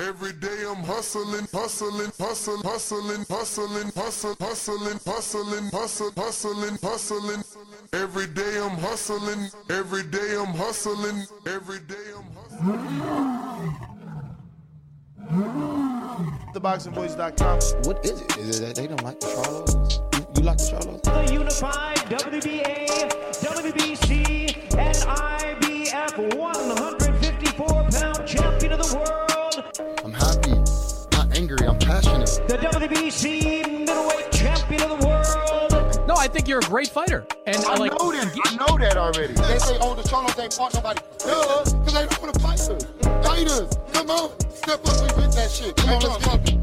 Every day I'm hustling, hustling, hustling, hustling, hustling, hustling, hustling, hustling, hustling, hustling, hustling. Every day I'm hustling, every day I'm hustling, every day I'm hustling. TheBoxingVoice.com. What is it? Is it that they don't like the Charlos? You, you like the Charlos? The unified WBA, WBC, and IBF 154 passionate. The WBC middleweight champion of the world. No, I think you're a great fighter. And I I like know that. I know that already. They say, oh, the Charlos ain't fought nobody. Duh, because they don't want to fight us. Fighters, come on. Step up, we with that shit. Come on, let's get it.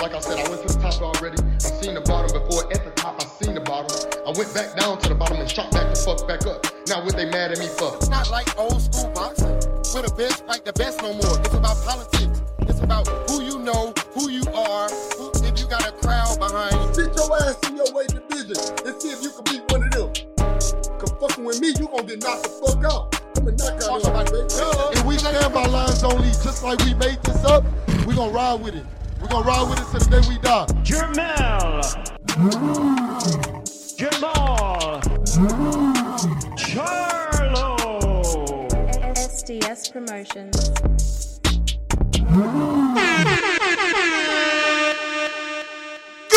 Like I said, I went to the top already. I seen the bottom before. At the top, I seen the bottom. I went back down to the bottom and shot back the fuck back up. Now what they mad at me for? It's not like old school boxing. We're the best, like the best no more. It's about politics. It's about who you know, who you are, who, if you got a crowd behind you. Sit your ass in your weight division and see if you can beat one of them. Cause fucking with me, you gonna get knocked the fuck out. I'm a knockout somebody, baby. If we stand by lines only, just like we made this up, we gonna ride with it. we gonna ride with it till the day we die. Jermell. Jamal. Charlo. SDS Promotions. Good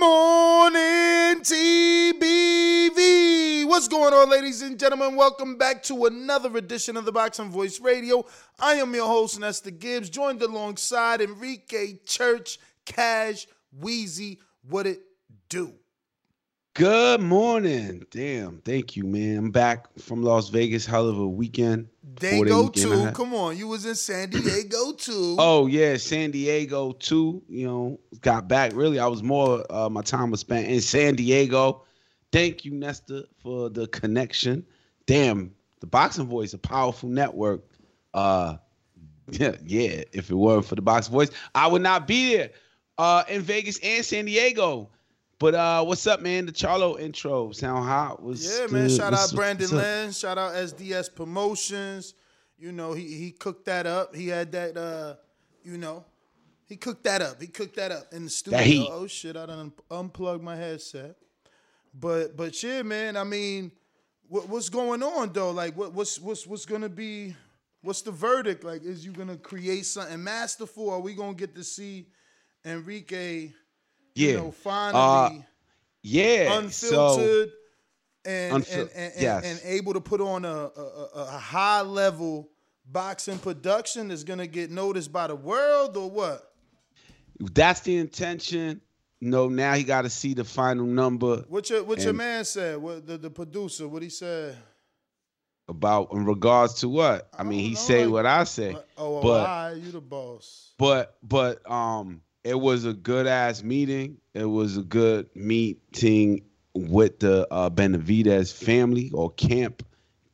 morning, TBV. What's going on, ladies and gentlemen? Welcome back to another edition of the Boxing Voice Radio. I am your host, Nestor Gibbs, joined alongside Enrique Church, Cash, Wheezy. What it do? Good morning. Damn. Thank you, man. I'm back from Las Vegas. Hell of a weekend. They go weekend to. had. Come on, you was in San Diego too. Oh yeah, San Diego too. You know, got back. Really, I was more. Uh, my time was spent in San Diego. Thank you, Nestor, for the connection. Damn, the Boxing Voice, a powerful network. Uh, yeah, yeah. If it weren't for the Boxing Voice, I would not be there. Uh, in Vegas and San Diego. But uh, what's up, man? The Charlo intro sound hot. Was Yeah, man. Shout what's- out Brandon? Lynn. Shout out SDS Promotions. You know, he he cooked that up. He had that uh, you know, he cooked that up. He cooked that up in the studio. Oh shit, I done unplugged my headset. But but yeah, man, I mean, what, what's going on though? Like what what's what's what's gonna be what's the verdict? Like, is you gonna create something masterful? Are we gonna get to see Enrique, Yeah. you know, finally Yeah. unfiltered So and, Unfil- and, and, yes. and, able to put on a, a, a, high level boxing production that's gonna get noticed by the world or what? that's the intention. No, now he got to see the final number What your what your man said? What the, the producer? What he said? about in regards to what. I mean, he know, say like- what I say. Like, oh, but why you the boss? but but um, it was a good ass meeting. It was a good meeting with the uh, Benavidez family or camp.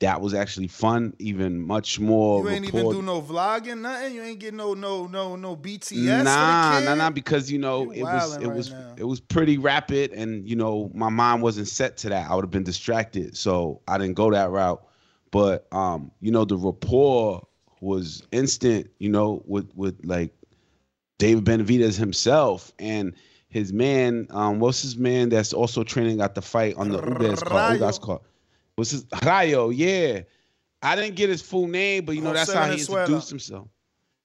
That was actually fun. Even much more. You ain't even do no vlogging, nothing. You ain't get no no no no BTS. nah, nah, nah. Because you know You it was it right was now. it was pretty rapid, and you know my mind wasn't set to that. I would have been distracted, so I didn't go that route. But um, you know the rapport was instant. You know with with like David Benavidez himself and his man. Um, what's his man that's also training at the fight on the Ugas card? Rayo. Ugas card. What's his Rayo? Yeah, I didn't get his full name, but you know that's how he introduced himself.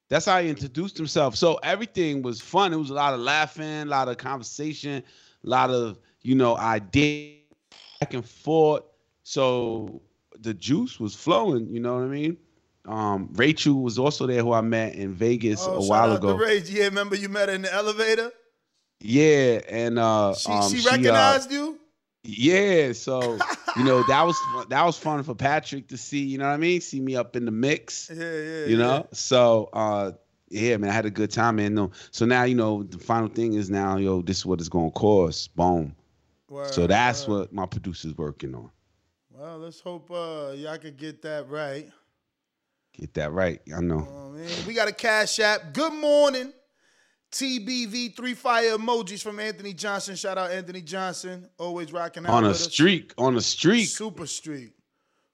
That's how he introduced himself. So everything was fun. It was a lot of laughing, a lot of conversation, a lot of you know idea back and forth. So the juice was flowing. You know what I mean? Um, Rachel was also there, who I met in Vegas Oh, a shout while out ago. To Rage. Yeah, remember you met her in the elevator? Yeah, and uh, She, um, she uh, recognized you? yeah, so you know that was that was fun for Patrick to see. You know what I mean? See me up in the mix. Yeah, yeah. you know so uh yeah, man, I had a good time, man. No, so now you know the final thing is now, yo, this is what it's gonna cost. Boom. so that's word. what my producer's working on. Well, let's hope uh, y'all could get that right. Get that right. I know. Oh, man. We got a cash app. Good morning. TBV three fire emojis from Anthony Johnson. Shout out Anthony Johnson. Always rocking out on a streak. On a streak. Super streak.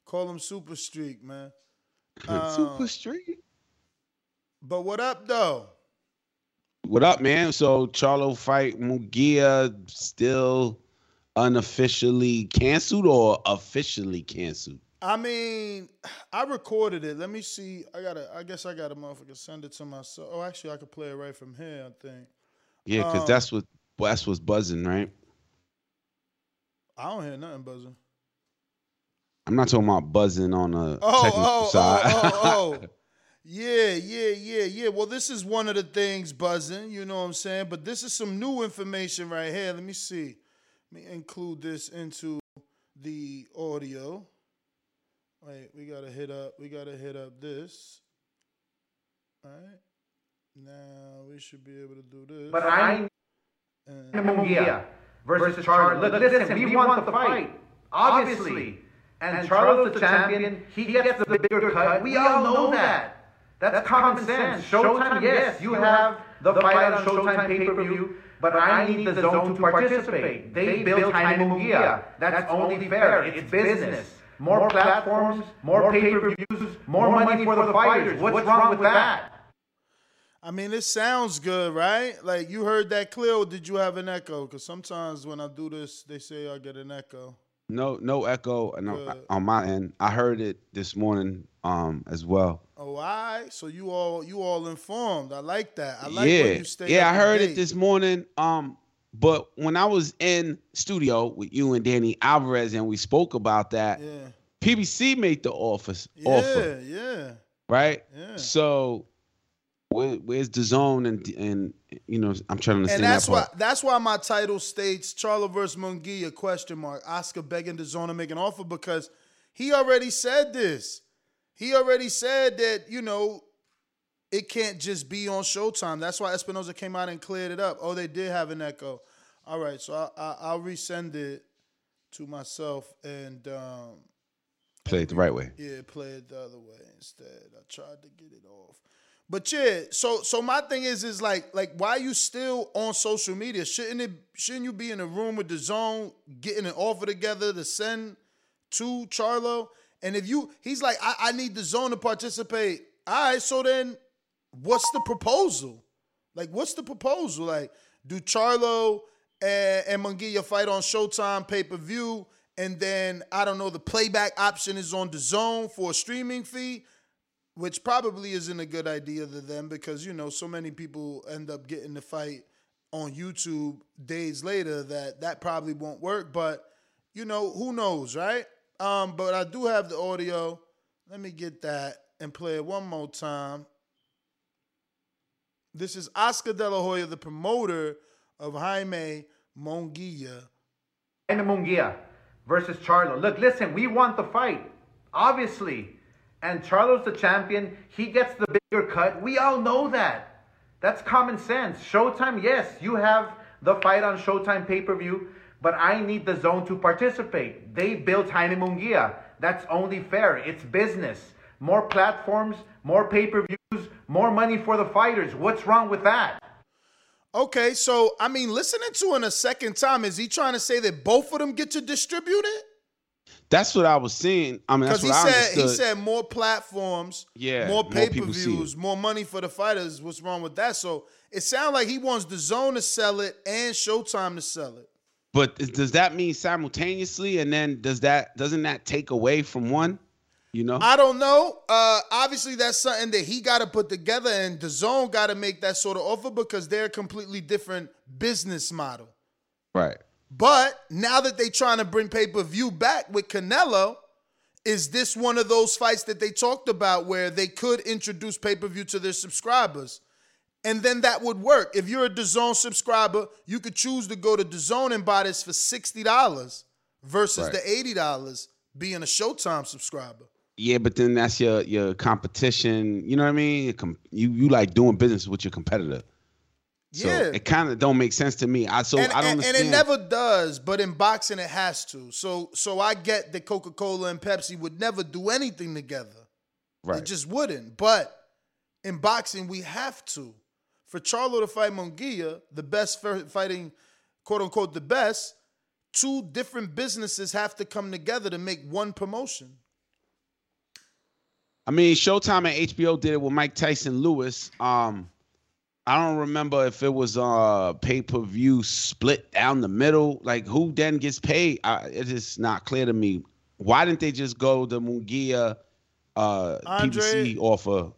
Call him super streak, man. Super Uh, streak. But what up though? What up, man? So Charlo fight Munguia still unofficially canceled or officially canceled? I mean, I recorded it. Let me see. I gotta. I guess I got a motherfucker send it to myself. Oh, actually, I could play it right from here. I think. Yeah, because Um, that's what that's what's buzzing, right? I don't hear nothing buzzing. I'm not talking about buzzing on a Oh, technical oh, side. oh, oh, oh. Yeah, yeah, yeah, yeah. Well, this is one of the things buzzing, you know what I'm saying? But this is some new information right here. Let me see. Let me include this into the audio. Wait, we gotta hit up, we gotta hit up this. All right. Now we should be able to do this. But I And- Munguia versus Charlo. Look, listen, we want the fight, obviously. And Charlo's the champion. He gets the bigger cut. We all know that. That's common sense. Showtime, yes, you have the fight on Showtime pay-per-view, but I need the zone to participate. They built Jaime Munguia. That's only fair. It's business. More platforms, more pay-per-views, more money for the fighters. What's wrong with that? I mean, it sounds good, right? Like you heard that clear, or did you have an echo? Because sometimes when I do this, they say I get an echo. no, no echo and on- my end. I heard it this morning um as well. Oh, all right. So you all you all informed. I like that. I like yeah, when you stay yeah, up I heard date. it this morning. Um, but when I was in studio with you and Danny Alvarez and we spoke about that, Yeah. PBC made the offers Yeah, offer, yeah. right? Yeah. So where, where's the zone and and you know I'm trying to understand And that's that why that's why my title states Charlo versus Munguia question mark. Oscar begging the zone to make an offer because he already said this. He already said that, you know, it can't just be on Showtime. That's why Espinoza came out and cleared it up. Oh, they did have an echo. All right, so I, I, I'll resend it to myself and um, Play it the right way. yeah, play it the other way instead. I tried to get it off. But yeah, so so my thing is is like like why you still on social media? Shouldn't it shouldn't you be in a room with the zone getting an offer together to send to Charlo? And if you he's like, I, I need the zone to participate. All right, so then what's the proposal? Like, what's the proposal? Like, do Charlo and, and Munguia fight on Showtime pay per view, and then I don't know, the playback option is on the zone for a streaming fee, which probably isn't a good idea to them because you know so many people end up getting the fight on YouTube days later that that probably won't work. But you know, who knows, right? Um, but I do have the audio. Let me get that and play it one more time. This is Oscar De La Hoya, the promoter of Jaime Munguia. Jaime Munguia versus Charlo. Look, listen, we want the fight, obviously. And Charlo's the champion. He gets the bigger cut. We all know that. That's common sense. Showtime, yes, you have the fight on Showtime pay per view, but I need the zone to participate. They built Jaime Munguia. That's only fair. It's business. More platforms, more pay per views, more money for the fighters. What's wrong with that? Okay, so I mean, listening to it a second time, is he trying to say that both of them get to distribute it? That's what I was seeing. I mean, that's Because what he I said he said more platforms, Yeah, more more pay per people see it. views, more money for the fighters. What's wrong with that? So it sounds like he wants the zone to sell it and Showtime to sell it. But does that mean simultaneously? And then does that doesn't that take away from one? You know, I don't know. Uh, obviously, that's something that he got to put together, and the zone got to make that sort of offer because they're a completely different business model. right? But now that they're trying to bring pay per view back with Canelo, is this one of those fights that they talked about where they could introduce pay per view to their subscribers? And then that would work. If you're a DAZN subscriber, you could choose to go to DAZN and buy this for $60 versus Right. the $80 being a Showtime subscriber. Yeah, but then that's your your competition. You know what I mean? Com- You you like doing business with your competitor. So Yeah. it kind of don't make sense to me. I so and, I don't and, and it never does, but in boxing it has to. So so I get that Coca Cola and Pepsi would never do anything together. right. It just wouldn't. But in boxing, we have to. For Charlo to fight Munguia, the best fighting, quote unquote, the best, two different businesses have to come together to make one promotion. I mean, Showtime and HBO did it with Mike Tyson Lewis. Um, I don't remember if it was uh pay per view split down the middle. Like who then gets paid? I, it is not clear to me. Why didn't they just go the Munguia uh Andre- PBC offer?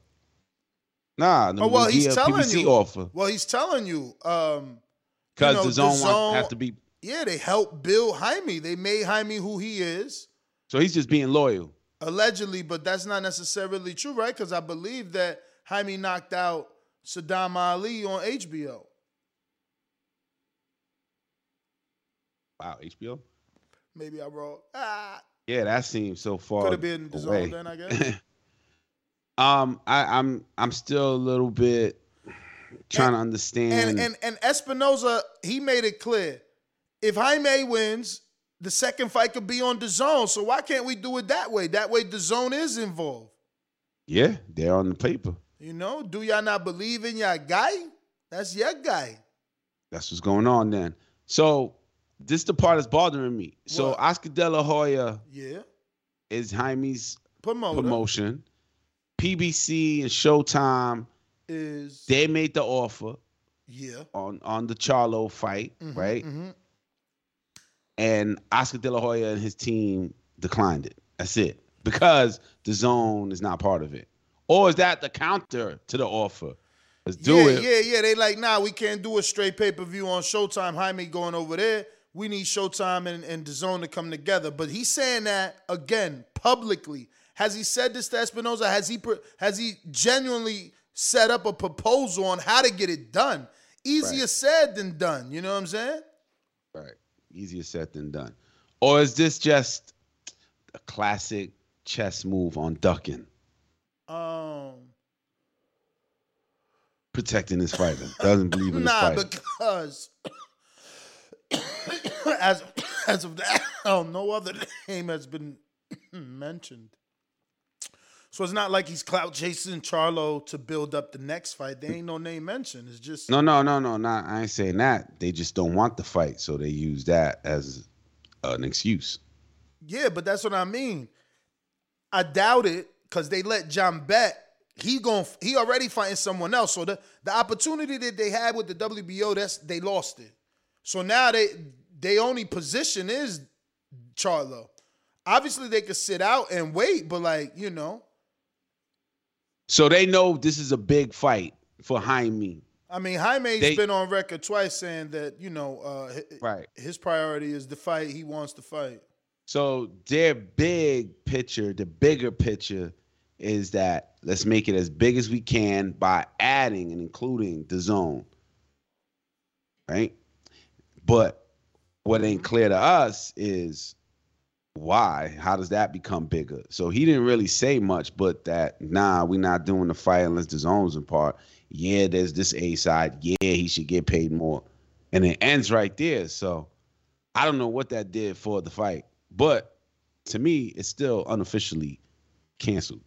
Nah, the Oh well, he's telling PBC you. offer Well, he's telling you. Um, because you know, the zone want have to be. yeah, they helped build Jaime. They made Jaime who he is. So he's just being loyal. Allegedly, but that's not necessarily true, right? Because I believe that Jaime knocked out Saddam Ali on HBO. Wow, HBO. Maybe I wrong. Ah, Yeah, that seems so far. could have been the away. then, I guess. Um, I, I'm I'm still a little bit trying to understand. and and and Espinoza, he made it clear. If Jaime wins, the second fight could be on the zone. So why can't we do it that way? That way the zone is involved. yeah, they're on the paper. You know, do y'all not believe in your guy? That's your guy. That's what's going on then. So this the part that's bothering me. So Oscar De La Hoya Yeah. is Jaime's Promoter promotion. PBC and Showtime, is they made the offer yeah. on on the Charlo fight, Mhm, right? mhm. And Oscar De La Hoya and his team declined it. That's it. Because the zone is not part of it. Or is that the counter to the offer? Let's do yeah, it. Yeah, yeah, They like, nah, we can't do a straight pay per view on Showtime. Jaime going over there. We need Showtime and, and the zone to come together. But he's saying that again publicly. Has he said this to Espinoza? Has he has he genuinely set up a proposal on how to get it done? Easier Right. said than done. You know what I'm saying? Right. Easier said than done. Or is this just a classic chess move on ducking, Um, protecting his fighter? Doesn't believe in his nah, fighter. because as as of that, oh, no other name has been mentioned. So it's not like he's clout chasing Charlo to build up the next fight. There ain't no name mentioned. It's just No, no, no, no, not. I ain't saying that. They just don't want the fight, so they use that as an excuse. yeah, but that's what I mean. I doubt it because they let Janibek. He going he already fighting someone else. So the the opportunity that they had with the WBO, that's they lost it. So now they they only position is Charlo. Obviously they could sit out and wait, but like you know, So they know this is a big fight for Jaime. I mean Jaime's They- been on record twice saying that you know uh, Right. his priority is the fight he wants to fight. So their big picture, the bigger picture, is that let's make it as big as we can by adding and including the zone. Right? But what ain't clear to us is why? How does that become bigger? So he didn't really say much, but that nah, we're not doing the fight unless the zone's in part. Yeah, there's this A side. Yeah, he should get paid more. And it ends right there. So I don't know what that did for the fight, but to me, it's still unofficially canceled.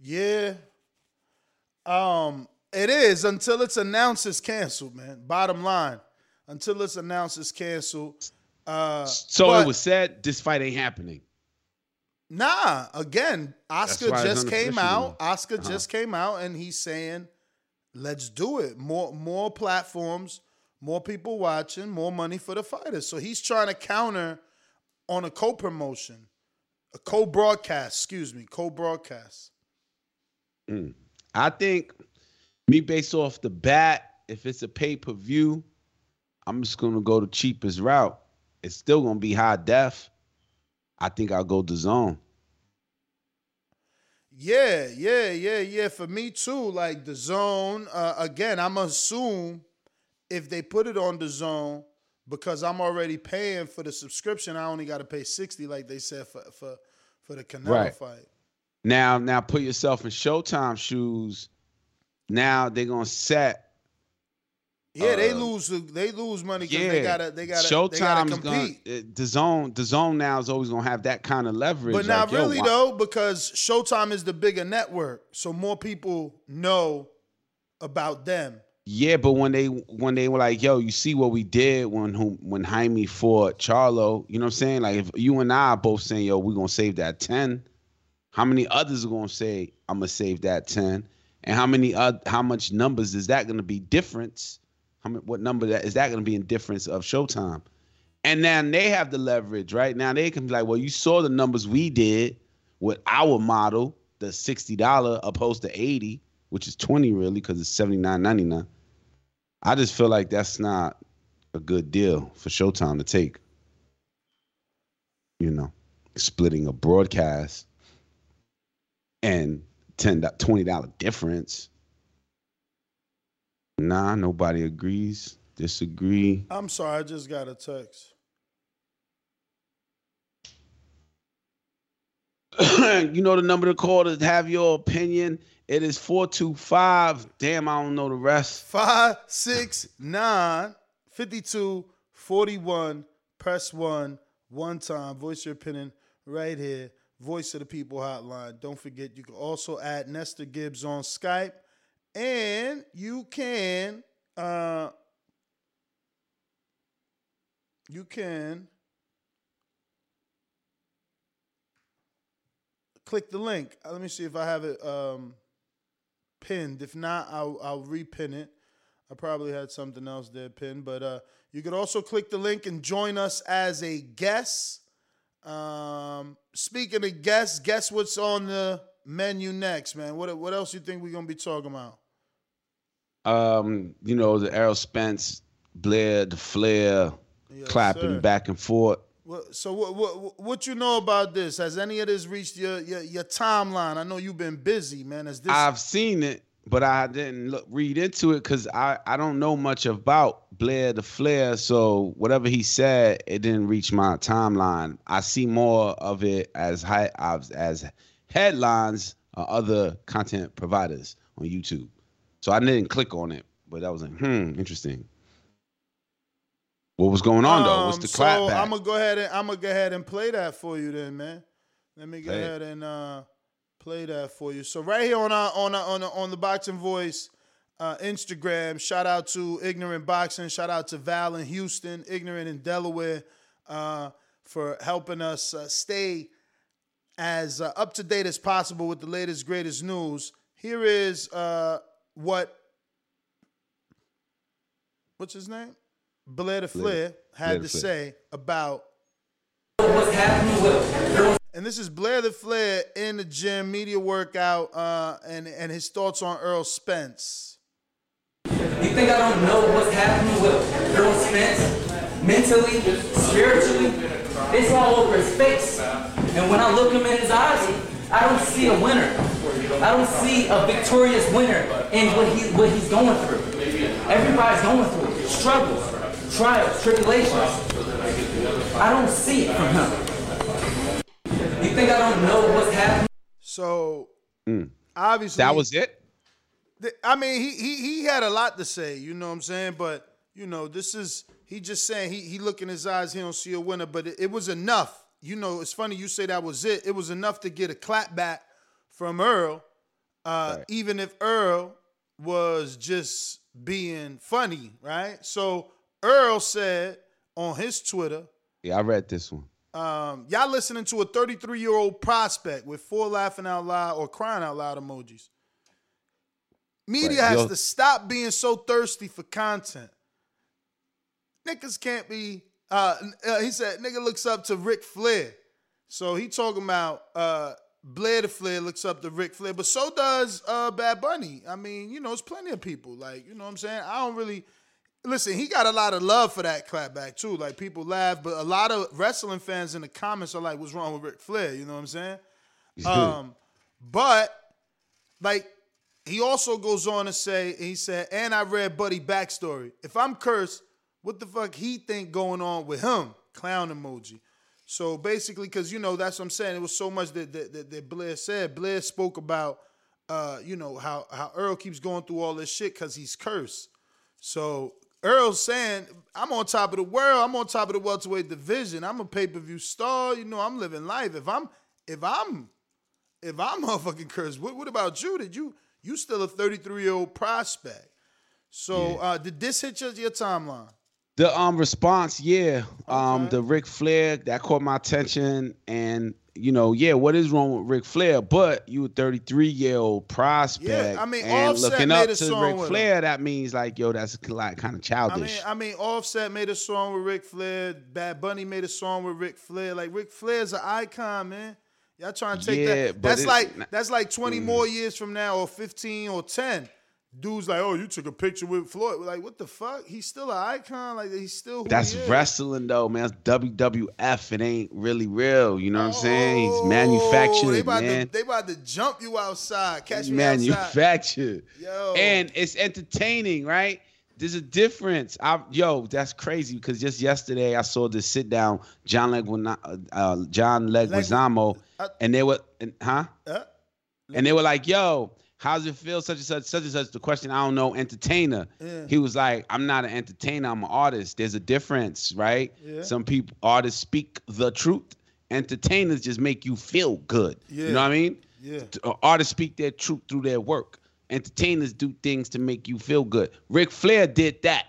Yeah. Um, it is until it's announced it's canceled, man. Bottom line. Until it's announced it's canceled. Uh So but- it was said this fight ain't happening. Nah, again, Oscar just came out. Oscar Uh-huh. just came out and he's saying, let's do it. More more platforms, more people watching, more money for the fighters. So he's trying to counter on a co-promotion, a co-broadcast, excuse me, co-broadcast. Mm. I think me based off the bat, if it's a pay per view, I'm just gonna go the cheapest route. It's still gonna be high def. I think I'll go the zone. Yeah, yeah, yeah, yeah. For me too, like the zone. Uh, again, I'm assume if they put it on the zone because I'm already paying for the subscription, I only got to pay sixty, like they said for for for the Canelo Right. fight. Now, now put yourself in Showtime shoes. Now they're gonna set. Yeah, they uh, lose they lose money because Yeah, they gotta they gotta they gotta Showtime's compete. uh, the zone. The zone now is always gonna have that kind of leverage. But not like, really why- though, because Showtime is the bigger network, so more people know about them. Yeah, but when they when they were like, "Yo, you see what we did when when Jaime fought Charlo," you know what I'm saying? Like, if you and I are both saying, "Yo, we're gonna save that 10," how many others are gonna say, "I'm gonna save that 10," and how many uh, how much numbers is that gonna be difference? How many, what number that is that gonna be in difference of Showtime? And then they have the leverage, right? Now they can be like, "Well, you saw the numbers we did with our model, the sixty dollar opposed to eighty, which is twenty really because it's seventy nine ninety nine." I just feel like that's not a good deal for Showtime to take. You know, splitting a broadcast and ten twenty dollar difference. Nah, nobody agrees. Disagree. I'm sorry, I just got a text. you know the number to call to have your opinion. It is four two five. Damn, I don't know the rest. 569 52 41. Press one, one time. Voice your opinion right here. Voice of the People hotline. Don't forget, you can also add Nestor Gibbs on Skype. And you can, uh, you can click the link. Uh, Let me see if I have it um, pinned. If not, I'll I'll repin it. I probably had something else there pinned, but uh, you could also click the link and join us as a guest. Um, speaking of guests, guess what's on the menu next, man? What what else you think we're gonna be talking about? Um, you know, the Errol Spence, Blair, the Flair, Yes, clapping sir. back and forth. So what, what what you know about this? Has any of this reached your your, your timeline? I know you've been busy, man. Has this I've seen it, but I didn't look, read into it because I, I don't know much about Blair the Flair. So whatever he said, it didn't reach my timeline. I see more of it as high as, as headlines or other content providers on YouTube. So I didn't click on it, but I was like, hmm, interesting. What was going on though? What's Um, the so clapback? I'm gonna go ahead and I'm gonna go ahead and play that for you then, man. Let me go Play it. ahead and uh, play that for you. So right here on our on our, on our, on the Boxing Voice uh, Instagram, shout out to Ignorant Boxing, shout out to Val in Houston, Ignorant in Delaware, uh, for helping us uh, stay as uh, up to date as possible with the latest greatest news. Here is uh, what what's his name? Blair the Flair had Blair to the Flair. say about and this is Blair the Flair in the gym, media workout, uh, and and his thoughts on Errol Spence. You think I don't know what's happening with Errol Spence? Mentally, spiritually, it's all over his face. And when I look him in his eyes, I don't see a winner. I don't see a victorious winner in what he what he's going through. Everybody's going through it. struggles, trials, tribulations. I don't see it from him. You think I don't know what's happening? So Mm. obviously that was it. th- I mean, he he he had a lot to say, you know what I'm saying? But you know, this is he just saying he he look in his eyes, he don't see a winner, but it, it was enough. You know, it's funny you say that was it. It was enough to get a clap back from Errol, uh, even if Errol was just being funny, right? So Errol said on his Twitter, Yeah, I read this one. um, y'all listening to a 33 year old prospect with four laughing out loud or crying out loud emojis. Media Right. has Yo- to stop being so thirsty for content. Niggas can't be. Uh, uh, he said, "Nigga looks up to Ric Flair." So he talking about uh, Blair the Flair looks up to Ric Flair, but so does uh, Bad Bunny. I mean, you know, it's plenty of people. Like, you know what I'm saying? I don't really listen. He got a lot of love for that clapback too. Like people laugh, but a lot of wrestling fans in the comments are like, "What's wrong with Ric Flair?" You know what I'm saying? um, but like he also goes on to say, he said, and I read Buddy backstory. If I'm cursed, what the fuck he think going on with him? Clown emoji. So basically, because you know that's what I'm saying. It was so much that that, that, that Blair said. Blair spoke about, uh, you know how how Errol keeps going through all this shit because he's cursed. So Errol's saying, "I'm on top of the world. I'm on top of the welterweight division. I'm a pay per view star. You know, I'm living life. If I'm if I'm if I'm motherfucking cursed, what, what about you? Did you you still a 33 year old prospect? So uh, did this hit your, your timeline? The um response, yeah. Um the Ric Flair that caught my attention and you know, yeah, what is wrong with Ric Flair? But you a 33 year old prospect. Yeah, I mean, and Offset looking made up a to song Ric. Flair, that means like, yo, that's like kind of I childish. mean, I mean, Offset made a song with Ric Flair. Bad Bunny made a song with Ric Flair. Like Ric Flair's an icon, man. Y'all trying to take Yeah, that? but That's like that's like 20 Mm. more years from now, or 15 or 10. Dudes like, oh, you took a picture with Floyd. We're like, what the fuck? He's still an icon. Like he's still. That's he wrestling though, man. That's WWF. It ain't really real. You know what I'm saying? He's Oh, they manufactured, about man. to they about to jump you outside. Catch me outside. manufactured. Yo. And it's entertaining, right? There's a difference. I, yo, that's crazy because just yesterday I saw this sit down, John Leguizamo, uh, John Leguizamo, and they were, and, huh? Uh, And they were like, "Yo, how's it feel? Such and such, such and such." The question, I don't know, entertainer. Yeah. He was like, "I'm not an entertainer. I'm an artist. There's a difference, right? Yeah. Some people, artists speak the truth. Entertainers just make you feel good. Yeah. You know what I mean? Yeah. Uh, Artists speak their truth through their work. Entertainers do things to make you feel good. Ric Flair did that.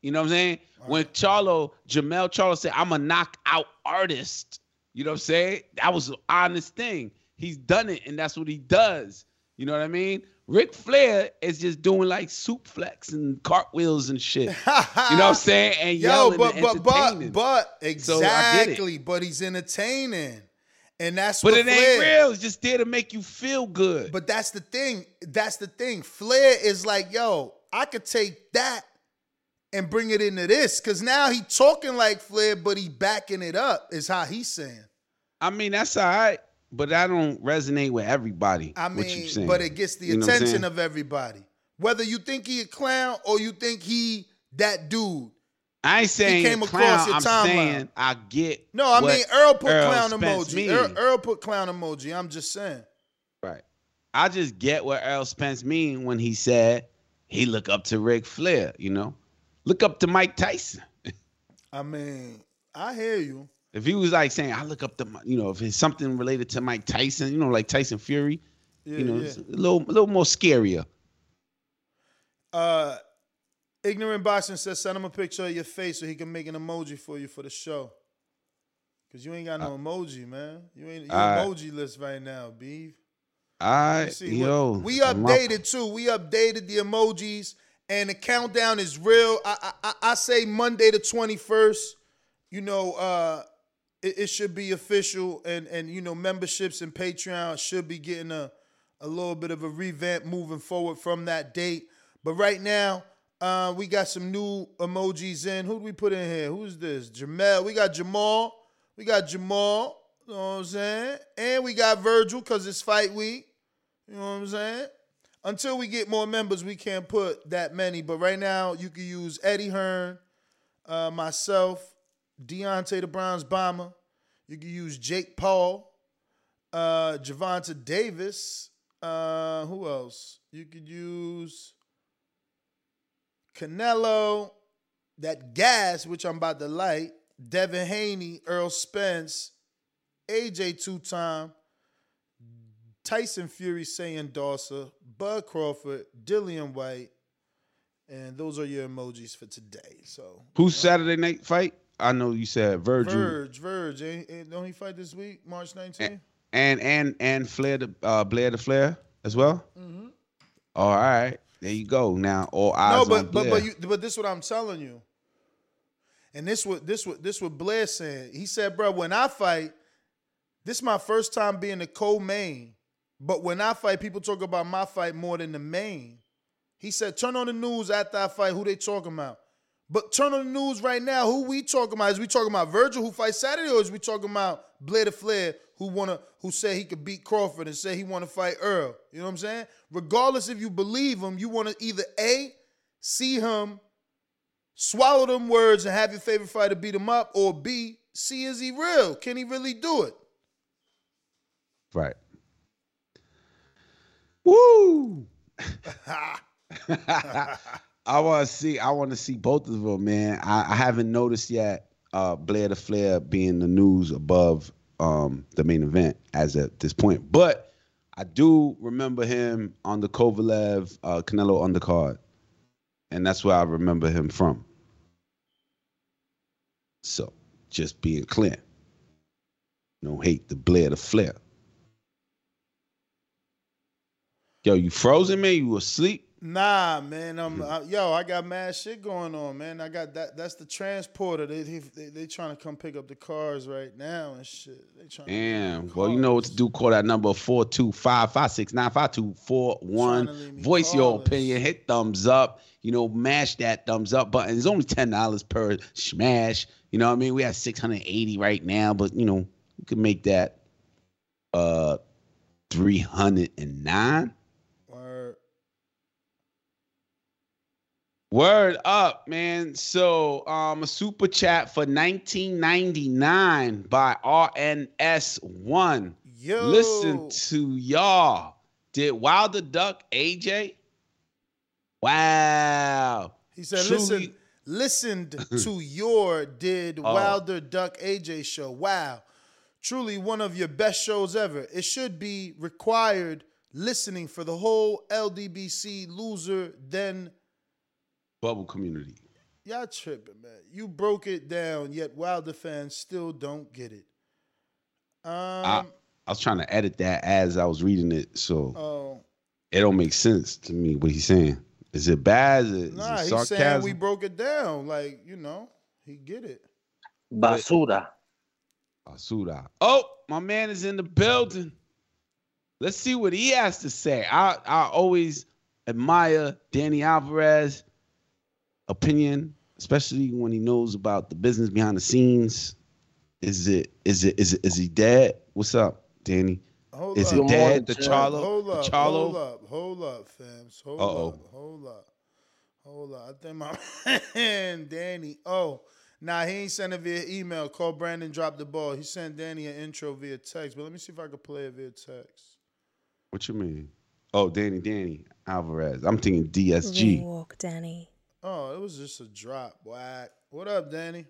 You know what I'm saying? When Charlo, Jamel Charlo said, I'm a knockout artist. You know what I'm saying? That was an honest thing. He's done it, and that's what he does. You know what I mean? Ric Flair is just doing like suplex and cartwheels and shit. you know what I'm saying? And Yo, yelling but and but but but So I get it. exactly. But he's entertaining, and that's But what it ain't real. It's just there to make you feel good. But that's the thing. That's the thing. Flair is like, yo, I could take that and bring it into this. Cause now he talking like Flair, but he backing it up, is how he's saying. I mean, that's all right, but I don't resonate with everybody. I mean, but it gets the You know what I'm attention of everybody. Whether you think he a clown or you think he that dude. I ain't saying came came across your I'm timeline. saying I get. No, I mean Errol put Errol clown Spence emoji. Errol, Errol put clown emoji. I'm just saying. Right. I just get what Errol Spence mean when he said he look up to Ric Flair. You know, look up to Mike Tyson. I mean, I hear you. If he was like saying I look up my, you know, if it's something related to Mike Tyson, you know, like Tyson Fury, Yeah, you know, yeah. it's a little, a little more scarier. Uh, Ignorant Boxing says send him a picture of your face so he can make an emoji for you for the show. Cause you ain't got no emoji, man. You ain't you Alright. emoji list right now, beef. All Let me right, see. yo, we updated too. We updated the emojis, and the countdown is real. I I, I- I say Monday the twenty first. You know, uh, it, it should be official, and and you know, memberships and Patreon should be getting a a little bit of a revamp moving forward from that date. But right now, uh, we got some new emojis in. Who do we put in here? Who's this? Jamel. We got Jamal. We got Jamal. You know what I'm saying? And we got Virgil because it's fight week. You know what I'm saying? Until we get more members, we can't put that many. But right now, you can use Eddie Hearn, uh, myself, Deontay the Bronze Bomber. You can use Jake Paul, uh, Gervonta Davis. Uh, who else? You could use Canelo, that gas, which I'm about to light, Devin Haney, Errol Spence, AJ two time, Tyson Fury saying Dawson, Bud Crawford, Dillian Whyte, and those are your emojis for today. So Who's Saturday night fight? I know you said Virgil Verge, Verge, ain't, ain't, don't he fight this week, March 19th? and and and Flair the uh, Blair the Flair as well. Mhm. All right, there you go. Now all eyes on but but Blair. but you but this what I'm telling you. And this what this what this what Blair said. He said, bro, when I fight, this is my first time being the co-main. But when I fight, people talk about my fight more than the main. He said, turn on the news after I fight, who they talking about? But turn on the news right now, who we talking about? Is we talking about Virgil who fights Saturday, or is we talking about Blair the Flair who wanna who said he could beat Crawford and say he wanna fight Errol? You know what I'm saying? Regardless if you believe him, you wanna either A, see him, swallow them words and have your favorite fighter beat him up, or B, see is he real? Can he really do it? Right. Woo! I want to see. I want to see both of them, man. I, I haven't noticed yet. Uh, Blair the Flair being the news above um, the main event as at this point, but I do remember him on the Kovalev uh, Canelo undercard, and that's where I remember him from. So, just being clear, no hate to Blair the Flair. Yo, you frozen, man? You asleep? Nah, man. I'm uh, yo. I got mad shit going on, man. I got that. That's the transporter. They they they trying to come pick up the cars right now and shit. They trying. Damn. Well, you know what to do. Call that number four two five five six nine five two four one. Voice your opinion. Hit thumbs up. You know, mash that thumbs up button. It's only ten dollars per smash. You know what I mean? We have six hundred eighty right now, but you know, you can make that uh three hundred and nine. Word. Word up, man. So, um, a super chat for 1999 by RNS1. Yo. Listen to y'all. Did Wilder duck AJ? Wow. He said, Truly- "Listen, listened to your did Oh. Wilder Duck AJ show. Wow, truly one of your best shows ever. It should be required listening for the whole LDBC loser. Then Bubble community. y'all tripping, man. You broke it down, yet Wilder fans still don't get it. Um, I, I was trying to edit that as I was reading it, so oh, it don't make sense to me what he's saying. Is it bad? Is it, is nah, it he's saying we broke it down. Like you know, he get it. Basura. Basura. Oh, my man is in the building. Let's see what he has to say. I I always admire Danny Alvarez opinion, especially when he knows about the business behind the scenes. Is it is it is it is he dead? What's up, Danny? Hold is up. it dead? The Hold Charlo? Hold the up. Charlo? Hold up. Hold up, fams. Hold Uh-oh. up. Hold up. Hold up. I think my man Danny. Oh, nah, he ain't sent it via email. Call Brandon, drop the ball. He sent Danny an intro via text, but let me see if I can play it via text. What you mean? Oh, Danny, Danny Alvarez. I'm thinking DSG. walk, Danny. Oh, it was just a drop. Whack. What up, Danny?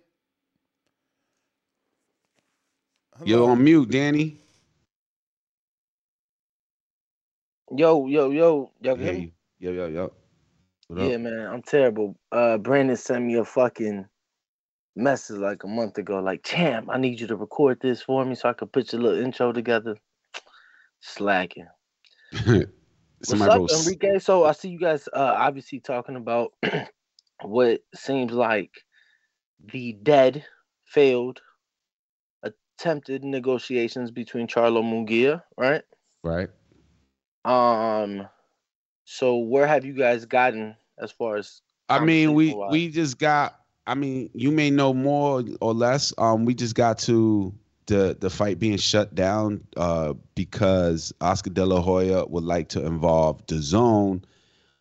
You're on mute, Danny. Yo, yo, yo, y'all Hey, hear me? yo, yo, yo. What up? Yeah, man, I'm terrible. Uh, Brandon sent me a fucking message like a month ago, like, champ, I need you to record this for me so I can put your little intro together. Slacking. What's up, Enrique? So I see you guys uh obviously talking about what seems like the dead, failed, attempted negotiations between Charlo Munguia, right? right. Um, so where have you guys gotten as far as? I mean, we we just got. I mean, you may know more or less. Um, we just got to the the fight being shut down uh, because Oscar De La Hoya would like to involve the zone.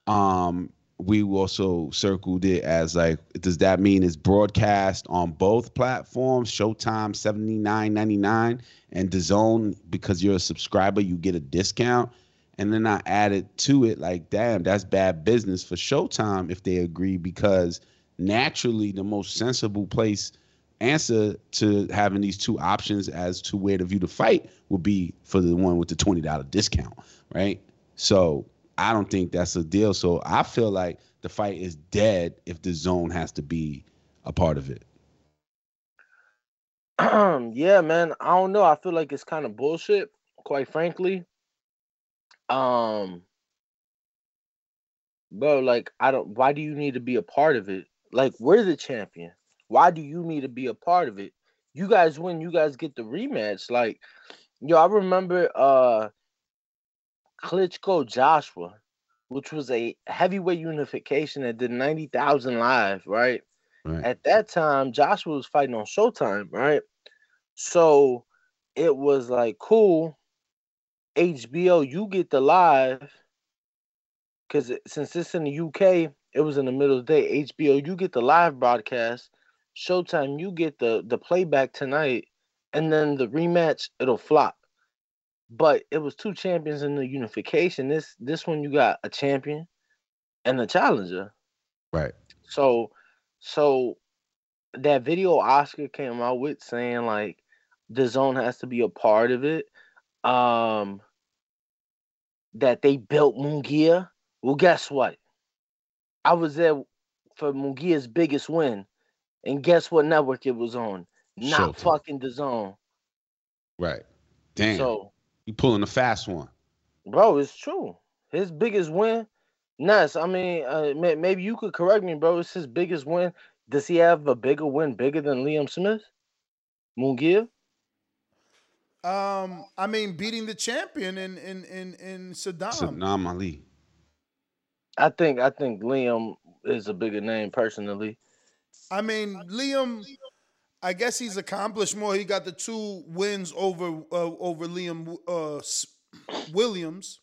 Um, we also circled it as like, does that mean it's broadcast on both platforms? Showtime seventy nine ninety nine and the zone because you're a subscriber, you get a discount. And then I added to it like, damn, that's bad business for Showtime if they agree because naturally the most sensible place answer to having these two options as to where to view the fight would be for the one with the twenty dollar discount, right? So I don't think that's a deal. So I feel like the fight is dead if the zone has to be a part of it. yeah, man. I don't know. I feel like it's kind of bullshit, quite frankly. Um, bro, like I don't. Why do you need to be a part of it? Like we're the champion. Why do you need to be a part of it? You guys win. You guys get the rematch. Like, yo, I remember uh Klitschko Joshua, which was a heavyweight unification that did ninety thousand live, right? Right. At that time, Joshua was fighting on Showtime, right? So it was like, cool, HBO, you get the live. Because since it's in the UK, it was in the middle of the day. HBO, you get the live broadcast. Showtime, you get the the playback tonight, and then the rematch, it'll flop. But it was two champions in the unification. This this one you got a champion and a challenger. Right. So so that video Oscar came out with saying like the zone has to be a part of it. Um that they built Munguia. Well, guess what? I was there for Munguia's biggest win. And guess what network it was on? Not Showtime. fucking the zone. Right. Damn. So you pulling a fast one. Bro, it's true. His biggest win, Ness. I mean, uh, may, maybe you could correct me, bro. It's his biggest win. Does he have a bigger win, bigger than Liam Smith, Munguia? Um, I mean, beating the champion in in in in Saddam. Saddam Ali. I think I think Liam is a bigger name personally. I mean, Liam. I guess he's accomplished more. He got the two wins over uh, over Liam uh, Williams,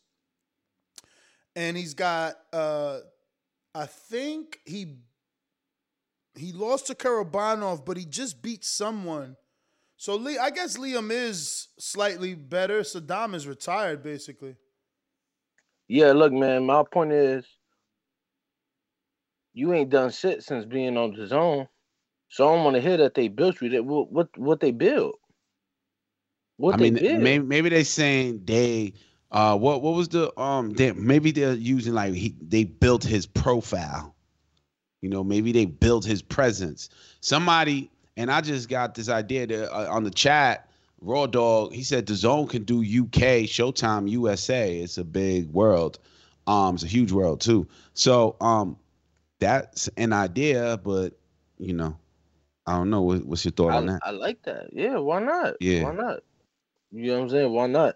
and he's got. Uh, I think he he lost to Kurbanov, but he just beat someone. So Lee, I guess Liam is slightly better. Saddam is retired, basically. Yeah, look, man. My point is, you ain't done shit since being on the zone. So I don't want to hear that they built you. That what what what they built? What I they mean, built? maybe maybe they saying they uh what what was the um they, maybe they're using like he, they built his profile. You know, maybe they built his presence. Somebody and I just got this idea that uh, on the chat. Raw Dog, he said the zone can do UK, Showtime USA. It's a big world. Um, it's a huge world too. So um, that's an idea, but you know, I don't know. What, what's your thought I, on that? I like that. Yeah, why not? Yeah. Why not? You know what I'm saying? Why not?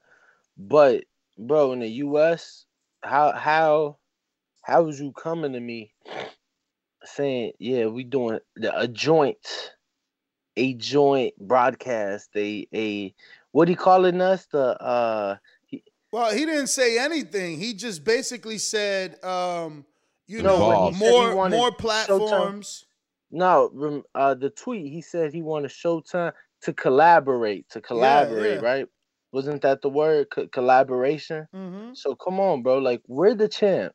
But bro, in the US, how how how was you coming to me saying, yeah, we doing the, a joint, a joint broadcast, a a what he calling us? The uh Well, he didn't say anything. He just basically said, um, you know, when he said he more wanted more Showtime- platforms. No, uh, the tweet he said he wanted Showtime to collaborate, to collaborate, yeah. right? Wasn't that the word? Co- collaboration. Mm-hmm. So come on, bro. Like we're the champ.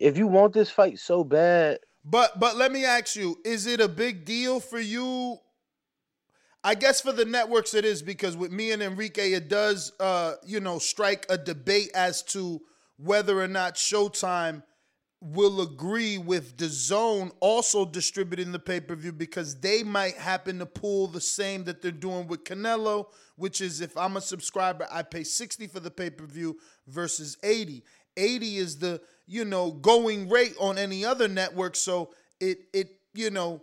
If you want this fight so bad, But but let me ask you, is it a big deal for you? I guess for the networks it is because with me and Enrique it does uh you know strike a debate as to whether or not Showtime will agree with the zone also distributing the pay-per-view because they might happen to pull the same that they're doing with Canelo, which is if I'm a subscriber, I pay 60 for the pay-per-view versus 80. 80 is the, you know, going rate on any other network, so it it, you know,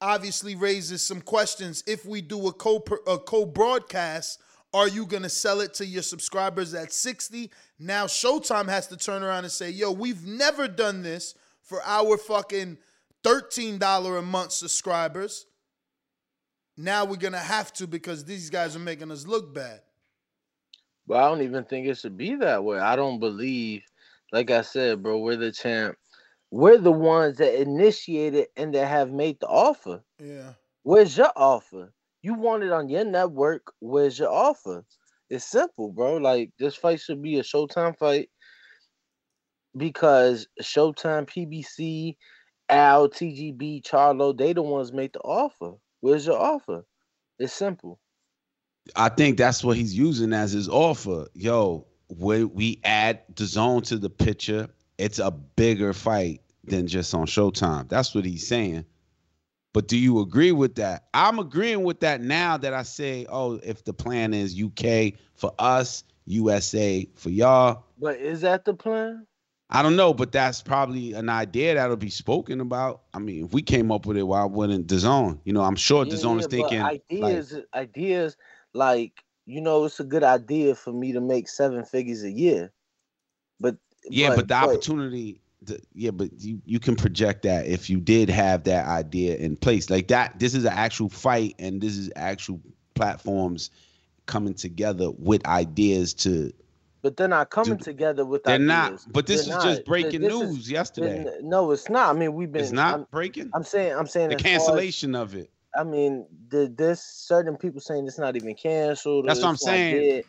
obviously raises some questions if we do a co a co-broadcast are you going to sell it to your subscribers at 60 now showtime has to turn around and say yo we've never done this for our fucking $13 a month subscribers now we're going to have to because these guys are making us look bad but I don't even think it should be that way. I don't believe, like I said, bro, we're the champ. We're the ones that initiated and that have made the offer. yeah Where's your offer? You want it on your network. Where's your offer? It's simple, bro. Like this fight should be a Showtime fight because Showtime, PBC, Al, TGB, Charlo, they the ones make the offer. Where's your offer? It's simple. I think that's what he's using as his offer. Yo, when we add the zone to the picture, it's a bigger fight than just on Showtime. That's what he's saying. But do you agree with that? I'm agreeing with that now that I say, oh, if the plan is UK for us, USA for y'all. But is that the plan? I don't know, but that's probably an idea that'll be spoken about. I mean, if we came up with it, why wouldn't zone? You know, I'm sure the zone is but thinking like, ideas, ideas like you know, it's a good idea for me to make seven figures a year. But Yeah, but, the opportunity, the, yeah, but you, you can project that if you did have that idea in place. Like that, this is an actual fight and this is actual platforms coming together with ideas to but they're not coming together with They're ideas. not. But this They're is just breaking This is- news yesterday. No, it's not. I mean, we've been. It's not I'm, breaking. I'm saying. I'm saying The far as- cancellation of it. I mean, the, there's certain people saying it's not even canceled. That's what I'm saying. dead.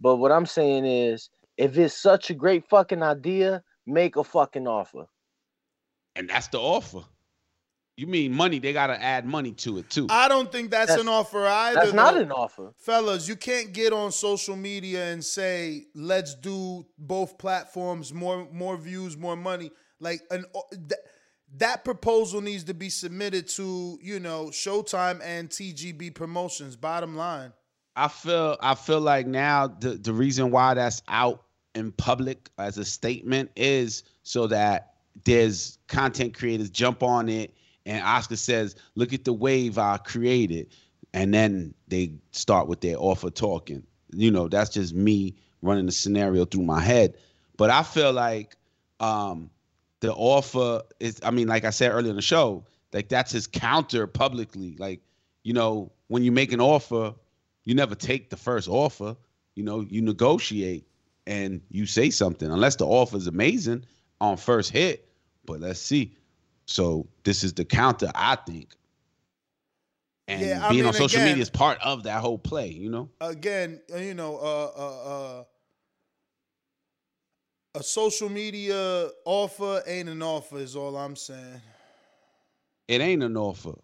But what I'm saying is, if it's such a great fucking idea, make a fucking offer. And that's the offer. You mean money? They gotta add money to it too. I don't think that's, That's- an offer either. That's not though. an offer. Fellas, you can't get on social media and say, "Let's do both platforms, more more views, more money." Like an that, that proposal needs to be submitted to, you know, Showtime and TGB Promotions. Bottom line. I feel I feel like now the the reason why that's out in public as a statement is so that there's content creators jump on it and Oscar says, "Look at the wave I created," and then they start with their offer talking. You know, that's just me running the scenario through my head. But I feel like um, the offer is. I mean, like I said earlier in the show, like that's his counter publicly. Like, you know, when you make an offer, you never take the first offer. You know, you negotiate and you say something, unless the offer is amazing on first hit. But let's see. So this is the counter, I think. And Yeah, I being mean, on social again- media is part of that whole play, you know? Again, uh, you know, uh, uh, uh, a social media offer ain't an offer. Is all I'm saying. It ain't an offer,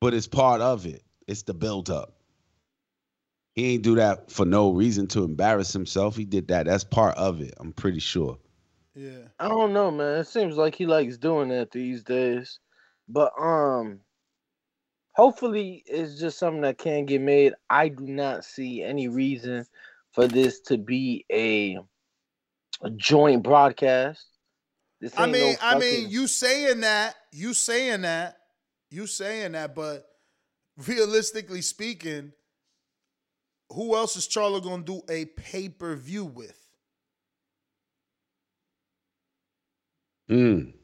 but it's part of it. It's the build up. He ain't do that for no reason to embarrass himself. He did that. That's part of it. I'm pretty sure. Yeah. I don't know, man. It seems like he likes doing that these days. But um hopefully it's just something that can get made. I do not see any reason for this to be a, a joint broadcast. This I ain't no mean, I mean, you saying that, you saying that, you saying that, but realistically speaking, who else is Charlo gonna do a pay per view with? Mm.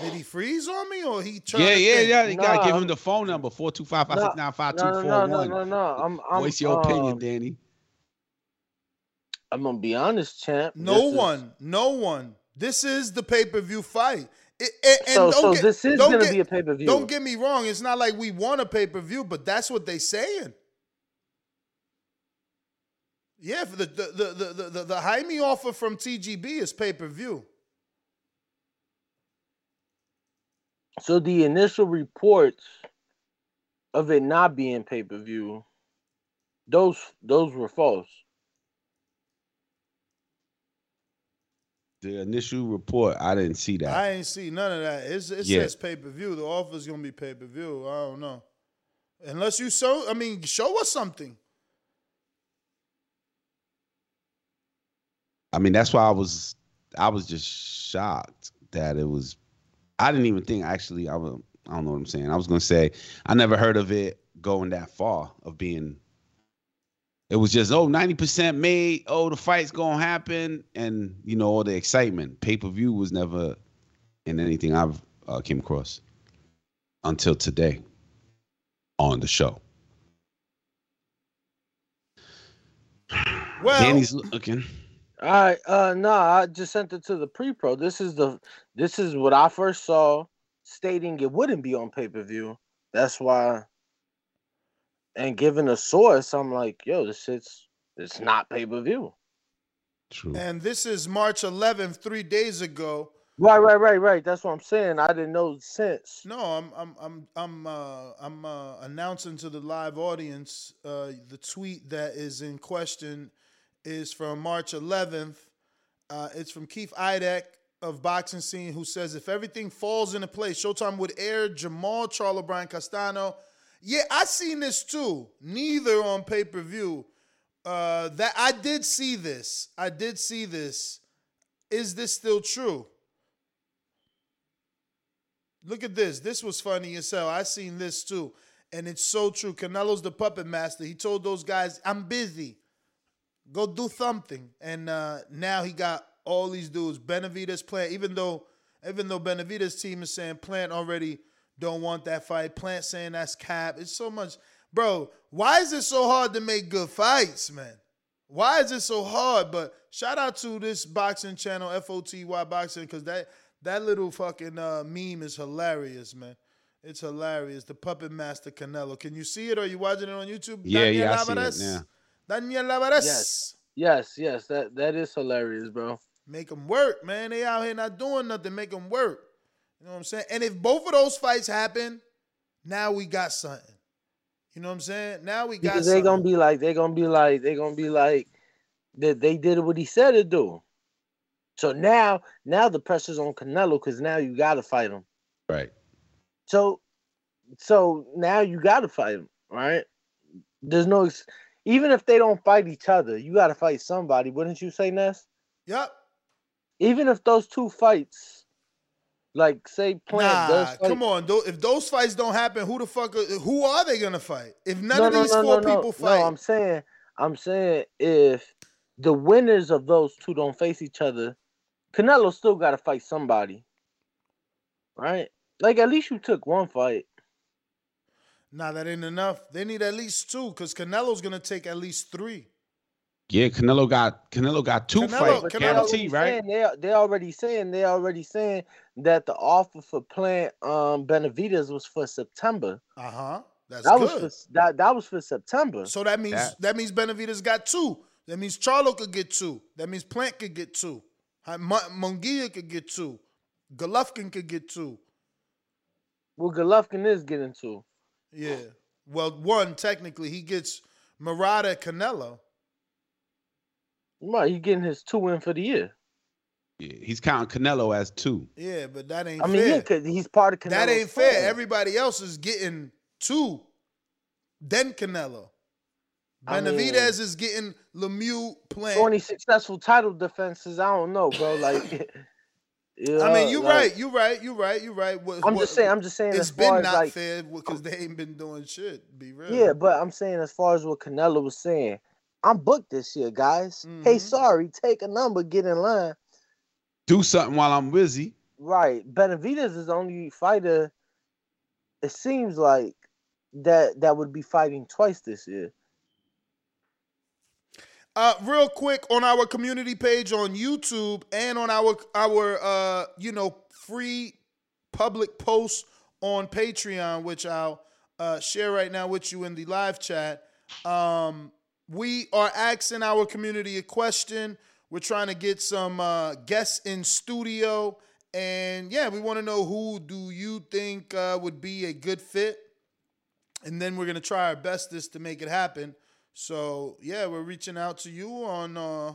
Did he freeze on me or he trying Yeah, to yeah, think? yeah. You gotta give him the phone number four two five five six nine five two no, four no, no, one. no, no. I'm, I'm Voice your opinion, um, Danny. I'm gonna be honest, champ. No This is- one, no one. This is the pay per view fight. It, it- and So- don't so get- this is don't gonna get- be a pay-per-view. Don't get me wrong. It's not like we want a pay per view, but that's what they saying. Yeah, for the the the the the, the, the Jaime offer from TGB is pay per view. So the initial reports of it not being pay per view, those those were false. The initial report, I didn't see that. I ain't see none of that. It's, it Yeah. says pay per view. The offer's gonna be pay per view. I don't know. Unless you show, I mean, show us something. I mean, that's why I was I was just shocked that it was I didn't even think actually I was I don't know what I'm saying. I was gonna say I never heard of it going that far of being it was just oh 90% made, oh the fight's gonna happen, and you know, all the excitement. Pay-per-view was never in anything I've uh, came across until today on the show. Well, Danny's looking. All right, uh no, I just sent it to the pre-pro. This is the this is what I first saw stating it wouldn't be on pay-per-view. That's why and given a source, I'm like, yo, this shit's it's not pay-per-view. True. And this is March 11th, three days ago. Right, right, right, right. That's what I'm saying. I didn't know since. No, I'm I'm I'm I'm uh, I'm uh, announcing to the live audience uh, the tweet that is in question is from March 11th. Uh, it's from Keith Idec of Boxing Scene, who says if everything falls into place, Showtime would air Jermell Charlo Brian Castano. Yeah, I seen this too. Neither on pay per view. Uh, that I did see this. I did see this. Is this still true? Look at this. This was funny as hell. I seen this too. And it's so true. Canelo's the puppet master. He told those guys, I'm busy. Go do something. And uh, now he got all these dudes. Benavides Plant, even though even though Benavides team is saying Plant already don't want that fight. Plant saying that's cap. It's so much. Bro, why is it so hard to make good fights, man? Why is it so hard? But shout out to this boxing channel, FOTY Boxing, because that that little fucking uh, meme is hilarious, man. It's hilarious. The puppet master Canelo. Can you see it? Or are you watching it on YouTube? Yeah, Daniel yeah, I see it now. Daniel Alvarez. Yes. Yes, yes, that that is hilarious, bro. Make them work, man. They out here not doing nothing. Make them work. You know what I'm saying? And if both of those fights happen, now we got something. You know what I'm saying? Now we got Because they something. gonna be like, they're gonna be like, they're gonna be like that they did what he said to do. So now, now the pressure's on Canelo because now you gotta fight him. Right. So, so now you gotta fight him, right? There's no, ex- even if they don't fight each other, you gotta fight somebody, wouldn't you say, Ness? Yep. Even if those two fights, like say, Nah, come on. If those fights don't happen, who the fuck? Are, who are they gonna fight? If none no, of these no, four no, no. people fight, No, I'm saying, I'm saying if the winners of those two don't face each other, Canelo still got to fight somebody, right? Like at least you took one fight. Nah, that ain't enough. They need at least two, because Canelo's gonna take at least three. Yeah, Canelo got Canelo got two Canelo- fights Canelo- guaranteed, right? Saying, they they already saying they already saying that the offer for Plant um Benavides was for September. Uh huh. That's that good. was for that that was for September. so that means That- that means Benavides got two. That means Charlo could get two. That means Plant could get two. Hi- Mo- Munguia could get two. Golovkin could get two. Well, Golovkin is getting two. Yeah. Well, one technically he gets Murata Canelo. Right, he getting his two in for the year. Yeah, he's counting Canelo as two. Yeah, but that ain't I mean, fair. yeah, 'cause he's part of Canelo's that ain't fair. plan. Everybody else is getting two. Then Canelo. I mean- is getting Lemieux playing. Twenty successful title defenses. I don't know, bro. Like, yeah, I mean, you're like, right. You're right. You're right. You're right. What- I'm what- just saying. I'm just saying. It's as far been as not like, fair because they ain't been doing shit. Be real. yeah, but I'm saying as far as what Canelo was saying, I'm booked this year, guys. Hey, Mhm. sorry, take a number, get in line. Do something while I'm busy. Right. Benavides is the only fighter. It seems like that that would be fighting twice this year. Uh, real quick on our community page on YouTube and on our our uh, you know free public post on Patreon, which I'll uh, share right now with you in the live chat. Um, we are asking our community a question. We're trying to get some uh, guests in studio, and yeah, we want to know who do you think uh, would be a good fit, and then we're gonna try our bestest to make it happen. So yeah, we're reaching out to you on uh,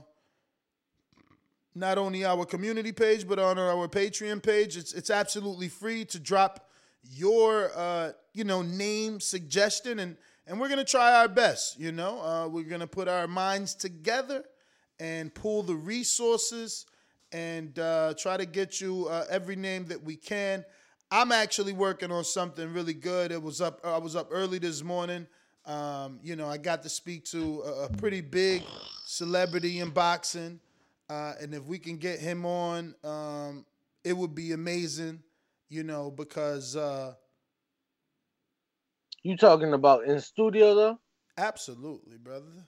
not only our community page but on our Patreon page. It's it's absolutely free to drop your uh, you know name suggestion and and we're gonna try our best. You know, uh, we're gonna put our minds together and pull the resources and uh, try to get you uh, every name that we can. I'm actually working on something really good. It was up. I was up early this morning. Um, you know, I got to speak to a, a pretty big celebrity in boxing, uh, and if we can get him on, um, it would be amazing. You know, because uh, You talking about in studio though? absolutely, brother.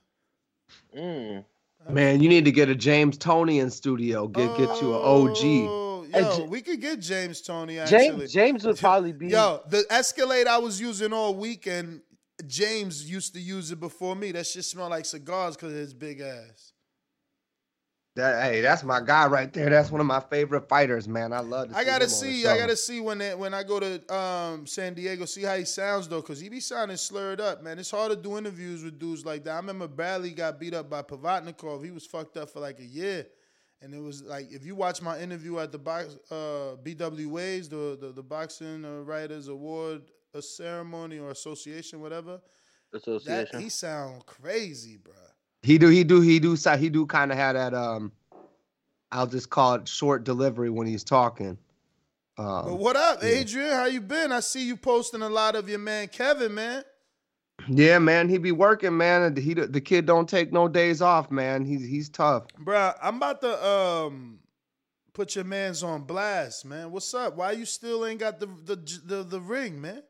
Mm. Man, you need to get a James Toney in studio. Get get you an OG. Oh, Hey, yo, J- we could get James Toney. Actually, James James would probably be. Yo, the Escalade I was using all weekend, James used to use it before me. That shit smell like cigars because of his big ass. That hey, that's my guy right there. That's one of my favorite fighters, man. I love to I gotta him on the see. I gotta see when they, when I go to um, San Diego, see how he sounds though, cause he be sounding slurred up, man. It's hard to do interviews with dudes like that. I remember Bradley got beat up by Provodnikov. He was fucked up for like a year, and it was like if you watch my interview at the box uh, BWA's, the the, the Boxing uh, Writers Award a ceremony or association, whatever. That Association. he sound crazy, bro. He do he do he do so he do kind of have that um I'll just call it short delivery when he's talking. Um, But what up, yeah. Adrian? How you been? I see you posting a lot of your man Kevin, man. Yeah, man, he be working, man. and He the kid don't take no days off, man. He's he's tough. Bruh, I'm about to um put your man's on blast, man. What's up? Why you still ain't got the the the, the ring, man?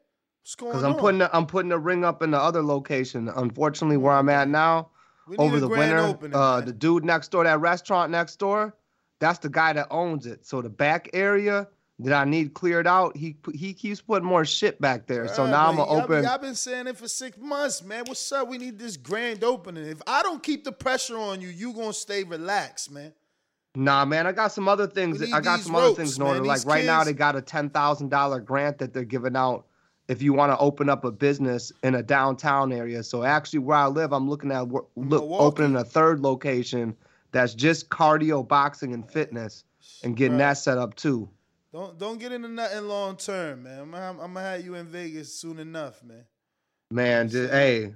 What's going Cause? I'm putting the, I'm putting the ring up in the other location. Unfortunately, where I'm at now, We over the winter. opening, uh, the dude next door, that restaurant next door, that's the guy that owns it. So the back area that I need cleared out, he he keeps putting more shit back there. So now I'm gonna open. I've been saying it for six months, man. What's up? We need this grand opening. If I don't keep the pressure on you, you gonna stay relaxed, man. Nah, man, I got some other things. I got some other things in order. man. Like right now, they got a ten thousand dollar grant that they're giving out if you want to open up a business in a downtown area. So actually, where I live, I'm looking at look, opening a third location that's just cardio, boxing, and fitness, and getting Bruh. that set up too. Don't don't get into nothing long term, man. I'm, gonna- I'm gonna have you in Vegas soon enough, man. Man, just, hey,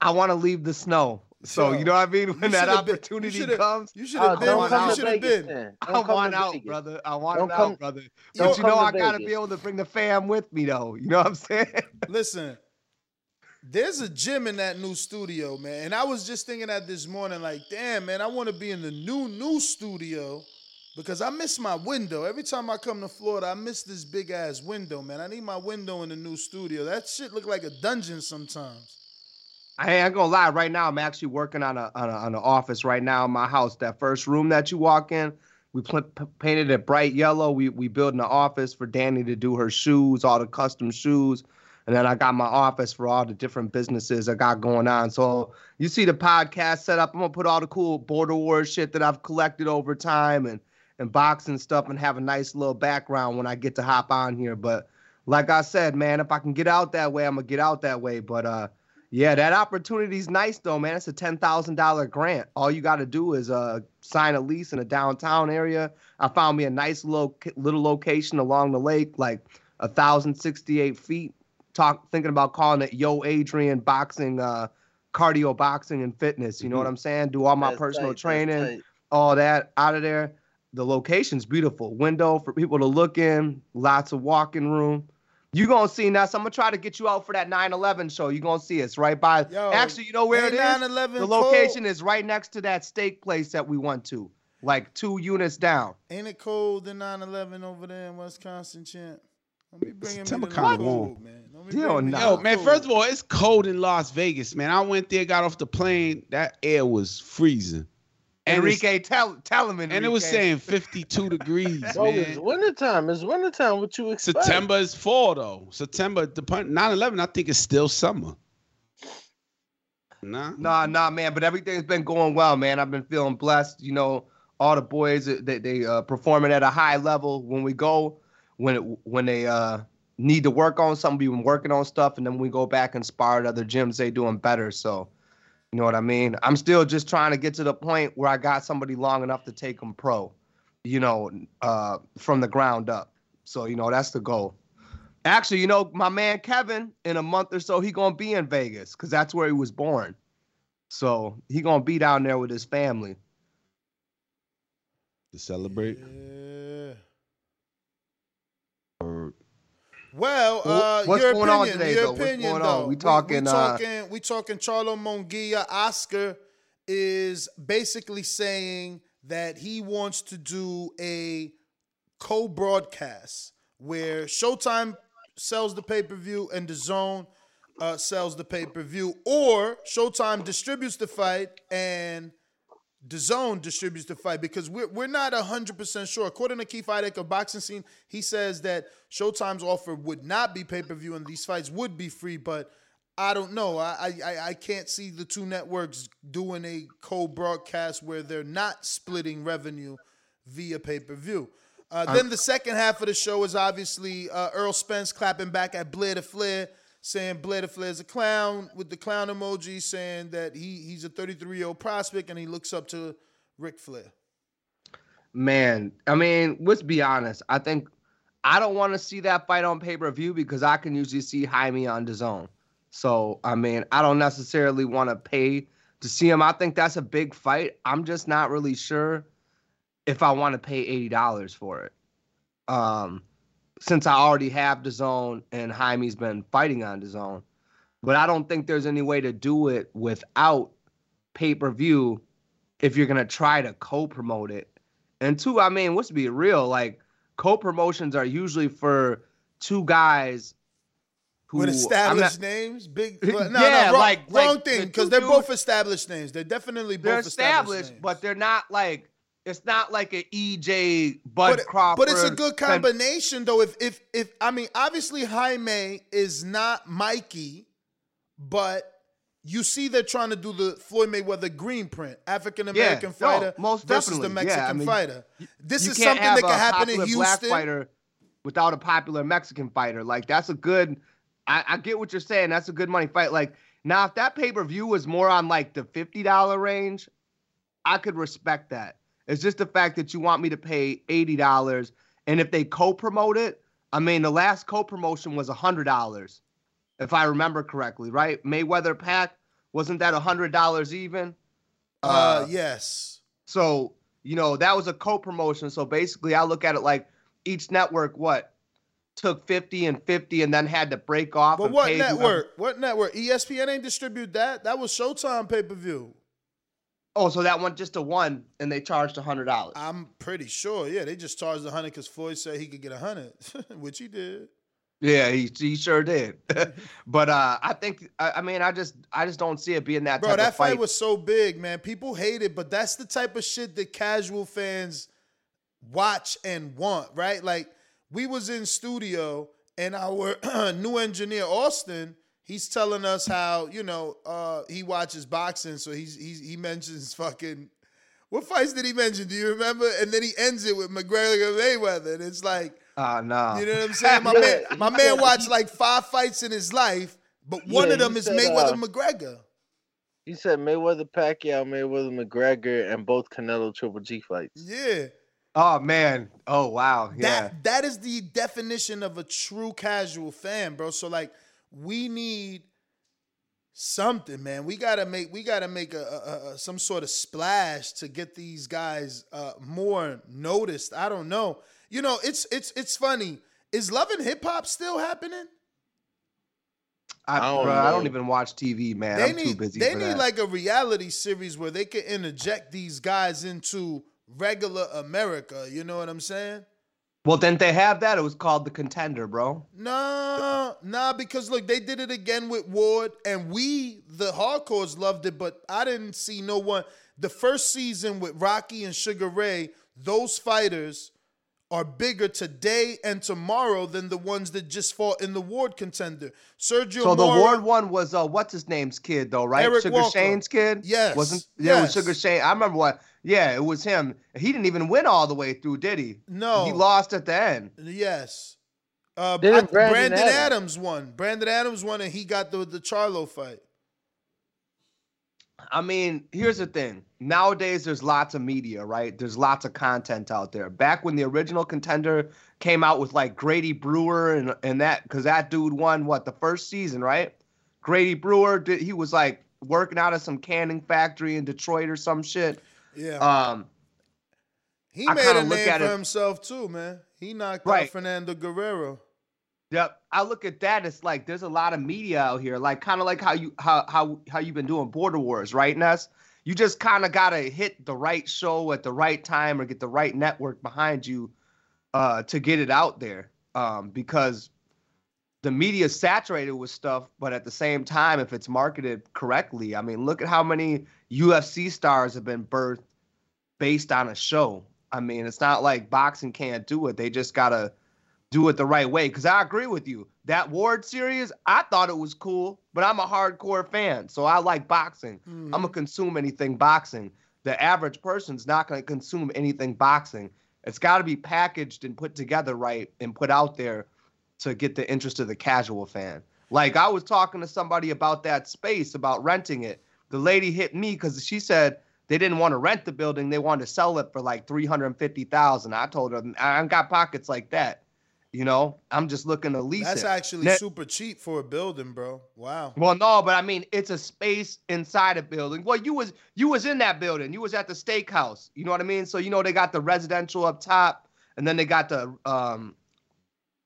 I want to leave the snow. So Yo, you know what I mean. When that should've been- you opportunity should've- comes, you should've I been- you should've Vegas been. I Don't want out, Vegas. brother. I want Don't it come- out, brother. But you know, I gotta Vegas. be able to bring the fam with me, though. You know what I'm saying? Listen, there's a gym in that new studio, man. And I was just thinking that this morning, like, damn, man, I want to be in the new, new studio because I miss my window. Every time I come to Florida, I miss this big ass window, man. I need my window in the new studio. That shit look like a dungeon sometimes. I ain't gonna lie. Right now, I'm actually working on a on, on an office right now in my house. That first room that you walk in, we pl- painted it bright yellow. We we built an office for Danny to do her shoes, all the custom shoes, and then I got my office for all the different businesses I got going on. So you see the podcast set up. I'm gonna put all the cool border wars shit that I've collected over time and and boxing stuff and have a nice little background when I get to hop on here. But like I said, man, if I can get out that way, I'm gonna get out that way. But uh. Yeah, that opportunity's nice though, man. It's a ten thousand dollar grant. All you got to do is uh sign a lease in a downtown area. I found me a nice little little location along the lake, like a thousand sixty eight feet. Talk thinking about calling it Yo Adrian Boxing, uh, cardio boxing and fitness. You know what I'm saying? Do all my That's personal tight, training, all that out of there. The location's beautiful. Window for people to look in. Lots of walking room. You gonna see us. I'm gonna try to get you out for that 9/11 show. You gonna see us right by. Yo, Actually, you know where it is? 9/11 The cold? location is right next to that steak place that we went to, like two units down. Ain't it cold than 9-11 over there in Wisconsin, champ? Don't be bringing September me to the kinda cold, warm. man. Don't be Yo, bringing me to Yo, the man, first of all, it's cold in Las Vegas, man. I went there, got off the plane. That air was freezing. And it's- Enrique, tell tell him. Enrique. and it was saying 52 degrees, Bro, it's man. wintertime. It's wintertime. What you expect? September is fall though. September, the 9/11, I think it's still summer. Nah. Nah, nah, man. But everything's been going well, man. I've been feeling blessed. You know, all the boys they they uh, performing at a high level. When we go, when it, when they uh need to work on something, we've been working on stuff, and then we go back and spar at other gyms. They doing better. So, you know what I mean. I'm still just trying to get to the point where I got somebody long enough to take them pro. You know, uh, from the ground up. So you know that's the goal. Actually, you know, my man Kevin, in a month or so, he gonna be in Vegas because that's where he was born. So he gonna be down there with his family. To celebrate. Yeah. Or Well, uh, What's your going on opinion, today, your though? What's opinion, going on? though. We talking, We, uh, talking. we talking. Charlo Munguia, Oscar is basically saying that he wants to do a co-broadcast where Showtime sells the pay-per-view and the Zone uh, sells the pay-per-view, or Showtime distributes the fight and the zone distributes the fight because we're, we're not 100% sure. According to Keith Idec of Boxing Scene, he says that Showtime's offer would not be pay per view and these fights would be free, but I don't know. I, I, I can't see the two networks doing a co broadcast where they're not splitting revenue via pay per view. Uh, then the second half of the show is obviously uh, Errol Spence clapping back at Blair to Flair, saying Blair Flair's a clown with the clown emoji, saying that he he's a 33 year old prospect and he looks up to Ric Flair. Man, I mean, let's be honest. I think I don't want to see that fight on pay per view because I can usually see Jaime on the zone. So I mean, I don't necessarily want to pay to see him. I think that's a big fight. I'm just not really sure if I want to pay eighty dollars for it. Um, since I already have the zone and Jaime's been fighting on the zone, but I don't think there's any way to do it without pay per view if you're gonna try to co-promote it. And two, I mean, let's be real, like co-promotions are usually for two guys who With established not- names, big. well, No, Yeah, no, wrong, like- wrong like thing because two they're both established names. They're definitely both they're established. established, but they're not like it's not like an EJ Bud Crawford. But it's a good combination, though. If if if I mean, obviously Jaime is not Mikey, but you see they're trying to do the Floyd Mayweather green print, African American Yeah, no, fighter most versus the. Mexican Yeah, I mean, fighter. This is something that can happen in popular black Houston. fighter without a popular Mexican fighter. Like that's a good. I, I get what you're saying. That's a good money fight. Like now, if that pay per view was more on like the fifty dollar range, I could respect that. It's just the fact that you want me to pay eighty dollars, and if they co promote it, I mean the last co promotion was hundred dollars, if I remember correctly, right? Mayweather Pac wasn't that hundred dollars even? Uh, yes. So, you know, that was a co-promotion. So basically I look at it like each network what took 50 and 50 and then had to break off. But and what network? What network? ESPN ain't distribute that. That was Showtime pay per view. Oh, so that one just a one and they charged a hundred dollars. I'm pretty sure. Yeah, they just charged a hundred because Floyd said he could get a hundred, which he did. Yeah, he, he sure did. but uh I think I, I mean I just I just don't see it being that Bro, that fight. fight was so big, man. People hate it, but that's the type of shit that casual fans watch and want, right? Like we was in studio and our new engineer Austin, he's telling us how you know uh, he watches boxing, so he's, he's he mentions fucking. What fights did he mention? Do you remember? And then he ends it with McGregor Mayweather, and it's like, uh no. you know what I'm saying? My man, my man watched like five fights in his life, but one Yeah, of them is said, Mayweather uh, McGregor. He said Mayweather Pacquiao, Mayweather McGregor, and both Canelo Triple G fights. Yeah. Oh man. Oh wow. Yeah. That that is the definition of a true casual fan, bro. So like we need something, man. We gotta make we gotta make a, a, a some sort of splash to get these guys uh, more noticed. I don't know. You know, it's it's it's funny. Is love and hip hop still happening? I, I don't bro, I don't even watch TV, man. they I'm need too busy they for need that. like a reality series where they can interject these guys into regular America. You know what I'm saying? Well, didn't they have that? It was called the Contender, bro. No, nah, because look, they did it again with Ward, and we, the hardcores, loved it, but I didn't see no one. The first season with Rocky and Sugar Ray, those fighters are bigger today and tomorrow than the ones that just fought in the Ward contender. Sergio So the Ward one was uh what's his name's kid though, right? Eric Sugar Walker. Shane's kid? Yes, Wasn't yeah, it was. Sugar Shane. I remember what yeah, it was him. He didn't even win all the way through, did he? No. He lost at the end. Yes. Uh, Brandon Brandon, Adams. Adams won. Brandon Adams won, and he got the the Charlo fight. I mean, here's the thing. Nowadays, there's lots of media, right? There's lots of content out there. Back when the original contender came out with like Grady Brewer and and that, because that dude won what the first season, right? Grady Brewer, did, he was like working out of some canning factory in Detroit or some shit. Yeah. Um, He I made a name for it- himself too, man. He knocked out Fernando Guerrero. Yep. I look at that. It's like there's a lot of media out here, like kind of like how you how how how you've been doing Border Wars, right, Ness? You just kind of gotta hit the right show at the right time or get the right network behind you uh, to get it out there. Um, because the media is saturated with stuff, but at the same time, if it's marketed correctly, I mean, look at how many UFC stars have been birthed based on a show. I mean, it's not like boxing can't do it. They just gotta do it the right way. Because I agree with you. That Ward series, I thought it was cool, but I'm a hardcore fan, so I like boxing. Hmm. I'm gonna consume anything boxing. The average person's not gonna consume anything boxing. It's got to be packaged and put together right and put out there to get the interest of the casual fan. Like I was talking to somebody about that space, about renting it. The lady hit me because she said they didn't want to rent the building; they wanted to sell it for like three hundred fifty thousand. I told her I ain't got pockets like that. You know, I'm just looking to lease That's it. actually Now- super cheap for a building, bro. Wow. well, no, but I mean, it's a space inside a building. Well, you was you was in that building. You was at the steakhouse. You know what I mean? So you know they got the residential up top, and then they got the um,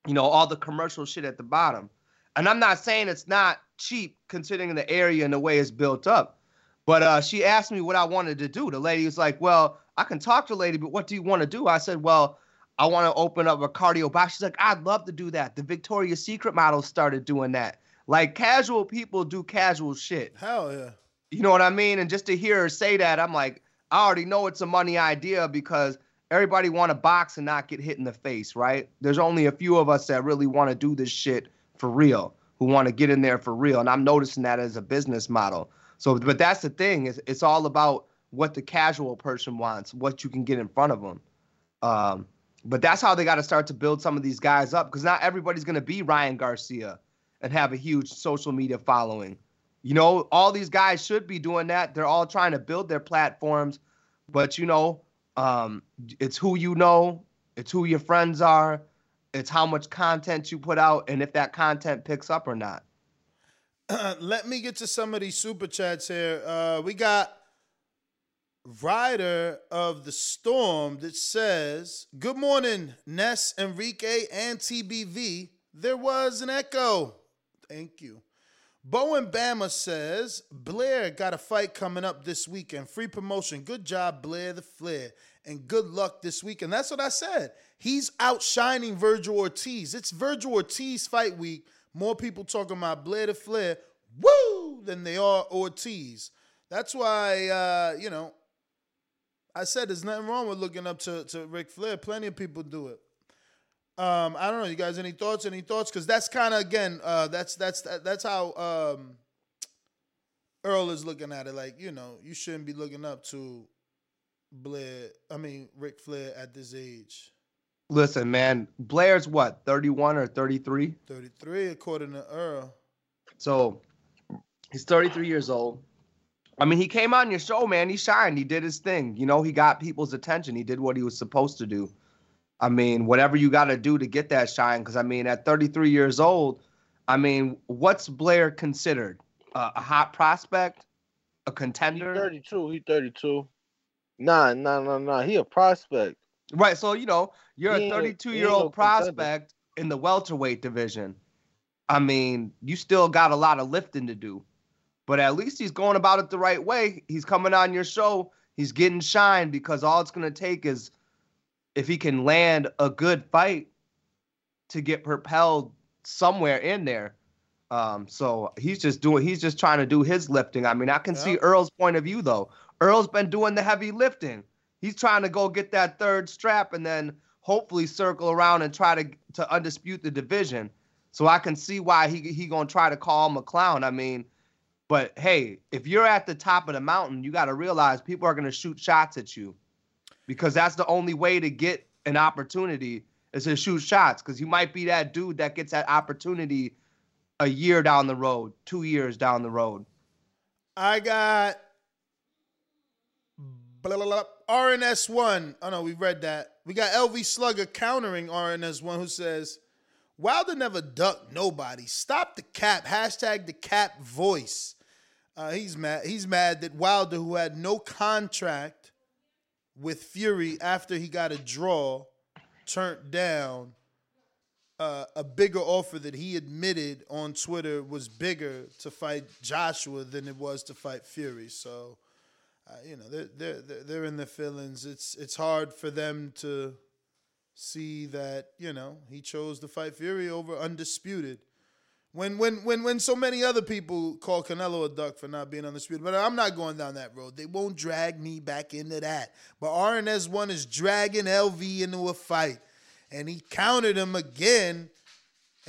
you know, all the commercial shit at the bottom. And I'm not saying it's not cheap considering the area and the way it's built up. But uh, she asked me what I wanted to do. The lady was like, "Well, I can talk to the lady, but what do you want to do?" I said, "Well, I want to open up a cardio box. She's like, I'd love to do that. The Victoria's Secret models started doing that. Like casual people do casual shit. Hell yeah. You know what I mean? And just to hear her say that, I'm like, I already know it's a money idea because everybody want to box and not get hit in the face, right? There's only a few of us that really want to do this shit for real, who want to get in there for real. And I'm noticing that as a business model. So, but that's the thing. It's, it's all about what the casual person wants, what you can get in front of them. Um, but that's how they got to start to build some of these guys up because not everybody's going to be Ryan Garcia and have a huge social media following. You know, all these guys should be doing that. They're all trying to build their platforms, but you know, um, it's who you know, it's who your friends are, it's how much content you put out, and if that content picks up or not. Let me get to some of these super chats here. Uh, we got Rider of the Storm that says, Good morning, Ness, Enrique, and TBV. There was an echo. Thank you. Bowen Bama says, Blair got a fight coming up this weekend. Free promotion. Good job, Blair the Flair. And good luck this weekend. That's what I said. He's outshining Vergil Ortiz. It's Vergil Ortiz fight week. More people talking about Blair the Flair, woo, than they are Ortiz. That's why, uh, you know, I said there's nothing wrong with looking up to, to Ric Flair. Plenty of people do it. Um, I don't know. You guys, any thoughts? Any thoughts? Because that's kind of again, uh, that's that's that's how um, Errol is looking at it. Like you know, you shouldn't be looking up to Blair. I mean, Ric Flair at this age. Listen, man, Blair's what, 31 or 33? 33, according to Errol. So he's 33 years old. I mean, he came on your show, man. He shined. He did his thing. You know, he got people's attention. He did what he was supposed to do. I mean, whatever you got to do to get that shine. Because I mean, at 33 years old, I mean, what's Blair considered? Uh, a hot prospect, a contender? He 32. He 32. Nah, nah, nah, nah. He a prospect. Right. So you know, you're He a 32 year no old prospect in the welterweight division. I mean, you still got a lot of lifting to do, but at least he's going about it the right way. He's coming on your show. He's getting shine because all it's going to take is if he can land a good fight to get propelled somewhere in there. Um, so he's just doing, he's just trying to do his lifting. I mean, I can see Errol's point of view though. Errol's been doing the heavy lifting. He's trying to go get that third strap and then hopefully circle around and try to to undispute the division. So I can see why he he gonna try to call him a clown. I mean, but hey, if you're at the top of the mountain, you got to realize people are gonna shoot shots at you because that's the only way to get an opportunity is to shoot shots. Because you might be that dude that gets that opportunity a year down the road, two years down the road. I got blah, blah, blah, RNS1. Oh no, we read that. We got LV Slugger countering RNS1 who says, Wilder never ducked nobody. Stop the cap. Hashtag the cap voice. Uh, he's mad. He's mad that Wilder, who had no contract with Fury after he got a draw, turned down uh, a bigger offer that he admitted on Twitter was bigger to fight Joshua than it was to fight Fury. So, you know, they're, they're they're in their feelings. It's it's hard for them to see that you know he chose to fight Fury over undisputed. When when when when so many other people call Canelo a duck for not being undisputed, but I'm not going down that road. They won't drag me back into that. But RNS one is dragging LV into a fight, and he countered him again,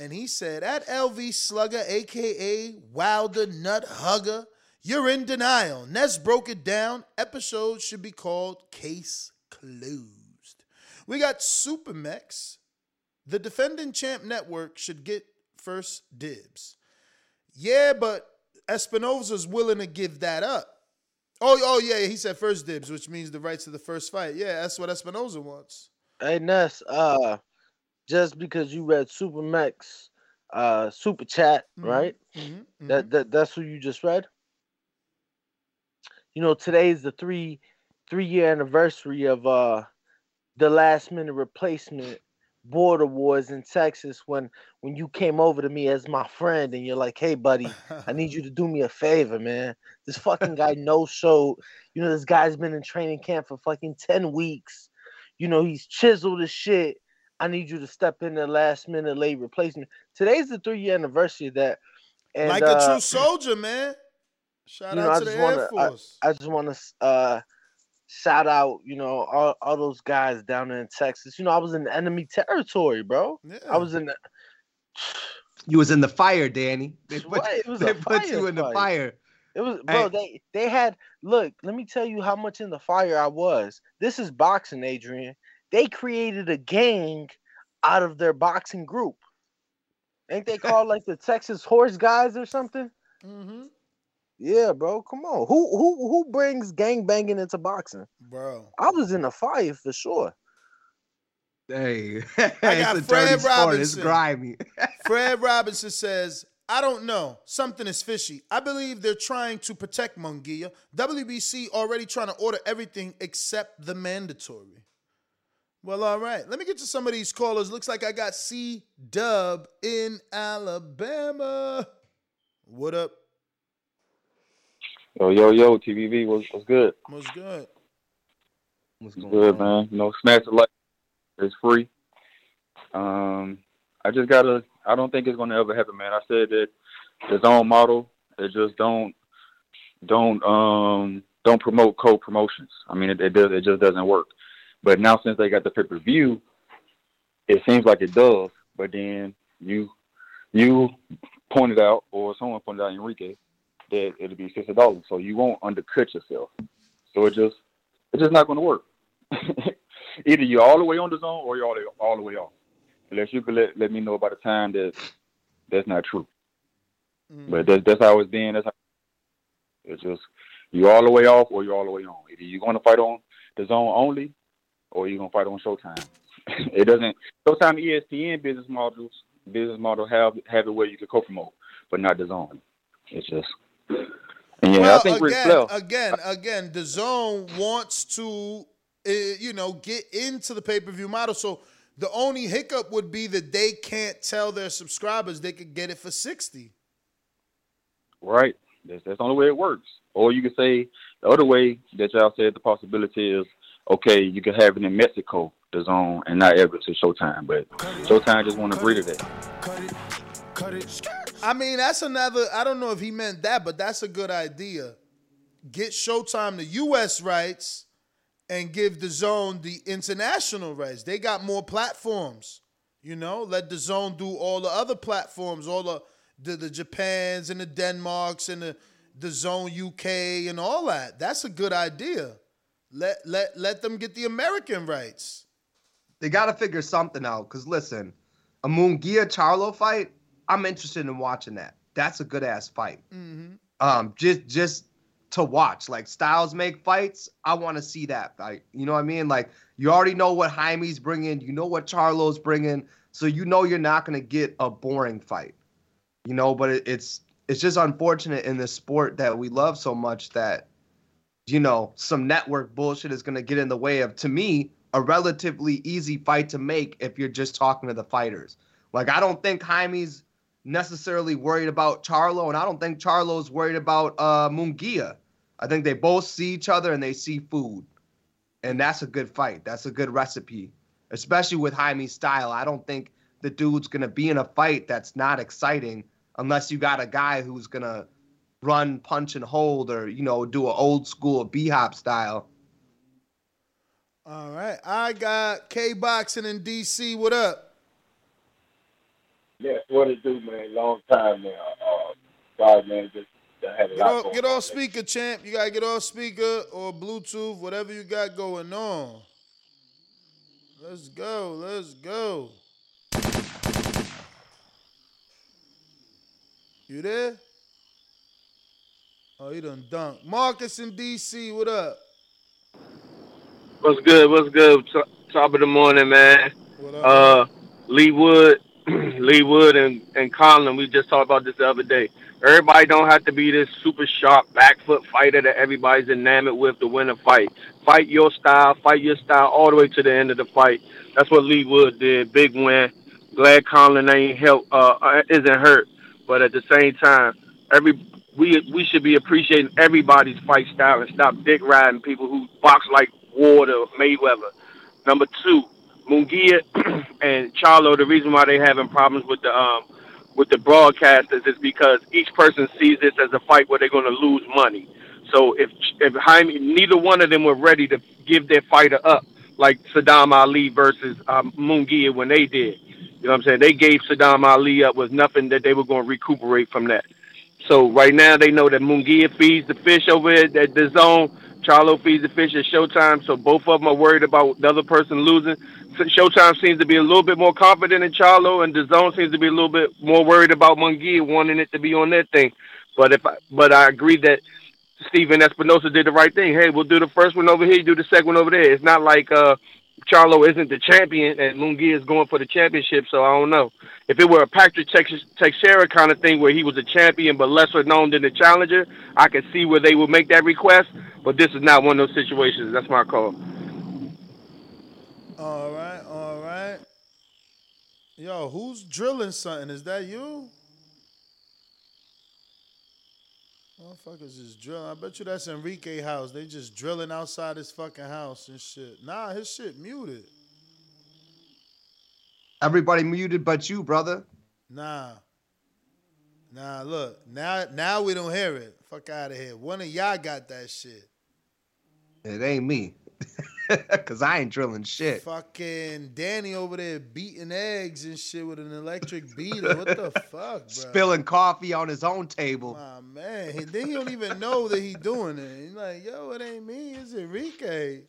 and he said, "At LV Slugger, aka Wilder Nut Hugger, you're in denial." Ness broke it down. Episode should be called Case Closed. We got Supermex. The defending champ network should get first dibs. Yeah, but Espinoza's willing to give that up. Oh, oh yeah, he said first dibs, which means the rights to the first fight. Yeah, that's what Espinoza wants. Hey Ness, uh, just because you read Super Max, uh, Super Chat, right? Mm-hmm, That that that's who you just read. You know, today is the three three year anniversary of uh the last minute replacement border wars in Texas when when you came over to me as my friend and you're like, hey buddy, I need you to do me a favor, man. This fucking guy no show. You know, this guy's been in training camp for fucking 10 weeks. You know, he's chiseled as shit. I need you to step in the last minute late replacement. Today's the three year anniversary of that. And, like uh, a true soldier, man. Shout you know, out I to the just Air wanna, I, Force. I just want to uh, shout out, you know, all, all those guys down in Texas. You know, I was in enemy territory, bro. I was in. The, You was in the fire, Danny. They put, What? It was they put you in the fire. It was, bro. They they had. Look, let me tell you how much in the fire I was. This is boxing, Adrian. They created a gang out of their boxing group. Ain't they called like the Texas Horse Guys or something? Mm-hmm. Yeah, bro. Come on. Who who who brings gang banging into boxing? Bro. I was in the fire for sure. Hey, I got Fred dirty sport. It's Robinson. grimy. Fred Robinson says, I don't know. Something is fishy. I believe they're trying to protect Munguia. WBC already trying to order everything except the mandatory. Well, all right. Let me get to some of these callers. Looks like I got C Dub in Alabama. What up? Yo, yo, yo, TVV was was good. What's good? What's It's good, man. You know, smash the like. It's free. Um, I just gotta. I don't think it's gonna ever happen, man. I said that the zone model. It just don't don't um don't promote co-promotions. I mean, it, it does. It just doesn't work. But now since they got the pay per view, it seems like it does. But then you you pointed out, or someone pointed out, Enrique, that it'll be fifty dollars. So you won't undercut yourself. So it just it's just not going to work. Either you're all the way on the zone or you're all the, all the way off. Unless you could let, let me know by the time that that's not true. Mm-hmm. But that's that's how it's been. That's how it's just you're all the way off or you're all the way on. Either you're going to fight on the zone only or you're going to fight on Showtime. it doesn't Showtime ESPN business models business model have have it where you can co-promote, but not the zone. It's just and yeah, well, I think Ric again, Flair. again, again, the zone wants to, uh, you know, get into the pay per view model. So the only hiccup would be that they can't tell their subscribers they could get it for sixty. Right. That's that's the only way it works. Or you could say the other way that y'all said the possibility is okay, you could have it in Mexico, the zone, and not ever to Showtime. But Showtime just won't agree to that. I mean, that's another. I don't know if he meant that, but that's a good idea. Get Showtime the U.S. rights and give the Zone the international rights. They got more platforms. You know, let the Zone do all the other platforms, all the the, the Japans and the Denmarks and the the Zone UK and all that. That's a good idea. Let let let them get the American rights. They got to figure something out. Cause listen, a Munguia Charlo fight, I'm interested in watching that. That's a good ass fight. Mm-hmm. Um, just just to watch. Like Styles make fights, I want to see that fight. You know what I mean? Like you already know what Jaime's bringing, you know what Charlo's bringing, so you know you're not gonna get a boring fight. You know, but it, it's it's just unfortunate in this sport that we love so much that you know some network bullshit is gonna get in the way of to me a relatively easy fight to make if you're just talking to the fighters. Like I don't think Jaime's necessarily worried about Charlo, and I don't think Charlo's worried about uh, Munguia. I think they both see each other and they see food, and that's a good fight. That's a good recipe, especially with Jaime's style. I don't think the dude's gonna be in a fight that's not exciting unless you got a guy who's gonna run, punch, and hold, or you know, do an old school B hop style. All right, I got K boxing in DC. What up? Yes, what it do, man? Long time now. Uh, sorry, man. Just I had a Get lot off, get off speaker, champ. You gotta get off speaker or Bluetooth, whatever you got going on. Let's go. Let's go. You there? Oh, he done dunked. Marcus in DC, what up? What's good? What's good? Top, top of the morning, man. What Uh, Leigh Wood, Leigh Wood, and and Conlan. We just talked about this the other day. Everybody don't have to be this super sharp back foot fighter that everybody's enamored with to win a fight. Fight your style, fight your style all the way to the end of the fight. That's what Leigh Wood did. Big win. Glad Conlan ain't help, uh, isn't hurt. But at the same time, every we we should be appreciating everybody's fight style and stop dick riding people who box like Ward or Mayweather. Number two, Munguia and Charlo, the reason why they're having problems with the um with the broadcasters is because each person sees this as a fight where they're going to lose money. So if if Jaime, neither one of them were ready to give their fighter up, like Saddam Ali versus um, Munguia when they did, you know what I'm saying? They gave Saddam Ali up with nothing that they were going to recuperate from that. So right now they know that Munguia feeds the fish over at the, zone. Charlo feeds the fish at Showtime. So both of them are worried about the other person losing. Showtime seems to be a little bit more confident in Charlo, and zone seems to be a little bit more worried about Munguia wanting it to be on their thing. But if I, but I agree that Stephen Espinoza did the right thing. Hey, we'll do the first one over here, do the second one over there. It's not like uh Charlo isn't the champion and Munguia is going for the championship, so I don't know. If it were a Patrick Teixeira kind of thing where he was a champion but lesser known than the challenger, I could see where they would make that request. But this is not one of those situations. That's my call. All right. Yo, who's drilling something? Is that you? Motherfuckers is drilling. I bet you that's Enrique house. They just drilling outside his fucking house and shit. Nah, his shit muted. Everybody muted but you, brother. Nah. Nah, look. Now now we don't hear it. Fuck out of here. One of y'all got that shit. It ain't me. Cause I ain't drilling shit. Fucking Danny over there beating eggs and shit with an electric beater. What the fuck, bro? Spilling coffee on his own table. My man, he, then he don't even know that he doing it. He's like, yo, it ain't me, it's Enrique.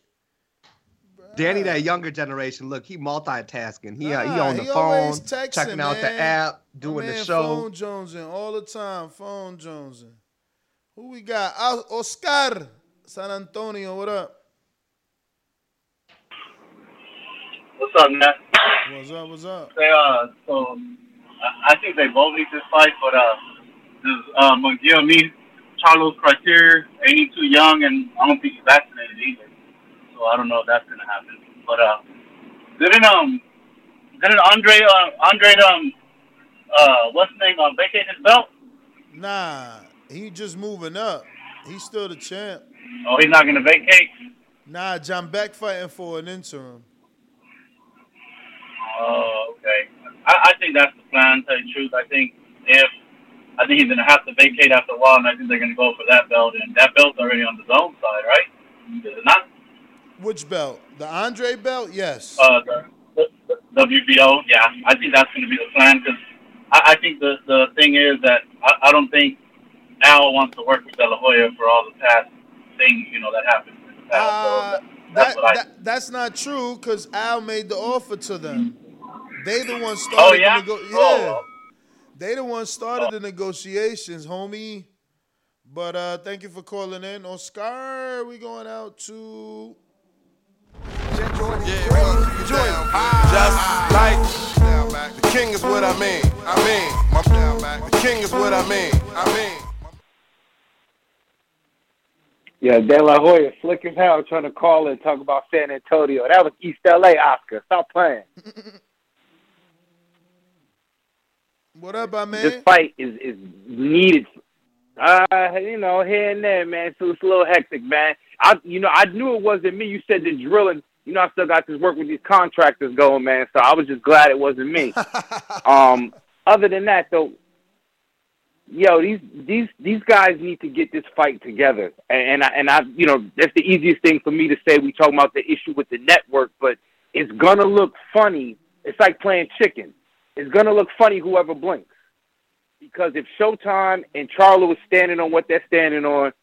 Danny, that younger generation, look, he multitasking. He uh, he on the he phone, texting, checking out the app, doing the show. Phone Jonesing all the time. Phone Jonesing. Who we got? Oscar San Antonio. What up? What's up, man? What's up? What's up? They, uh, so I- I think they both need this fight, but uh, does uh, Munguia meet Charlo's criteria? Ain't he too young, and I don't think he's vaccinated either. So I don't know if that's gonna happen. But uh, didn't um, didn't Andre uh, Andre um, uh, what's his name uh, vacate his belt? Nah, he just moving up. He's still the champ. Oh, he's not gonna vacate. Nah, Janibek fighting for an interim. Oh, okay. I, I think that's the plan. To tell you the truth, I think if I think he's gonna have to vacate after a while, and I think they're gonna go for that belt. And that belt's already on the zone side, right? Is it not? Which belt? The Andre belt? Yes. Uh, the, the, the WBO. Yeah, I think that's gonna be the plan because I, I think the the thing is that I, I don't think Al wants to work with De La Hoya for all the past things you know that happened in the past. Uh, so that's that, I. that- that's not true because Al made the offer to them. They the ones started Oh, yeah? the nego- yeah. Oh. They the ones started the negotiations, homie. But uh thank you for calling in. Oscar, we going out to Yeah, Just like the king is what I mean. I mean, my the king is what I mean. I mean. Yeah, De La Hoya, slick as hell, trying to call and talk about San Antonio. That was East LA, Oscar. Stop playing. What up, my man? This fight is is needed. Uh, you know, here and there, man. So it's a little hectic, man. I, you know, I knew it wasn't me. You said the drilling. You know, I still got this work with these contractors going, man. So I was just glad it wasn't me. um, other than that, though, yo, these these these guys need to get this fight together. And, and I and I, you know, that's the easiest thing for me to say. We talking about the issue with the network, but it's gonna look funny. It's like playing chicken. It's gonna look funny whoever blinks. Because if Showtime and Charlo is standing on what they're standing on,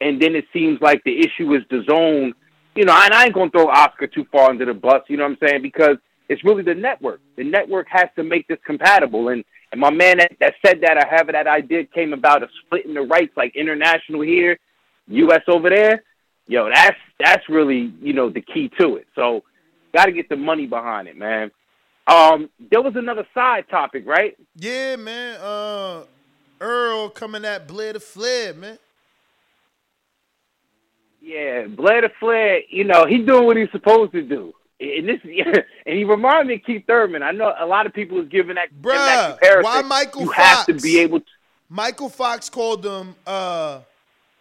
and then it seems like the issue is the zone, you know, and I ain't gonna throw Oscar too far under the bus, you know what I'm saying? Because it's really the network. The network has to make this compatible. And and my man that, that said that I have that idea came about of splitting the rights like international here, US over there, yo, that's that's really, you know, the key to it. So gotta get the money behind it, man. Um, there was another side topic, right? Yeah, man. Uh Errol coming at Blair the Flair, man. Yeah, Blair the Flair, you know, he's doing what he's supposed to do. And this, and he reminded me of Keith Thurman. I know a lot of people is giving that, giving that comparison. why Michael you Fox? have to be able to. Michael Fox called him uh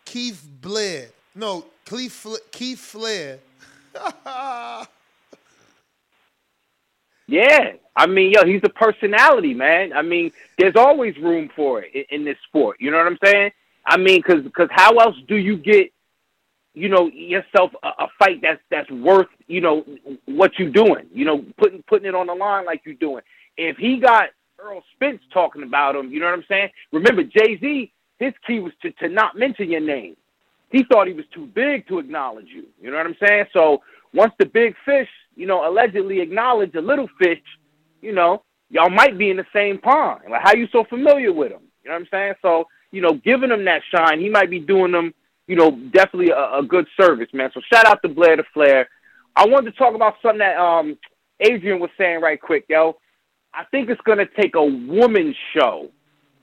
Keith Blair. No, Keith Keith Flair. Yeah, I mean, yo, he's a personality, man. I mean, there's always room for it in, in this sport. You know what I'm saying? I mean, because because how else do you get, you know, yourself a, a fight that's that's worth, you know, what you doing? You know, putting putting it on the line like you're doing. If he got Errol Spence talking about him, you know what I'm saying? Remember, Jay Z, his key was to to not mention your name. He thought he was too big to acknowledge you. You know what I'm saying? So once the big fish, you know, allegedly acknowledge a little fish, you know, y'all might be in the same pond. Like, how you so familiar with him? You know what I'm saying? So, you know, giving him that shine, he might be doing them, you know, definitely a, a good service, man. So shout out to Blair the Flair. I wanted to talk about something that um Adrian was saying right quick, yo. I think it's gonna take a woman's show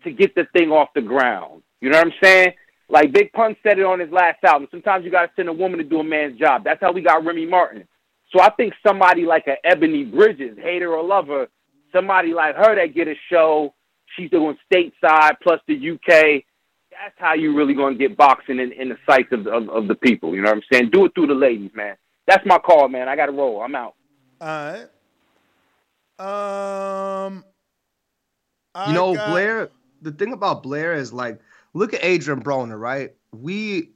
to get the thing off the ground. You know what I'm saying? Like Big Pun said it on his last album. Sometimes you gotta send a woman to do a man's job. That's how we got Remy Martin. So I think somebody like a Ebony Bridges, hater or lover, somebody like her that get a show, she's doing stateside plus the UK. That's how you really gonna get boxing in, in the sights of, of, of the people. You know what I'm saying? Do it through the ladies, man. That's my call, man. I gotta roll. I'm out. All right. Um, You know, got- Blair. The thing about Blair is like, look at Adrian Broner, right? We,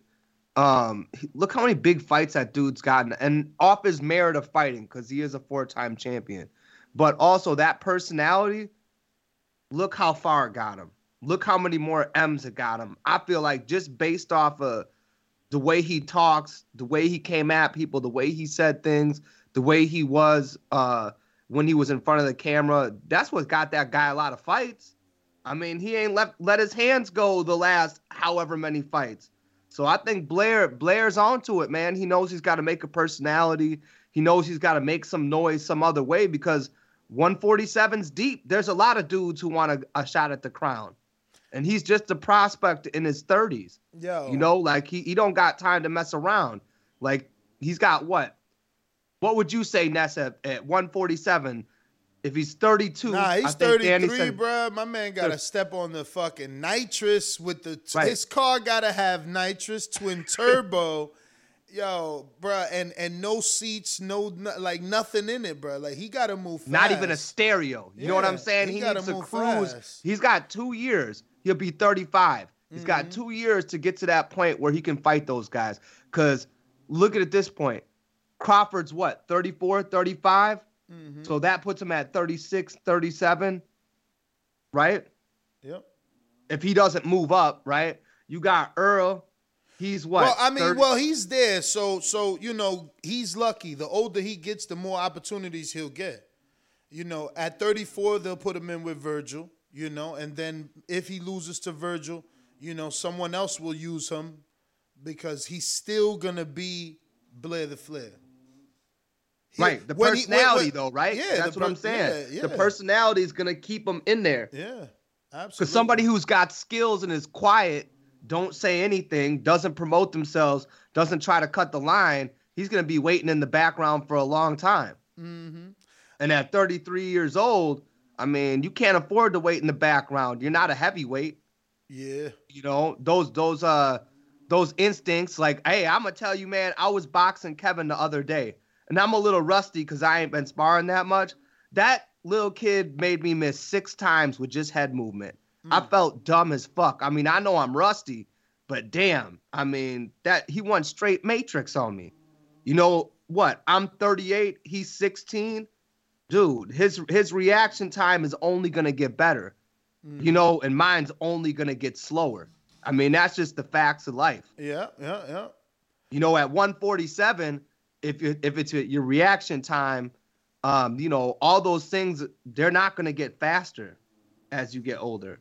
um, look how many big fights that dude's gotten, and off his merit of fighting because he is a four-time champion, but also that personality. Look how far it got him. Look how many more M's it got him. I feel like just based off of the way he talks, the way he came at people, the way he said things, the way he was uh, when he was in front of the camera, that's what got that guy a lot of fights. I mean, he ain't left let his hands go the last however many fights. So I think Blair Blair's onto it, man. He knows he's got to make a personality. He knows he's got to make some noise some other way because 147's deep. There's a lot of dudes who want a, a shot at the crown. And he's just a prospect in his 30s. Yo. You know, like he, he don't got time to mess around. Like he's got what? What would you say, Ness, at, at 147? If he's 32, Nah, he's think 33, said- bruh. My man got to step on the fucking nitrous with the. Right. His car got to have nitrous twin turbo. Yo, bruh, and and no seats, no no- like nothing in it, bruh. Like he got to move. Fast. Not even a stereo. You know what I'm saying? he He, needs to cruise. fast. He's got two years. He'll be 35. He's Mm-hmm. got two years to get to that point where he can fight those guys. Because look at it this point. Crawford's what, 34, 35? Mm-hmm. So that puts him at 36, 37, right? Yep. If he doesn't move up, right? You got Errol. He's what? Well, I mean, 30 well, he's there, so so you know he's lucky. The older he gets, the more opportunities he'll get. You know, at 34, they'll put him in with Vergil. You know, and then if he loses to Vergil, you know, someone else will use him because he's still gonna be Blair the Flair. He- Right, the when he- when- personality when- though, right? Yeah, that's what I'm saying. yeah, The personality is gonna keep him in there. Yeah, absolutely. Because somebody who's got skills and is quiet, don't say anything, doesn't promote themselves, doesn't try to cut the line, he's gonna be waiting in the background for a long time. Mm-hmm. And at 33 years old, I mean, you can't afford to wait in the background. You're not a heavyweight. Yeah. You know, those those uh those instincts, like, hey, I'm gonna tell you, man, I was boxing Kevin the other day, and I'm a little rusty because I ain't been sparring that much. That little kid made me miss six times with just head movement. I mm. felt dumb as fuck. I mean, I know I'm rusty, but damn, I mean, that he went straight matrix on me. You know what? I'm 38, he's 16. Dude, his his reaction time is only gonna get better. Mm. You know, and mine's only gonna get slower. I mean, that's just the facts of life. Yeah, yeah, yeah. You know, at 147, if you if it's your reaction time, um, you know, all those things they're not gonna get faster as you get older.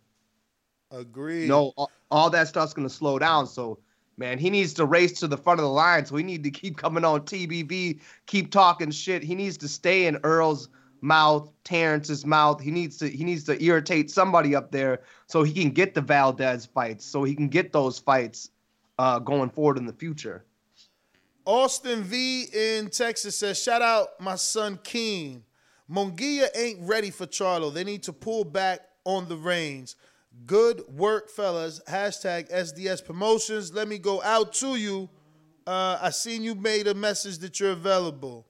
Agreed. You know, all, all that stuff's gonna slow down. So, man, he needs to race to the front of the line. So we need to keep coming on TBV, keep talking shit. He needs to stay in Errol's mouth, Terrence's mouth. He needs to he needs to irritate somebody up there so he can get the Valdez fights, so he can get those fights uh, going forward in the future. Austin V in Texas says, shout out my son Keen. Munguia ain't ready for Charlo. They need to pull back on the reins. Good work, fellas. Hashtag SDS promotions. Let me go out to you. Uh, I seen you made a message that you're available.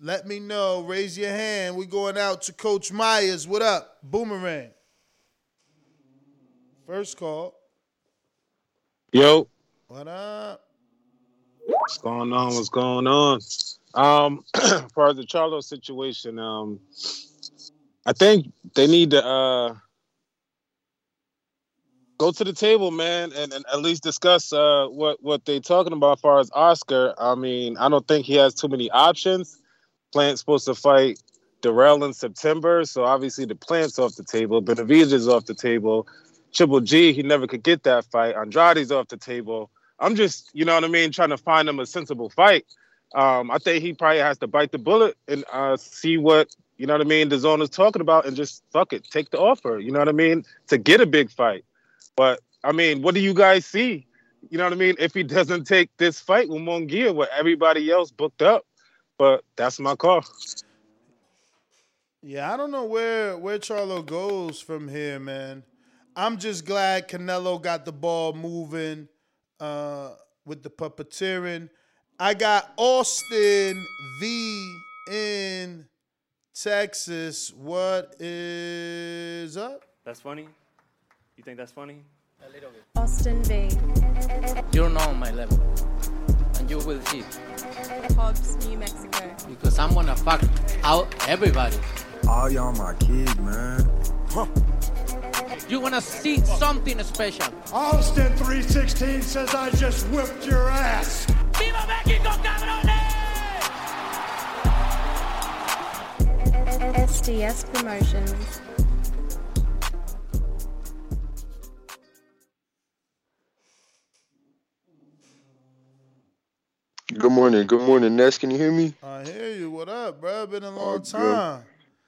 let me know. Raise your hand. we going out to Coach Myers. What up? Boomerang. First call. Yo, What up? What's going on? What's going on? Um, as far as the Charlo situation, um, I think they need to uh go to the table, man, and, and at least discuss uh what what they talking about as far as Oscar. I mean, I don't think he has too many options. Plant's supposed to fight Dirrell in September, so obviously the plant's off the table. Benavidez is off the table. Triple G, he never could get that fight. Andrade's off the table. I'm just, you know what I mean, trying to find him a sensible fight. Um, I think he probably has to bite the bullet and uh, see what you know what I mean. The zone is talking about, and just fuck it, take the offer. You know what I mean to get a big fight. But I mean, what do you guys see? You know what I mean? If he doesn't take this fight with Munguia, with everybody else booked up, but that's my call. Yeah, I don't know where where Charlo goes from here, man. I'm just glad Canelo got the ball moving uh, with the puppeteering. I got Austin V in Texas. What is up? That's funny? You think that's funny? A little bit. Austin V. You're not on my level. And you will see. Hobbs, New Mexico. Because I'm gonna fuck out everybody. All y'all my kids, man. Huh. You're gonna see something special. Austin 316 says I just whipped your ass. ¡Viva México, cabrones! SDS Promotions. Good morning. Good morning, Ness. Can you hear me? I hear you. What up, bro? Been a long good. time.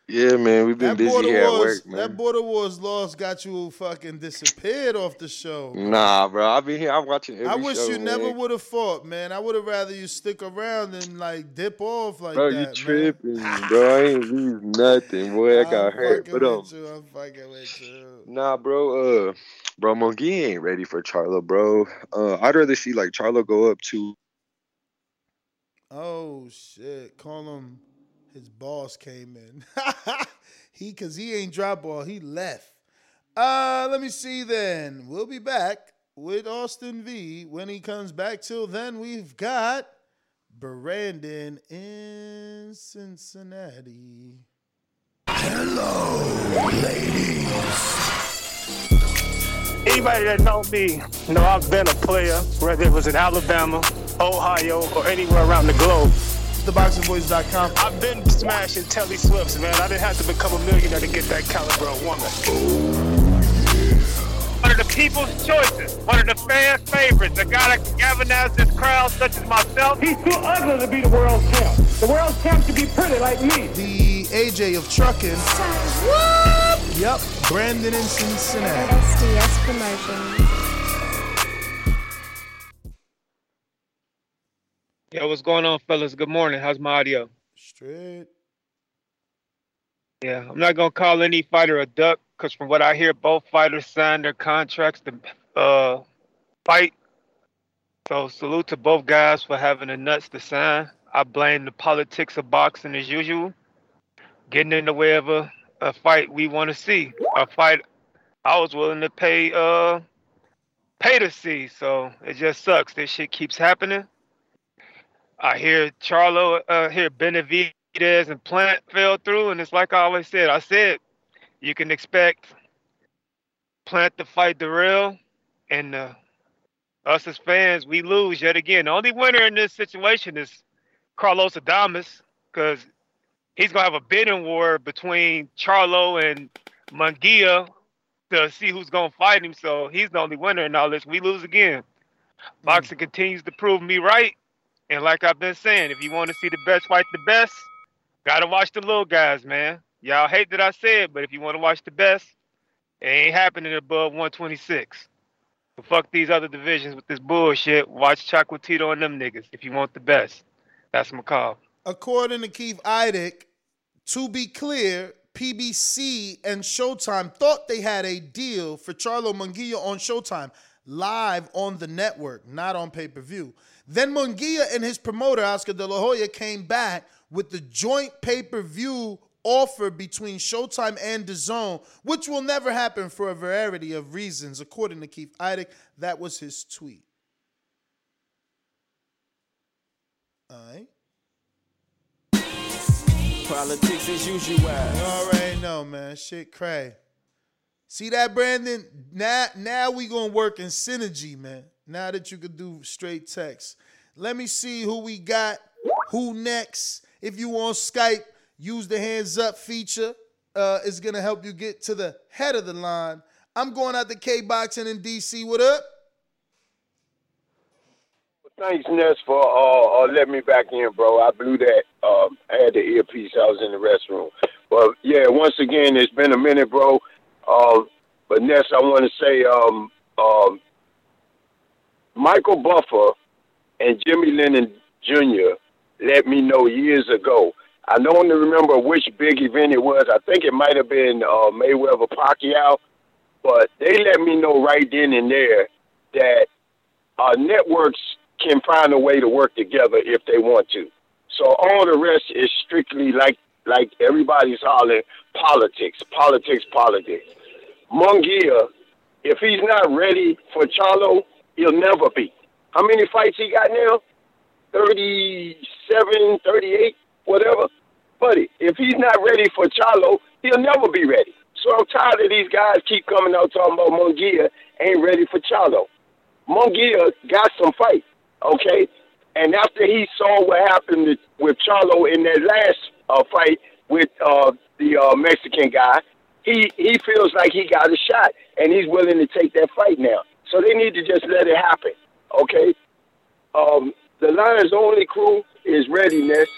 Yeah, man. We've been That busy here at wars, work, man. that border wars loss got you fucking disappeared off the show. Nah, bro. I've been here. I'm watching every I wish show, you never would have fought, man. I would have rather you stick around and like dip off like Bro, that. you man. tripping, bro. I ain't lose nothing, boy. I got I'm hurt. But um, you. I'm fucking with you. nah, bro. Uh, bro, Munguia ain't ready for Charlo, bro. Uh, I'd rather see like Charlo go up to. Oh shit! Call him. His boss came in. he cause he ain't drop ball. He left. Uh, let me see. Then we'll be back with Austin V when he comes back. Till then, we've got Brandon in Cincinnati. Hello, ladies. Anybody that know me know I've been a player, whether it was in Alabama, Ohio, or anywhere around the globe. TheBoxingVoice.com. I've been smashing Telly Swifts, man. I didn't have to become a millionaire to get that caliber of woman. One of the people's choices, one of the fans' favorites, a guy that can galvanize this crowd, such as myself. He's too ugly to be the world champ. The world champ should be pretty like me. The AJ of trucking. Yep, Brandon in Cincinnati. SDS Promotions. Yo, what's going on, fellas? Good morning. How's my audio? Straight. Yeah, I'm not gonna call any fighter a duck because from what I hear, both fighters signed their contracts to uh, fight. So salute to both guys for having the nuts to sign. I blame the politics of boxing as usual, getting in the way of a, a fight we want to see, a fight I was willing to pay uh pay to see. So it just sucks. This shit keeps happening. I hear Charlo, uh, hear Benavidez and Plant fell through, and it's like I always said. I said you can expect Plant to fight Dirrell, and uh, us as fans, we lose yet again. The only winner in this situation is Carlos Adames, because he's gonna have a bidding war between Charlo and Munguia to see who's gonna fight him. So he's the only winner in all this. We lose again. Boxing continues to prove me right. And like I've been saying, if you want to see the best fight the best, gotta watch the little guys, man. Y'all hate that I said, but if you want to watch the best, it ain't happening above 126. So fuck these other divisions with this bullshit. Watch Chocolatito and them niggas if you want the best. That's my call. According to Keith Idec, to be clear, PBC and Showtime thought they had a deal for Charlo Munguia on Showtime. live on the network, not on pay per view. Then Munguia and his promoter, Oscar De La Hoya, came back with the joint pay per view offer between Showtime and DAZN, which will never happen for a variety of reasons, according to Keith Idec. That was his tweet. All right. Politics as usual. You already know, man. Shit cray. See that, Brandon? Now, now we gonna work in synergy, man. Now that you could do straight text. Let me see who we got. Who next? If you on Skype, use the hands up feature. Uh, it's gonna help you get to the head of the line. I'm going out to K Boxing in DC. What up? Thanks, Ness, for uh, uh, letting me back in, bro. I blew that. Um, I had the earpiece. I was in the restroom. But yeah, once again, it's been a minute, bro. Um, but Ness, I want to say, um, um, Michael Buffer and Jimmy Lennon Jr. let me know years ago. I don't remember which big event it was. I think it might have been uh, Mayweather Pacquiao, but they let me know right then and there that uh, networks can find a way to work together if they want to. So all the rest is strictly like like everybody's hollering politics, politics, politics. Munguia, if he's not ready for Charlo, he'll never be. How many fights he got now? 37, 38, whatever. Buddy, if he's not ready for Charlo, he'll never be ready. So I'm tired of these guys keep coming out talking about Munguia ain't ready for Charlo. Munguia got some fight, okay? And after he saw what happened with Charlo in that last uh, fight with uh, the uh, Mexican guy, he he feels like he got a shot, and he's willing to take that fight now. So they need to just let it happen, okay? Um, the Lions only crew is readiness.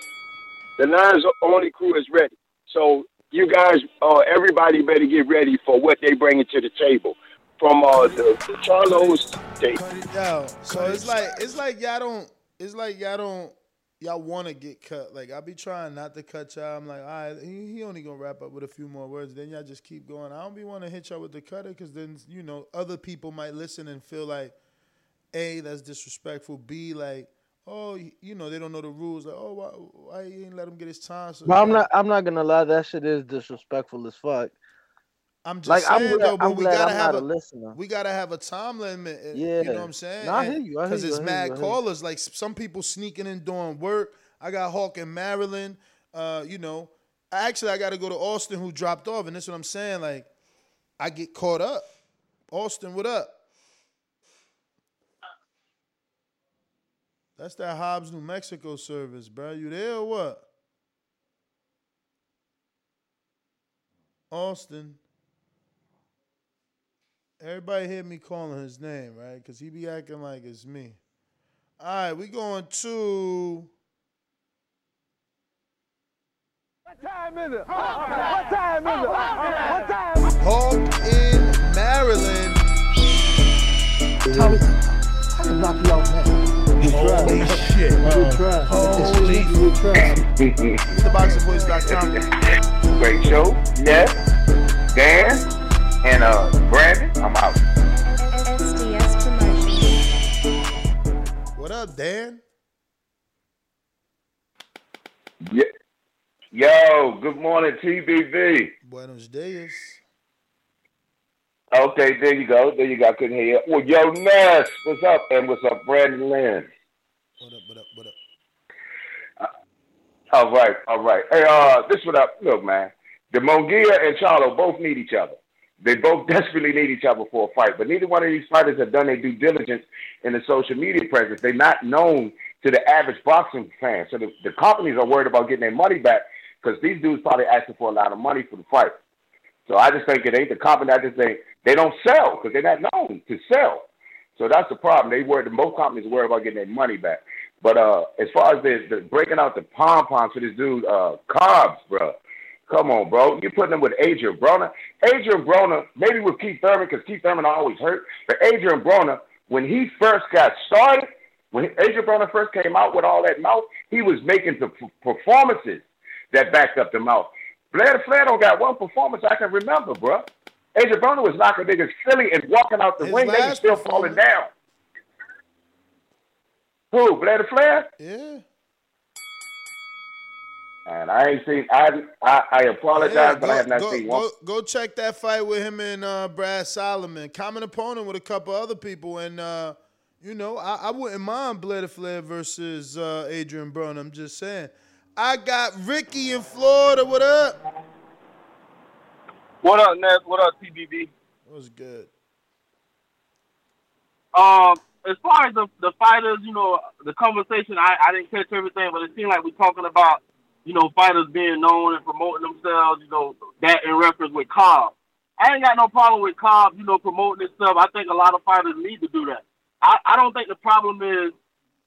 The Lions only crew is ready. So you guys, uh, everybody better get ready for what they bringing to the table. From uh, the, Charlos, they, Yo, so it's like it's like y'all don't it's like y'all don't y'all want to get cut. Like I be trying not to cut y'all. I'm like, all right, he, he only gonna wrap up with a few more words. Then y'all just keep going. I don't be want to hit y'all with the cutter because then you know other people might listen and feel like, a that's disrespectful. B like, oh you- know they don't know the rules. Like oh why why you ain't let him get his time? So But I'm not. I'm not gonna lie. That shit is disrespectful as fuck. I'm just like, I'm saying glad- though, but I'm we gotta I'm have a, a listener. we gotta have a time limit. uh, Yeah. you know what I'm saying? No, I hear you, I hear Because it's mad you, I hear you. callers. Like some people sneaking in doing work. I got Hawk in Maryland. Uh, you know, actually I got to go to Austin, who dropped off, and that's what I'm saying. Like, I get caught up. Austin, what up? That's that Hobbs, New Mexico service, bro. You there or what? Austin. Everybody hear me calling his name, right? Because he be acting like it's me. All right, we going to. What time is it? What time is it? What time? Hawk in Maryland. Tommy, I can knock you out, man. Holy shit. Good try. Holy Good try. TheBoxingVoice.com. Great show. Yes. Dan and uh Brandon. I'm out. SDS Promotions. What up, Dan? Yeah. Yo, good morning, TBV. Buenos dias. Okay, there you go. There you go. I couldn't hear you. Well, yo, Ness, what's up? And what's up, Brandon Lynn? What up, what up, what up? All right, all right. Hey, uh, this what up. Look, man, the Munguia and Charlo both need each other. They both desperately need each other for a fight, but neither one of these fighters have done their due diligence in the social media presence. They're not known to the average boxing fan, so the, the companies are worried about getting their money back because these dudes probably asking for a lot of money for the fight. So I just think it ain't the company. I just think they don't sell because they're not known to sell. So that's the problem. They worry. Most companies worry about getting their money back. But uh, as far as the, the breaking out the pom poms for this dude, uh, Cobbs, bro. Come on, bro. You're putting him with Adrian Broner. Adrian Broner, maybe with Keith Thurman, because Keith Thurman always hurt. But Adrian Broner, when he first got started, when Adrian Broner first came out with all that mouth, he was making the performances that backed up the mouth. Blair Flair don't got one performance I can remember, bro. Adrian Broner was knocking niggas silly and walking out the His ring. They were still falling down. Who? Blair Flair? Yeah. And I ain't seen. I I, I apologize, Yeah, but I have not go, seen go, one. go check that fight with him and uh, Brad Solomon. Common opponent with a couple other people, and uh, you know I, I wouldn't mind Blair Flair versus uh, Adrian Brown. I'm just saying. I got Ricky in Florida. What up? What up, Ness? What up, TBV? What's good? Um, as far as the, the fighters, you know, the conversation, I, I didn't catch everything, but it seemed like we're talking about, you know, fighters being known and promoting themselves, you know, that in reference with Cobb. I ain't got no problem with Cobb, you know, promoting this stuff. I think a lot of fighters need to do that. I, I don't think the problem is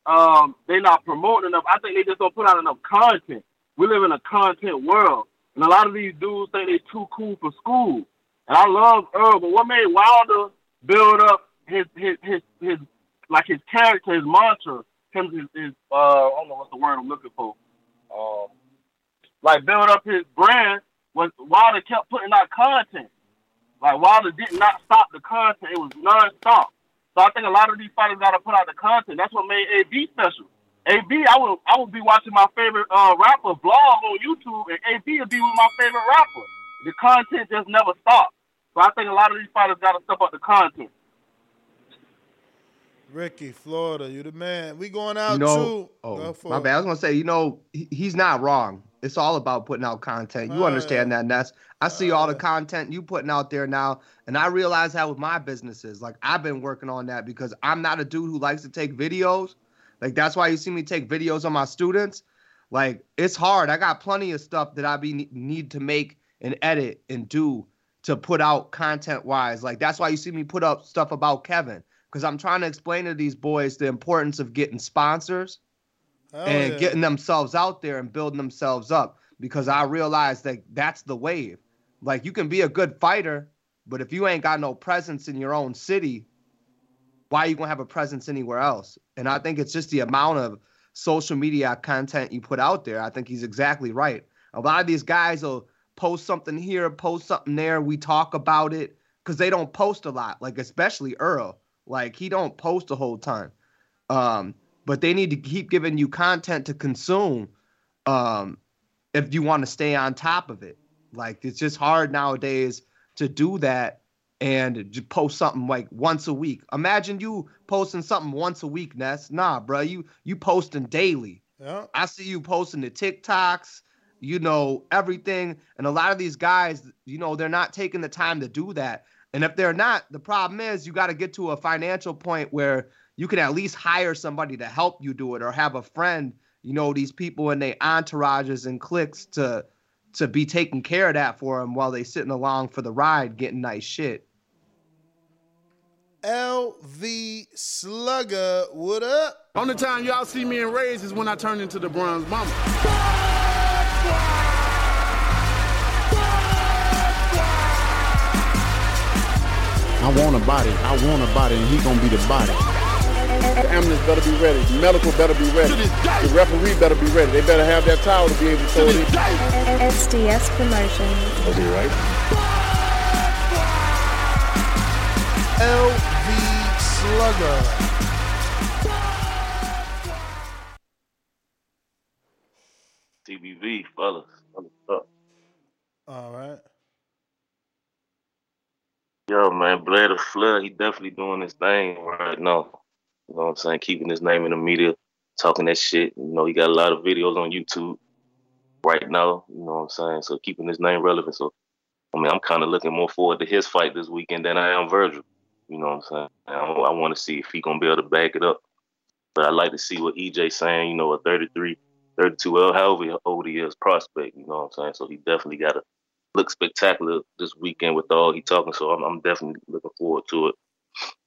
um, they're not promoting enough. I think they just don't put out enough content. We live in a content world. And a lot of these dudes think they're too cool for school. And I love Errol, but what made Wilder build up his his his, his like his character, his mantra, his, his, his uh I don't know what's the word I'm looking for. Um like build up his brand was Wilder kept putting out content. Like Wilder did not stop the content. It was non-stop. So I think a lot of these fighters gotta put out the content. That's what made AB special. AB, I would I would be watching my favorite uh, rapper vlog on YouTube, and AB would be with my favorite rapper. The content just never stopped. So I think a lot of these fighters got to step up the content. Ricky, Florida, you the man. We going out you know, too. oh, Go my bad. I was gonna say, you know, he, he's not wrong. It's all about putting out content. You Oh, understand yeah. that, Ness. I see all the content you putting out there now, and I realize that with my businesses. Like I've been working on that because I'm not a dude who likes to take videos. Like that's why you see me take videos on my students. Like it's hard. I got plenty of stuff that I be need to make and edit and do to put out content wise. Like that's why you see me put up stuff about Kevin because I'm trying to explain to these boys the importance of getting sponsors And yeah. getting themselves out there and building themselves up because I realize that that's the wave. Like you can be a good fighter, but if you ain't got no presence in your own city, why are you gonna have a presence anywhere else? And I think it's just the amount of social media content you put out there. I think he's exactly right. A lot of these guys will post something here, post something there. We talk about it because they don't post a lot. Like especially Errol, like he don't post a whole ton. Um, but they need to keep giving you content to consume um, if you want to stay on top of it. Like it's just hard nowadays to do that and post something like once a week. Imagine you posting something once a week, Ness. Nah, bro, you you posting daily. Yeah. I see you posting the TikToks, you know, everything. And a lot of these guys, you know, they're not taking the time to do that. And if they're not, the problem is you got to get to a financial point where you can at least hire somebody to help you do it or have a friend, you know, these people and their entourages and cliques to to be taking care of that for them while they sitting along for the ride getting nice shit. LV Slugger, what up? Only time y'all see me in rays is when I turn into the bronze mama. I want a body. I want a body, and he gonna be the body. The ambulance better be ready. The medical better be ready. The referee better be ready. They better have that towel to be able to throw it in. SDS Promotions. Was he right? LV Slugger. TBV, fellas. fellas up. All right. Yo, man, Blair the Flair, he definitely doing his thing right now. You know what I'm saying? Keeping his name in the media, talking that shit. You know, he got a lot of videos on YouTube right now. You know what I'm saying? So keeping his name relevant. So, I mean, I'm kind of looking more forward to his fight this weekend than I am Vergil. You know what I'm saying? I, I want to see if he gonna be able to back it up. But I like to see what EJ saying. You know, a 33, 32, L, however old he is, prospect. You know what I'm saying? So he definitely got to look spectacular this weekend with all he talking. So I'm, I'm definitely looking forward to it.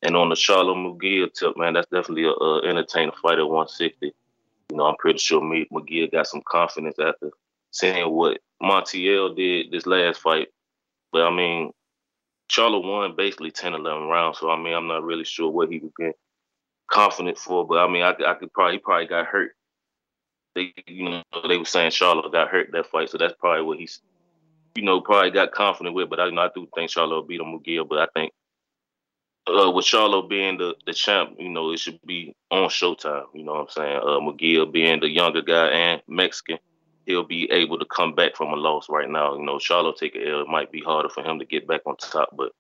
And on the Charlo McGill tip, man, that's definitely a, a entertaining fight at 160. You know, I'm pretty sure McGill got some confidence after seeing what Montiel did this last fight. But I mean, Charlo won basically 10, 11 rounds. So I mean, I'm not really sure what he was getting confident for. But I mean, I, I could probably he probably got hurt. They, you know, they were saying Charlo got hurt that fight, so that's probably what he's you know, probably got confident with. But I, you know, I do think Charlo beat Munguia. But I think uh, with Charlo being the, the champ, you know, it should be on Showtime. You know what I'm saying? Uh, McGill being the younger guy and Mexican, he'll be able to come back from a loss right now. You know, Charlo take a L. It might be harder for him to get back on top, but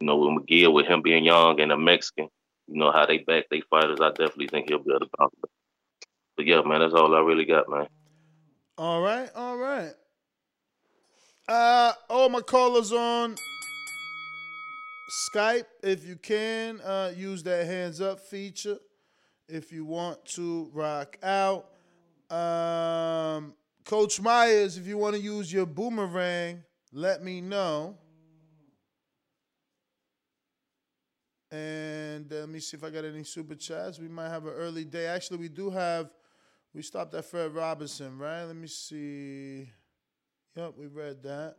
you know, with McGill, with him being young and a Mexican, you know how they back they fighters. I definitely think he'll be able to bounce back. But yeah, man, that's all I really got, man. All right, all right. Uh, all my callers on Skype. If you can, uh, use that hands up feature. If you want to rock out, um, Coach Myers, if you want to use your boomerang, let me know. And uh, let me see if I got any super chats. We might have an early day. Actually, we do have. We stopped at Fred Robinson, right? Let me see. Yep, we read that.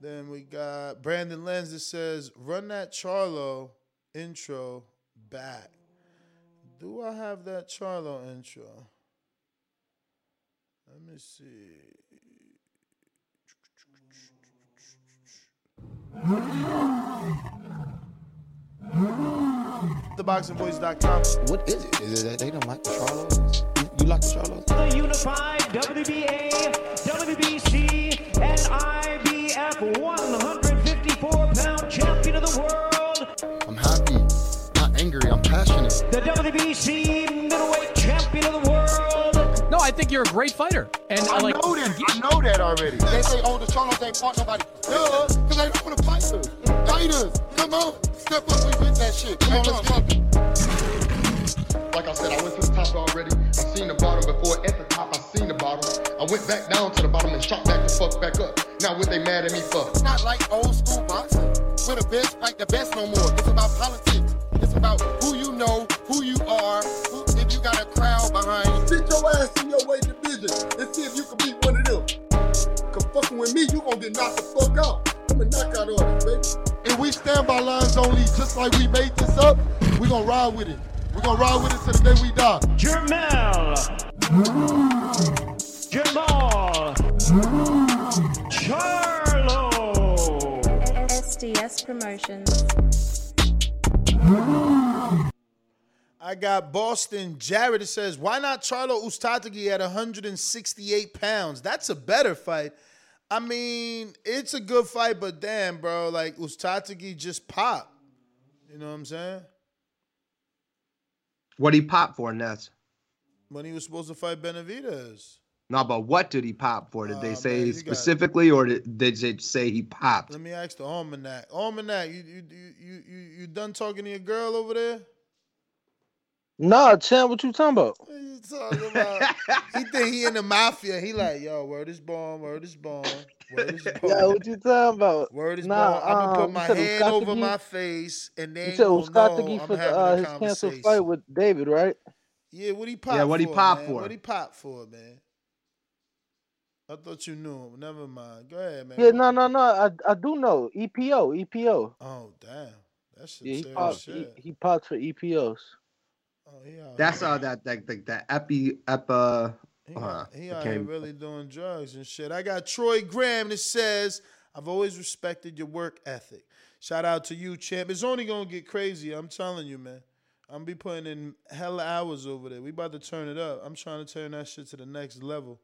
Then we got Brandon Lenz that says, "Run that Charlo intro back." Do I have that Charlo intro? Let me see. TheBoxingVoice.com. What is it? Is it that they don't like the Charlos? You, you like the Charlos? The unified WBA, WBC, and IBF 154 pound champion of the world. I'm happy, not angry. I'm passionate. The WBC middleweight champion of the world. No, I think you're a great fighter. And I, I like know that. I know that already. They say, oh, the Charlos ain't fought nobody. Duh, because they don't want to fight us. Fighters, come on. Step up, we with that shit. Come on, let's get it. Like I said, I went to the top already. I seen the bottom before. At the top, I seen the bottom. I went back down to the bottom and shot back the fuck back up. Now what they mad at me for? It's not like old school boxing. Where the best fight the best no more. It's about politics. It's about who you know, who you are, who, if you got a crowd behind you. Sit your ass in your weight division and see if you can beat one of them. Cause fucking with me, you gonna get knocked the fuck out. I'm a knockout artist, baby. And we stand by lines only, just like we made this up. We gonna ride with it. We gonna ride with it till the day we die. Jermell. Jermall. Charlo. SDS Promotions. I got Boston Jared. It says, why not Charlo Ustatagi at 168 pounds? That's a better fight. I mean, it's a good fight, but damn, bro, like Ustatagi just popped. You know what I'm saying? What he pop for, Ness? When he was supposed to fight Benavidez. No, but what did he pop for? Did they Oh, say man, specifically, or did, did they say he popped? Let me ask the almanac. Almanac, you you you you you, you done talking to your girl over there? Nah, champ, what you talking about? What you talking about? he think he in the mafia. He like, yo, word is born, word is born, word is born. Yeah, what you talking about? Word is Nah, born. I'm gonna um, put you my said hand over Ustatagi- my face, and then You ain't said gonna know Ustatagi I'm for the, uh, his canceled fight with David, right? Yeah, what he pop? Yeah, what he for, pop for? What he pop for, man? I thought you knew. Him. Never mind. Go ahead, man. Yeah, no, no, no. I I do know EPO, EPO. Oh damn, that's shit Yeah, he serious popped. Shit. he popped for EPOs. Oh, he That's here. uh that that that, that epi epa. He, uh, he I out here really doing drugs and shit. I got Troy Graham that says, I've always respected your work ethic. Shout out to you, champ. It's only gonna get crazy. I'm telling you, man. I'm be putting in hella hours over there. We about to turn it up. I'm trying to turn that shit to the next level.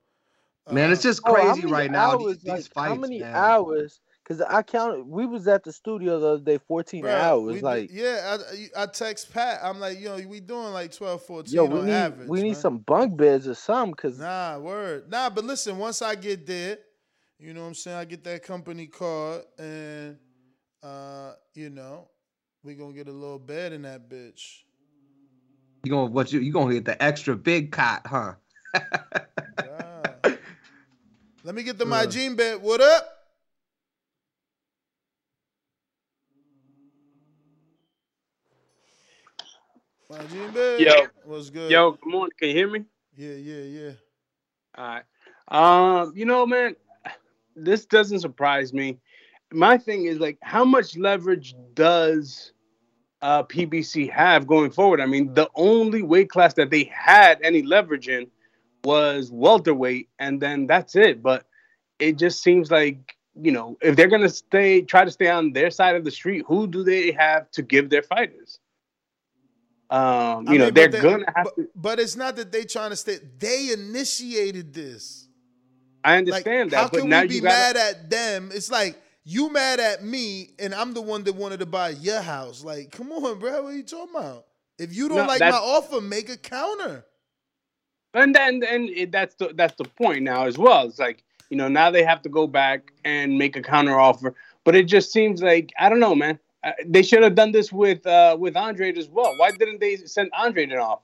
Man, it's just Oh, crazy many right now. hours, These, these like, how fights, many man. hours? Because I counted. We was at the studio the other day, 14 Bruh, hours. we do- like, yeah, I, I text Pat. I'm like, yo, we doing like 12, 14 yo, we on need average. we need man. some bunk beds or something. Cause Nah, word. Nah, but listen, once I get there, you know what I'm saying? I get that company card and uh, you know, we gonna get a little bed in that bitch. You gonna what you you gonna get the extra big cot, huh? Let me get the my jean bed. What up? My jean bed. Yo. What's good? Yo, good morning. Can you hear me? Yeah, yeah, yeah. All right. Um, you know, man, this doesn't surprise me. My thing is like, how much leverage does uh, PBC have going forward? I mean, the only weight class that they had any leverage in was welterweight, and then that's it. But it just seems like you know, if they're gonna stay, try to stay on their side of the street, who do they have to give their fighters? Um, you I know, mean, they're but gonna have but, but it's not that they trying to stay. They initiated this. I understand How that, but can now we be gotta, mad at them? It's like you mad at me, and I'm the one that wanted to buy your house. Like, come on, bro. What are you talking about? If you don't No, like my offer, make a counter. and then and it, that's the that's the point now as well. It's like you know now they have to go back and make a counter offer, but it just seems like I don't know, man. They should have done this with uh, with Andre as well. Why didn't they send Andre an offer?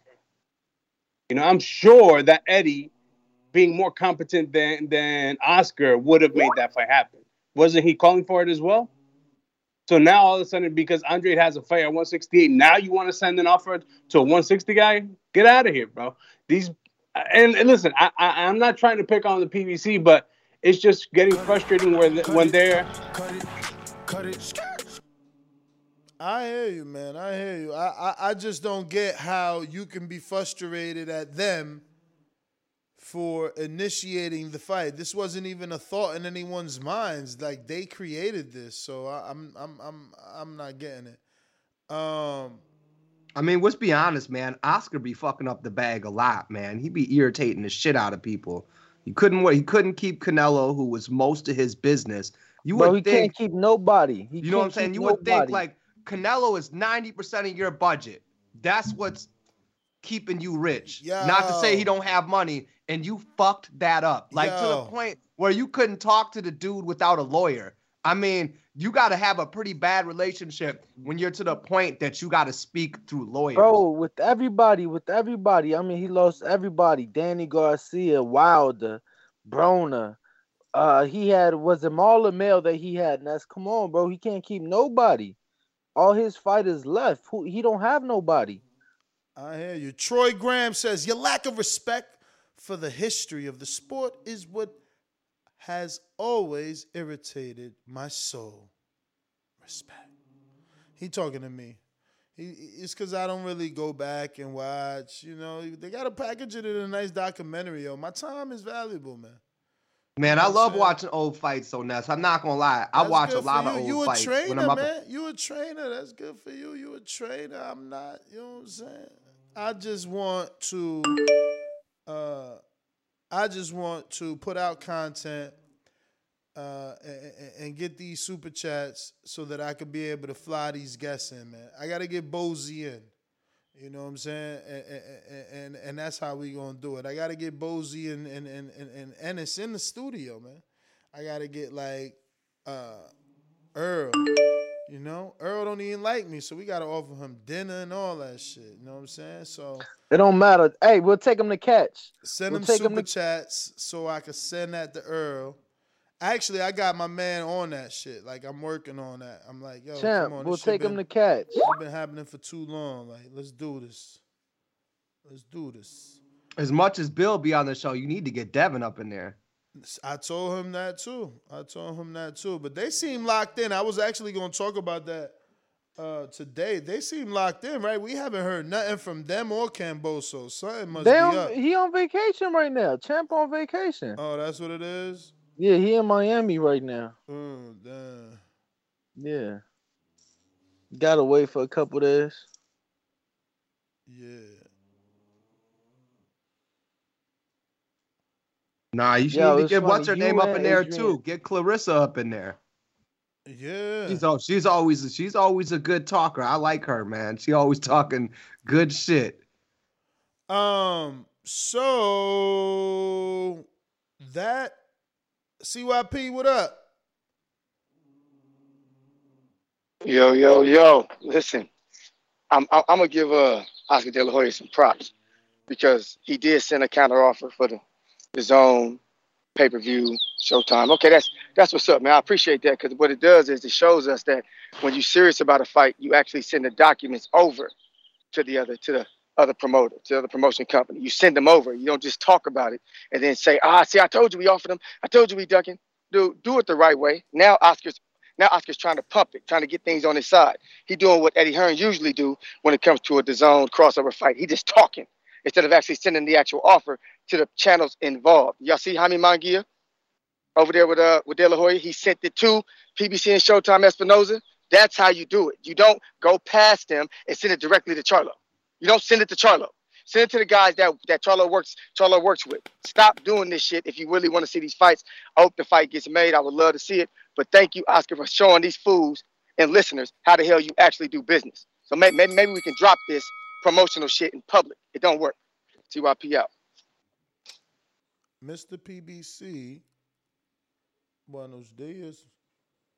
You know, I'm sure that Eddie, being more competent than than Oscar, would have made that fight happen. Wasn't he calling for it as well? So now all of a sudden, because Andre has a fight at 168, now you want to send an offer to a 160 guy? Get out of here, bro. These and, and listen, I, I I'm not trying to pick on the PBC, but it's just getting frustrating where when they're I hear you, man. I hear you. I, I I just don't get how you can be frustrated at them for initiating the fight. This wasn't even a thought in anyone's minds. Like they created this, so I, I'm I'm I'm I'm not getting it. Um, I mean, let's be honest, man. Oscar be fucking up the bag a lot, man. He be irritating the shit out of people. He couldn't he couldn't keep Canelo, who was most of his business. You Bro, would he think can't keep nobody. He you know what I'm saying? keep You would think like Canelo is 90% of your budget. That's what's keeping you rich. Not to say he don't have money, and you fucked that up. Like to the point where you couldn't talk to the dude without a lawyer. I mean, you got to have a pretty bad relationship when you're to the point that you got to speak through lawyers. Bro, with everybody, with everybody. I mean, he lost everybody. Danny Garcia, Wilder, Broner. Uh, he had was it Marlon Mail that he had. And that's come on, bro. He can't keep nobody. All his fighters left. Who he don't have nobody. I hear you. Troy Graham says your lack of respect for the history of the sport is what has always irritated my soul. Respect. He talking to me. He, it's because I don't really go back and watch. You know, they got to package it in a nice documentary. Yo, my time is valuable, man. Man, I love watching old fights so Ness. I'm not gonna lie. I That's watch a lot for of you. old You a fights when trainer, I'm up. man. You a trainer. That's good for you. You a trainer. I'm not. You know what I'm saying? I just want to. Uh, I just want to put out content. Uh, and, and get these super chats so that I could be able to fly these guests in, man. I gotta get Bozy in. You know what I'm saying? And and, and, and that's how we gonna do it. I gotta get Bozy and and, and and and Ennis in the studio, man. I gotta get like uh Earl. You know, Earl don't even like me, so we gotta offer him dinner and all that shit. You know what I'm saying? So It don't matter. Hey, we'll take him to catch. send We'll him take him super to- chats so I can send that to Earl. Actually, I got my man on that shit. Like I'm working on that. I'm like, yo, Champ, come on. we'll this shit take him to catch. It's been happening for too long. Like, let's do this. Let's do this. As much as Bill be on the show, you need to get Devin up in there. I told him that too. I told him that too. But they seem locked in. I was actually going to talk about that uh, today. They seem locked in, right? We haven't heard nothing from them or Camboso. Something must They be on, up. he on vacation right now. Champ on vacation. Oh, that's what it is. Yeah, he in Miami right now. Oh, damn. Yeah. Gotta wait for a couple days. Yeah. Nah, you should Yo, need to it's get what's her funny, name up in there Adrian- too. Get Clarissa up in there. Yeah. She's al- she's always she's always a good talker. I like her, man. She always talking good shit. Um. So that CYP, what up? Yo, yo, yo! Listen, I'm I'm, gonna give uh Oscar De La Hoya some props because he did send a counter offer for the DAZN pay per view Showtime. Okay, that's that's what's up, man. I appreciate that because what it does is it shows us that when you're serious about a fight, you actually send the documents over to the other to the other promoter, to the other promotion company. You send them over. You don't just talk about it and then say, ah, see, I told you we offered them. I told you we ducking. Do do it the right way. Now Oscar's now Oscar's trying to pump it, trying to get things on his side. He doing what Eddie Hearn usually do when it comes to a DAZN crossover fight. He just talking instead of actually sending the actual offer to the channels involved. Y'all see Jaime Munguia? over there with uh with De La Hoya. He sent it to PBC and Showtime Espinoza. That's how you do it. You don't go past them and send it directly to Charlo. You don't send it to Charlo. Send it to the guys that that Charlo works Charlo works with. Stop doing this shit if you really want to see these fights. I hope the fight gets made. I would love to see it. But thank you, Oscar, for showing these fools and listeners how the hell you actually do business. So maybe maybe, maybe we can drop this promotional shit in public. It don't work. TYP out. Mr. PBC, buenos dias.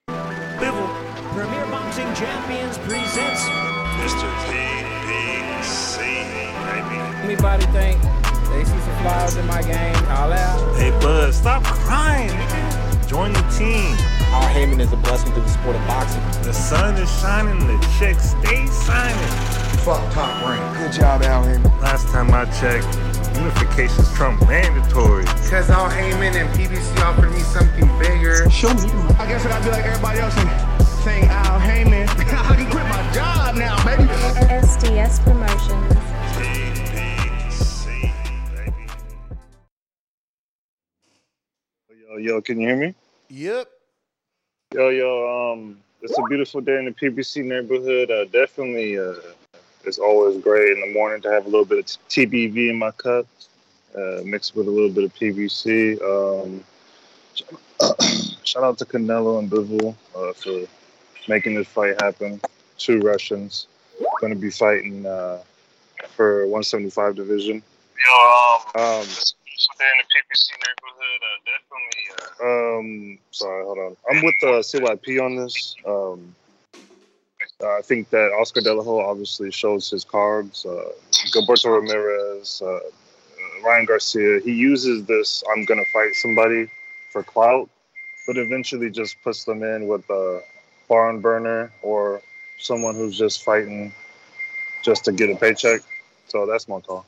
Premier Boxing Champions presents Mr. PBC, baby. Anybody think they see some flaws in my game? Call out. Hey, Buzz, stop crying, nigga. Join the team. Al Haymon is a blessing to the sport of boxing. The sun is shining, the checks stay signing. Fuck top rank. Good job, Al Haymon. Last time I checked, unification's Trump mandatory. Because Al Haymon and PBC offered me something bigger. Show me. I guess I gotta be like everybody else and saying Al Haymon. I can quit my job now, baby. SDS Promotions. Yo, yo, can you hear me? Yep. Yo, yo, um, it's a beautiful day in the PBC neighborhood. Uh, definitely, uh, it's always great in the morning to have a little bit of TBV in my cup, uh, mixed with a little bit of PBC. Um, shout out to Canelo and Bivol uh, for making this fight happen. Two Russians going to be fighting uh, for 175 division. Yo, um, day in the PBC neighborhood, uh, definitely. Uh, um, sorry, hold on. I'm with uh, CYP on this. Um, I think that Oscar De La Hoya obviously shows his cards. Uh, Gilberto Ramirez, uh, Ryan Garcia. He uses this "I'm gonna fight somebody" for clout, but eventually just puts them in with a barn burner or someone who's just fighting just to get a paycheck. So that's my call.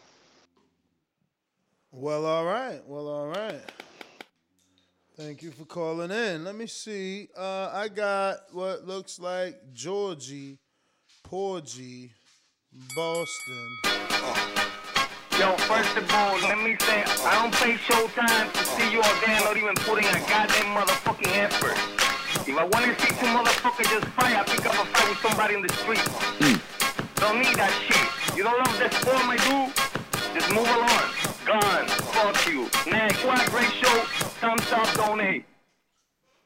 Well, all right. Well, all right. Thank you for calling in. Let me see. Uh, I got what looks like Georgie, Porgy, Boston. Yo, first of all, let me say, I don't pay Showtime to see you all there not even putting a goddamn motherfucking effort. If I want to see two motherfuckers just fight, I pick up a fight with somebody in the street. Don't need that shit. You don't love that sport, my dude? Just move along. Gone. Fuck you. Next. What a great show. Thumbs up, donate.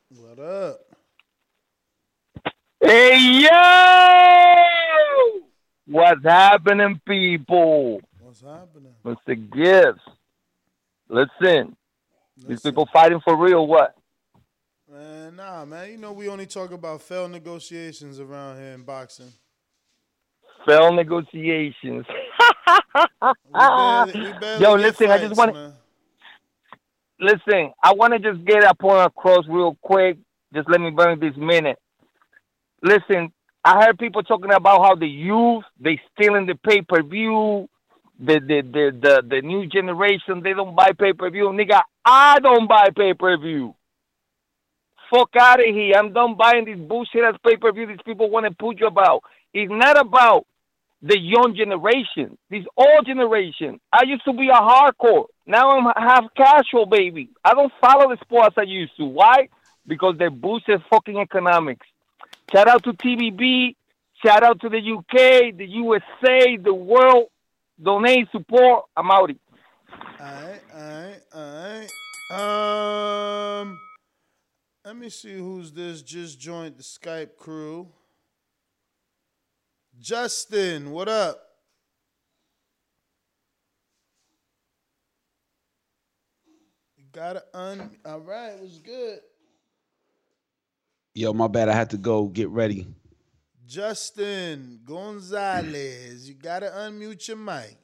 What up? Hey, yo! What's happening, people? What's happening? Mr. Gibbs. Listen. These people fighting for real, what? Man, nah, man. You know we only talk about failed negotiations around here in boxing. Failed negotiations. barely- barely Yo, listen, I just want to listen. I want to just get a point across real quick. Just let me burn this minute. Listen, I heard people talking about how the youth they stealing the pay per view. The, the the the the new generation they don't buy pay per view, nigga. I don't buy pay per view. Fuck out of here! I'm done buying this bullshit as pay per view. These people want to put you about. It's not about the young generation. This old generation. I used to be a hardcore. Now I'm half casual, baby. I don't follow the sports I used to. Why? Because they boosted fucking economics. Shout out to TBV. Shout out to the UK, the USA, the world. Donate, support. I'm outie. Alright, alright, alright. Um, let me see who's this. Just joined the Skype crew. Justin, what up? You gotta un. All right, was good. Yo, my bad. I had to go get ready. Justin Gonzalez, you gotta unmute your mic.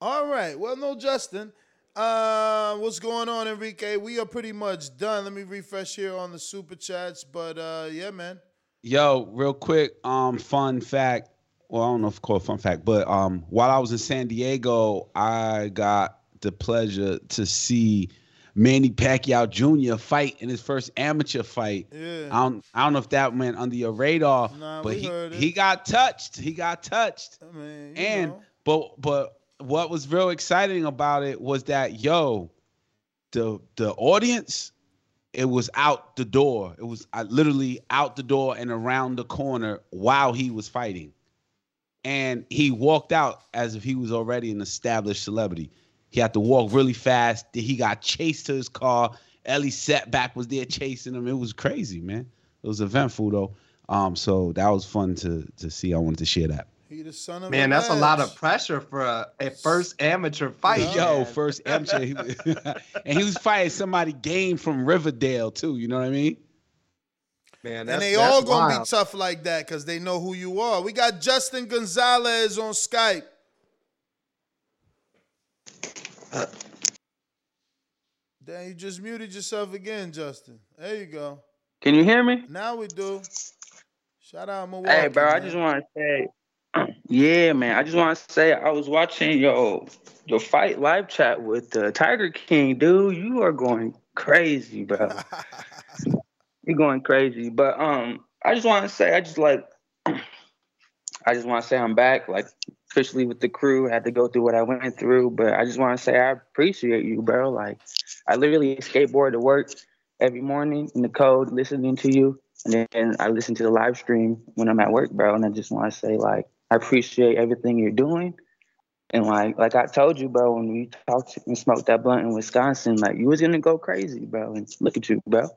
All right. Well, no, Justin. Uh, what's going on, Enrique? We are pretty much done. Let me refresh here on the super chats, but uh, yeah, man. Yo, real quick, um, fun fact. Well, I don't know if it's called fun fact, but um, while I was in San Diego, I got the pleasure to see Manny Pacquiao Jr. fight in his first amateur fight. Yeah. I don't, I don't know if that went under your radar, Nah, but we he, heard it. he got touched. He got touched. I mean, and know. but but what was real exciting about it was that yo, the the audience, it was out the door. It was uh, literally out the door and around the corner while he was fighting, and he walked out as if he was already an established celebrity. He had to walk really fast. He got chased to his car. Ellie Setback was there chasing him. It was crazy, man. It was eventful though. Um, so that was fun to to see. I wanted to share that. He the son of Man, a that's a lot of pressure for a, a first amateur fight. Yo, man. first amateur, he was- and he was fighting somebody game from Riverdale too. You know what I mean? Man, and they all gonna be tough like that because they know who you are. We got Justin Gonzalez on Skype. Damn, you just muted yourself again, Justin. There you go. Can you hear me? Now we do. Shout out Milwaukee. Hey, bro, I just want to say, yeah, man. I just want to say, I was watching your your fight live chat with uh, Tiger King, dude. You are going crazy, bro. You're going crazy. But um, I just want to say, I just like, I just want to say I'm back, like officially with the crew. I had to go through what I went through, but I just want to say I appreciate you, bro. Like, I literally skateboard to work every morning in the code, listening to you, and then I listen to the live stream when I'm at work, bro. And I just want to say, like, I appreciate everything you're doing. And like, like I told you, bro, when we talked and smoked that blunt in Wisconsin, like you was gonna go crazy, bro. And look at you, bro.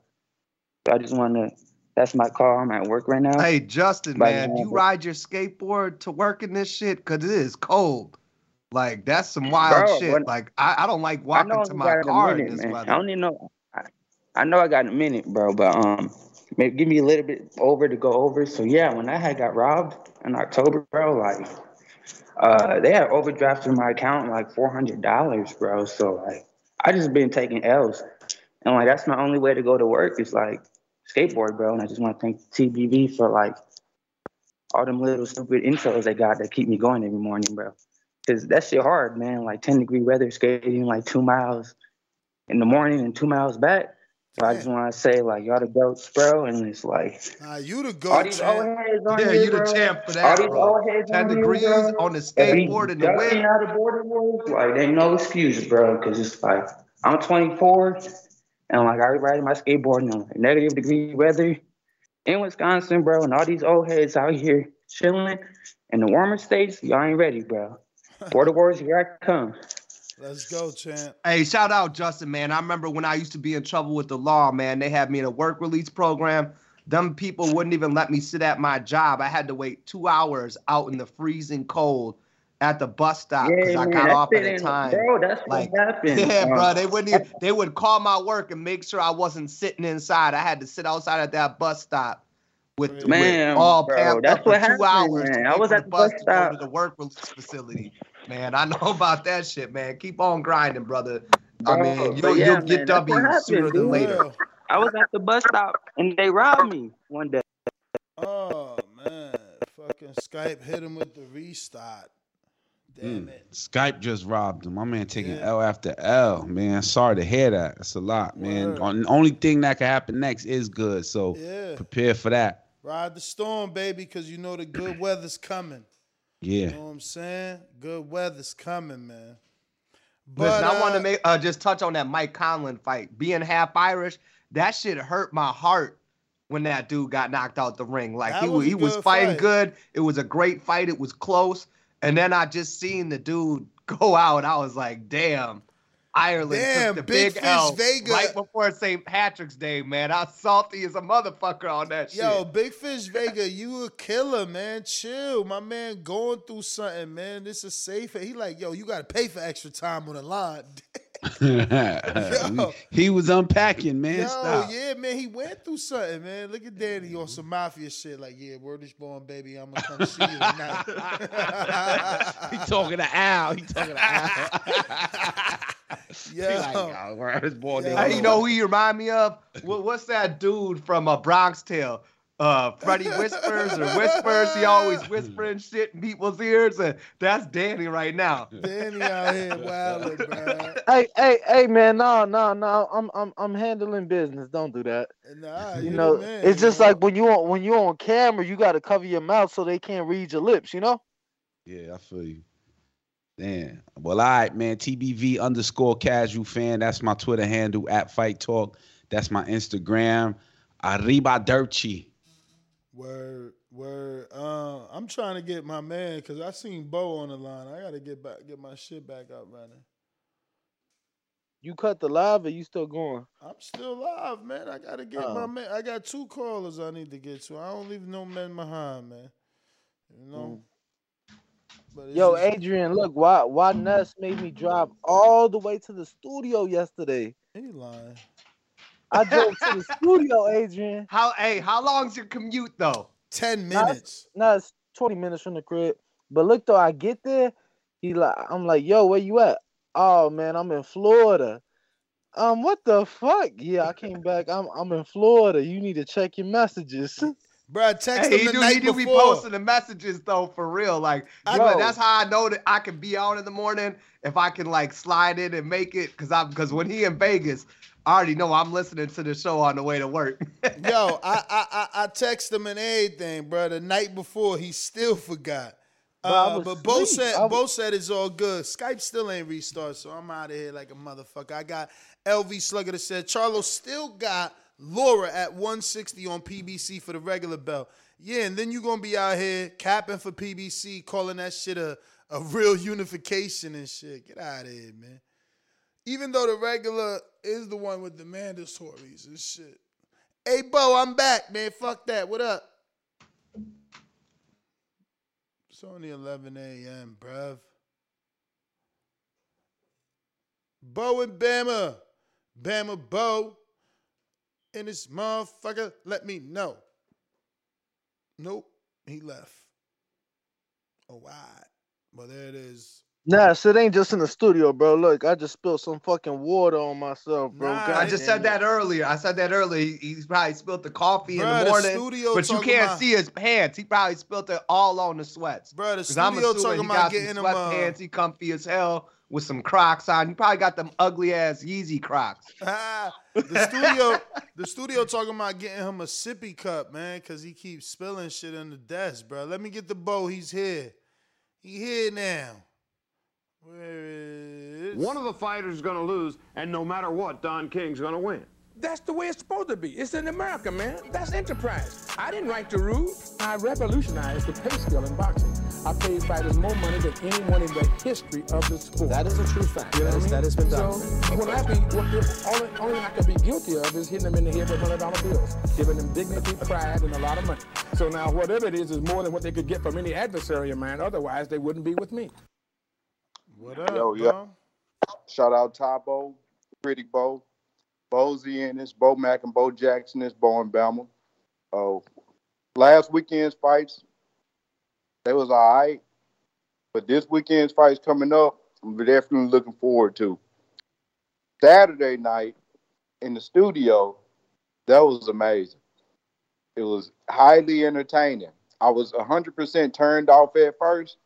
So I just want to. That's my car. I'm at work right now. Hey, Justin, But, man, you ride your skateboard to work in this shit because it is cold. Like that's some wild Bro, shit. like I, I don't like walking to my got it in car this man. weather. I don't even know. I, I know I got a minute, bro, but um, maybe give me a little bit over to go over. So yeah, when I had got robbed in October, bro, like uh, they had overdrafted my account like four hundred dollars, bro. So like, I just been taking L's, and like that's my only way to go to work is like skateboard, bro. And I just want to thank TBV for like all them little stupid intros they got that keep me going every morning, bro. Cause that shit hard, man. Like 10 degree weather skating like two miles in the morning and two miles back. So I just want to say like y'all the goats, bro. And it's like Nah, you the all goat, these champ. old heads on Yeah, here, you the bro. champ for All that, these bro. old heads 10 on here, degrees bro. on the that be skateboard in the ducking wind. out of border wars, like they no excuse, bro. Cause it's like I'm 24 and like I ride my skateboard in like negative degree weather in Wisconsin, bro. And all these old heads out here chilling in the warmer states, y'all ain't ready, bro. Border wars, here I come. Let's go, champ. Hey, shout out Justin, man. I remember when I used to be in trouble with the law, man. They had me in a work release program. Them people wouldn't even let me sit at my job. I had to wait two hours out in the freezing cold at the bus stop because Yeah, I got off at shit a time. bro, that's what like, happened. Yeah, Um, bro. They wouldn't even, they would call my work and make sure I wasn't sitting inside. I had to sit outside at that bus stop with, Man, with all bro, that's up for what two happened, hours. to man. I was for at the the bus bus to go stop. to the work release facility. Man, I know about that shit, man. Keep on grinding, brother. I mean, but you'll, yeah, you'll man, get that's W happened, sooner than dude. later. I was at the bus stop and they robbed me one day. Oh man, fucking Skype hit him with the restart. Damn Mm. it. Skype just robbed him. My man taking L after L, man. Sorry to hear that. That's a lot, man. Word. Only thing that can happen next is good. So Yeah. prepare for that. Ride the storm, baby, because you know the good weather's coming. Yeah. You know what I'm saying? Good weather's coming, man. Listen, I want uh, to make uh, just touch on that Mike Conlan fight. Being half Irish, that shit hurt my heart when that dude got knocked out the ring. Like he was was, he was fighting fight. good. It was a great fight. It was close. And then I just seen the dude go out. I was like, damn. Ireland Damn, took the Big big, Fish L Vega- right before St. Patrick's Day, man. I was salty as a motherfucker on that shit. Yo, Big Fish Vega, you a killer, man. Chill. My man going through something, man. This is safe. He like, yo, you gotta pay for extra time on the line. Yo. he was unpacking, man. Yo, Stop. yeah, man, he went through something, man. Look at Danny on some mafia shit. Like, yeah, word is born, baby. I'm gonna come see you tonight. he talking to Al. He talking to Al. yeah, He like, oh, word is born. Hey, you know who you remind me of? What, what's that dude from uh, Bronx Tale? Uh, Freddie Whispers or Whispers. He always whispering shit in people's ears, and that's Danny right now. Danny out here wilding, bro. Hey, hey, hey, man, no, no, no. I'm, I'm, I'm handling business. Don't do that. Nah, You you know, man, it's just you know? like when you on when you on camera, you got to cover your mouth so they can't read your lips. You know. Yeah, I feel you. Damn. Well, all right, man. TBV underscore casual fan. That's my Twitter handle at Fight Talk. That's my Instagram. Arriba Dirty. Word, word. Uh, I'm trying to get my man because I seen Bo on the line. I gotta get back, get my shit back up running. You cut the live or you still going? I'm still live, man. I gotta get my Oh. man. I got two callers I need to get to. I don't leave no men behind, man. You know. But Yo, just- Adrian, look, why why Ness made me drive all the way to the studio yesterday. He lying. I drove to the studio, Adrian. How hey, how long's your commute though? Ten minutes. No, it's 20 minutes from the crib. But look though, I get there, he like I'm like, yo, where you at? Oh man, I'm in Florida. Um, what the fuck? Yeah, I came back. I'm I'm in Florida. You need to check your messages. Bruh, text Hey, him he the do, night he do be posting the messages though for real. Like I- yo, Yo. that's how I know that I can be out in the morning if I can like slide in and make it. Cause I'm because when he in Vegas, I already know I'm listening to the show on the way to work. Yo, I, I I I text him and everything, bro. The night before, he still forgot. Bro, Uh, was but Bo said was- Bo said it's all good. Skype still ain't restart, so I'm out of here like a motherfucker. I got LV Slugger that said Charlo still got Lara at 160 on PBC for the regular belt. Yeah, and then you gonna be out here capping for PBC, calling that shit a, a real unification and shit. Get out of here, man. Even though the regular is the one with the mandatories and shit. Hey, Bo, I'm back, man. Fuck that. What up? It's only 11 a.m., bruv. Bo and Bama. Bama Bo. And this motherfucker, let me know. Nope, he left. Oh, why? Well, there it is. Nah, shit ain't just in the studio, bro. Look, I just spilled some fucking water on myself, bro. Nah, God I just said that earlier. I said that earlier. He, he's probably spilled the coffee in Bruh, the the morning, studio but you can't about- see his pants. He probably spilled it all on the sweats. Bro, the 'Cause I'm studio assuming talking he about got getting some him, uh, sweatpants. He comfy as hell with some Crocs on. You probably got them ugly ass Yeezy Crocs. Ah, the studio, the studio talking about getting him a sippy cup, man, because he keeps spilling shit on the desk, bro. Let me get the bow. He's here. He here now. Where is? One of the fighters is going to lose, and no matter what, Don King's going to win. That's the way it's supposed to be. It's in America, man. That's enterprise. I didn't write the rules. I revolutionized the pay scale in boxing. I paid fighters more money than anyone in the history of the sport. That is a true fact. You know That is- what I mean? that has been done. so, documented. When I be, what, if, only, only I could be guilty of is hitting them in the head with hundred dollar bills, giving them dignity, pride, and a lot of money. So now whatever it is is more than what they could get from any adversary of mine. Otherwise, they wouldn't be with me. What up, Yo, yo. Shout out Tabo, Critic Bo, Bozy and this, Bo Mack and Bo Jackson is Bo and Bama. Oh, last weekend's fights, they was all right. But this weekend's fights coming up, I'm definitely looking forward to. Saturday night in the studio, that was amazing. It was highly entertaining. I was 100% turned off at first,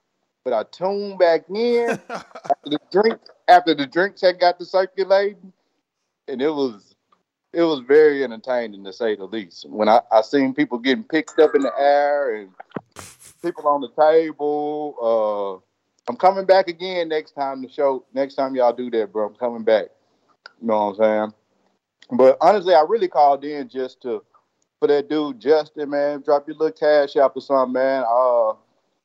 but I tuned back in after the drink after the drinks had got to circulating, and it was it was very entertaining to say the least. When I, I seen people getting picked up in the air and people on the table, uh, I'm coming back again next time the show. Next time y'all do that, bro, I'm coming back. You know what I'm saying? But honestly, I really called in just to for that dude Justin, man. Drop your little cash app or something, man. Uh,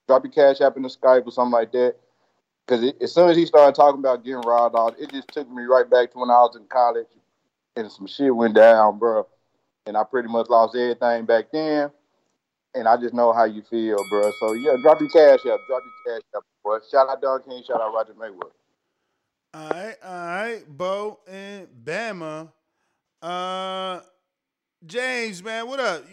drop your cash app in the Skype or something like that. Because as soon as he started talking about getting robbed out, it just took me right back to when I was in college and some shit went down, bro. And I pretty much lost everything back then. And I just know how you feel, bro. So yeah, drop your cash app. Drop your cash app, boy. Shout out Don King. Shout out Roger Mayweather. All right, all right, Bo and Bama. Uh, James, man, what up?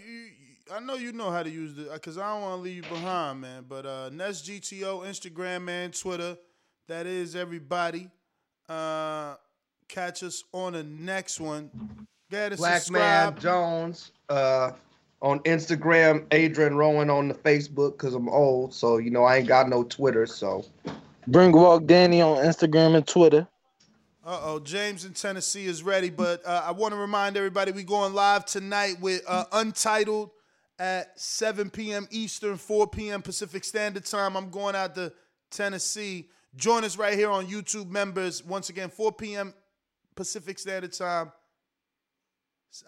I know you know how to use the, cause I don't want to leave you behind, man. But uh, Nest GTO, Instagram, man, Twitter. That is everybody. Uh, catch us on the next one. Go ahead and Black subscribe. Man Jones uh, on Instagram, Adrian Rowan on the Facebook because I'm old, so you know I ain't got no Twitter. So Bring Walk Danny on Instagram and Twitter. Uh oh, James in Tennessee is ready, but uh, I want to remind everybody we going live tonight with uh, Untitled at 7 p.m. Eastern, 4 p.m. Pacific Standard Time. I'm going out to Tennessee. Join us right here on YouTube, members. Once again, 4 p.m. Pacific Standard Time.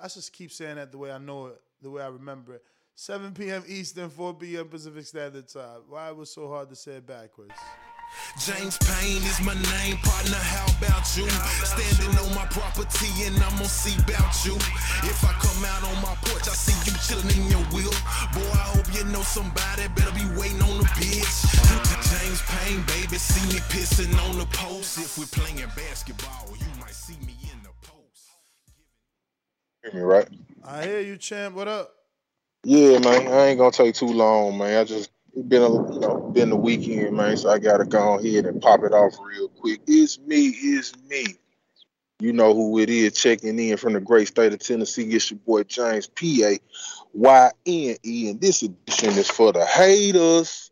I just keep saying that the way I know it, the way I remember it. 7 p.m. Eastern, 4 p.m. Pacific Standard Time. Why it was so hard to say it backwards? James Payne is my name, partner. How about you? Standing on my property and I'm gonna see about you. If I come out on my porch, I see you chilling in your wheel. Boy, I hope you know somebody better be waiting on the bitch. James Payne, baby, see me pissing on the post. If we're playing basketball, you might see me in the post. Hear me right? I hear you, champ. What up? Yeah, man. I ain't gonna take too long, man. I just it been a you know been the weekend, man. So I gotta go ahead and pop it off real quick. It's me, it's me. You know who it is. Checking in from the great state of Tennessee. It's your boy James P A Y N E, and this edition is for the haters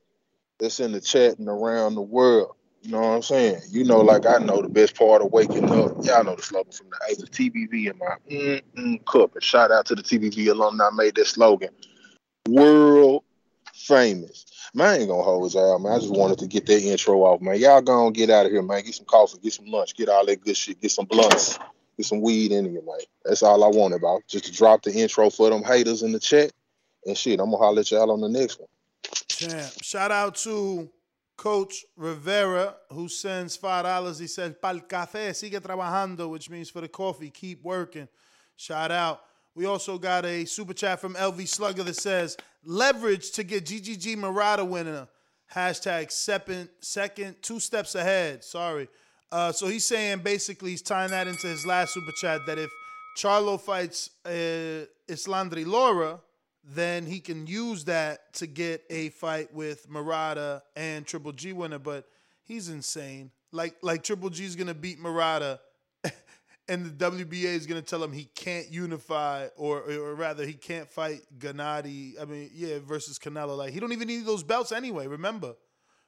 that's in the chat and around the world. You know what I'm saying? You know, like I know the best part of waking up. Y'all know the slogan from the haters. TBV in my mm-mm cup. And shout out to the TBV alumni made that slogan. World famous. Man, I ain't gonna hold y'all, man. I just wanted to get that intro off, man. Y'all gonna get out of here, man. Get some coffee, get some lunch, get all that good shit, get some blunts, get some weed in you, man. That's all I want about. Just to drop the intro for them haters in the chat. And shit, I'm gonna holler at y'all on the next one. Champ. Shout out to Coach Rivera, who sends five dollars. He says, "Pal café, sigue trabajando," which means for the coffee, keep working. Shout out. We also got a super chat from LV Slugger that says, "Leverage to get GGG Murata winner." Hashtag second, second, two steps ahead. Sorry. Uh, so he's saying basically he's tying that into his last super chat that if Charlo fights uh, Erislandy Lara, then he can use that to get a fight with Murata and Triple G winner. But he's insane. Like like Triple G is gonna beat Murata, and the WBA is gonna tell him he can't unify, or or rather he can't fight Gennady. I mean, yeah, versus Canelo. Like he don't even need those belts anyway. Remember,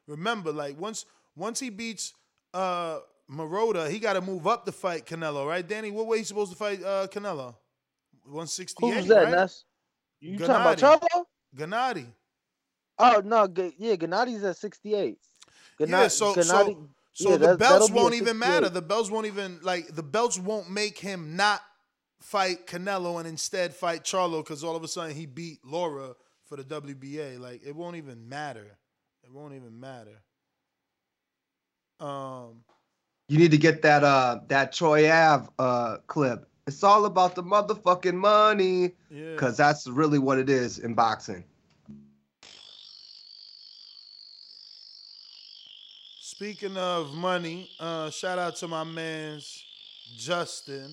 remember, like once once he beats uh Murata, he got to move up to fight Canelo, right? Danny, what way he supposed to fight uh Canelo? One sixty eight. Who's that, right? Ness? You talking about Charlo? Gennady. Oh no, G- yeah, Gennady's at 68. yeah, Gennady- so Gennady- so so yeah, the belts that'll be won't at even matter. The belts won't even like the belts won't make him not fight Canelo and instead fight Charlo because all of a sudden he beat Lara for the WBA. Like it won't even matter. It won't even matter. Um, You need to get that uh that Troy Ave uh clip. It's all about the motherfucking money. Yeah. Cause that's really what it is in boxing. Speaking of money, uh, shout out to my man's Justin.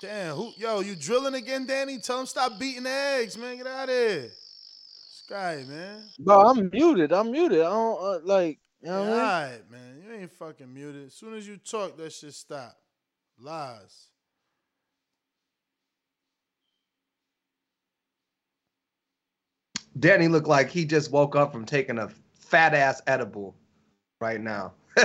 Damn, who yo, you drilling again, Danny? Tell him stop beating eggs, man. Get out of here. Guy, man. Bro, I'm muted. I'm muted. I don't uh, like. You know Yeah, what I mean? alright, man. You ain't fucking muted. As soon as you talk, that shit stop. Lies. Danny looked like he just woke up from taking a fat ass edible right now.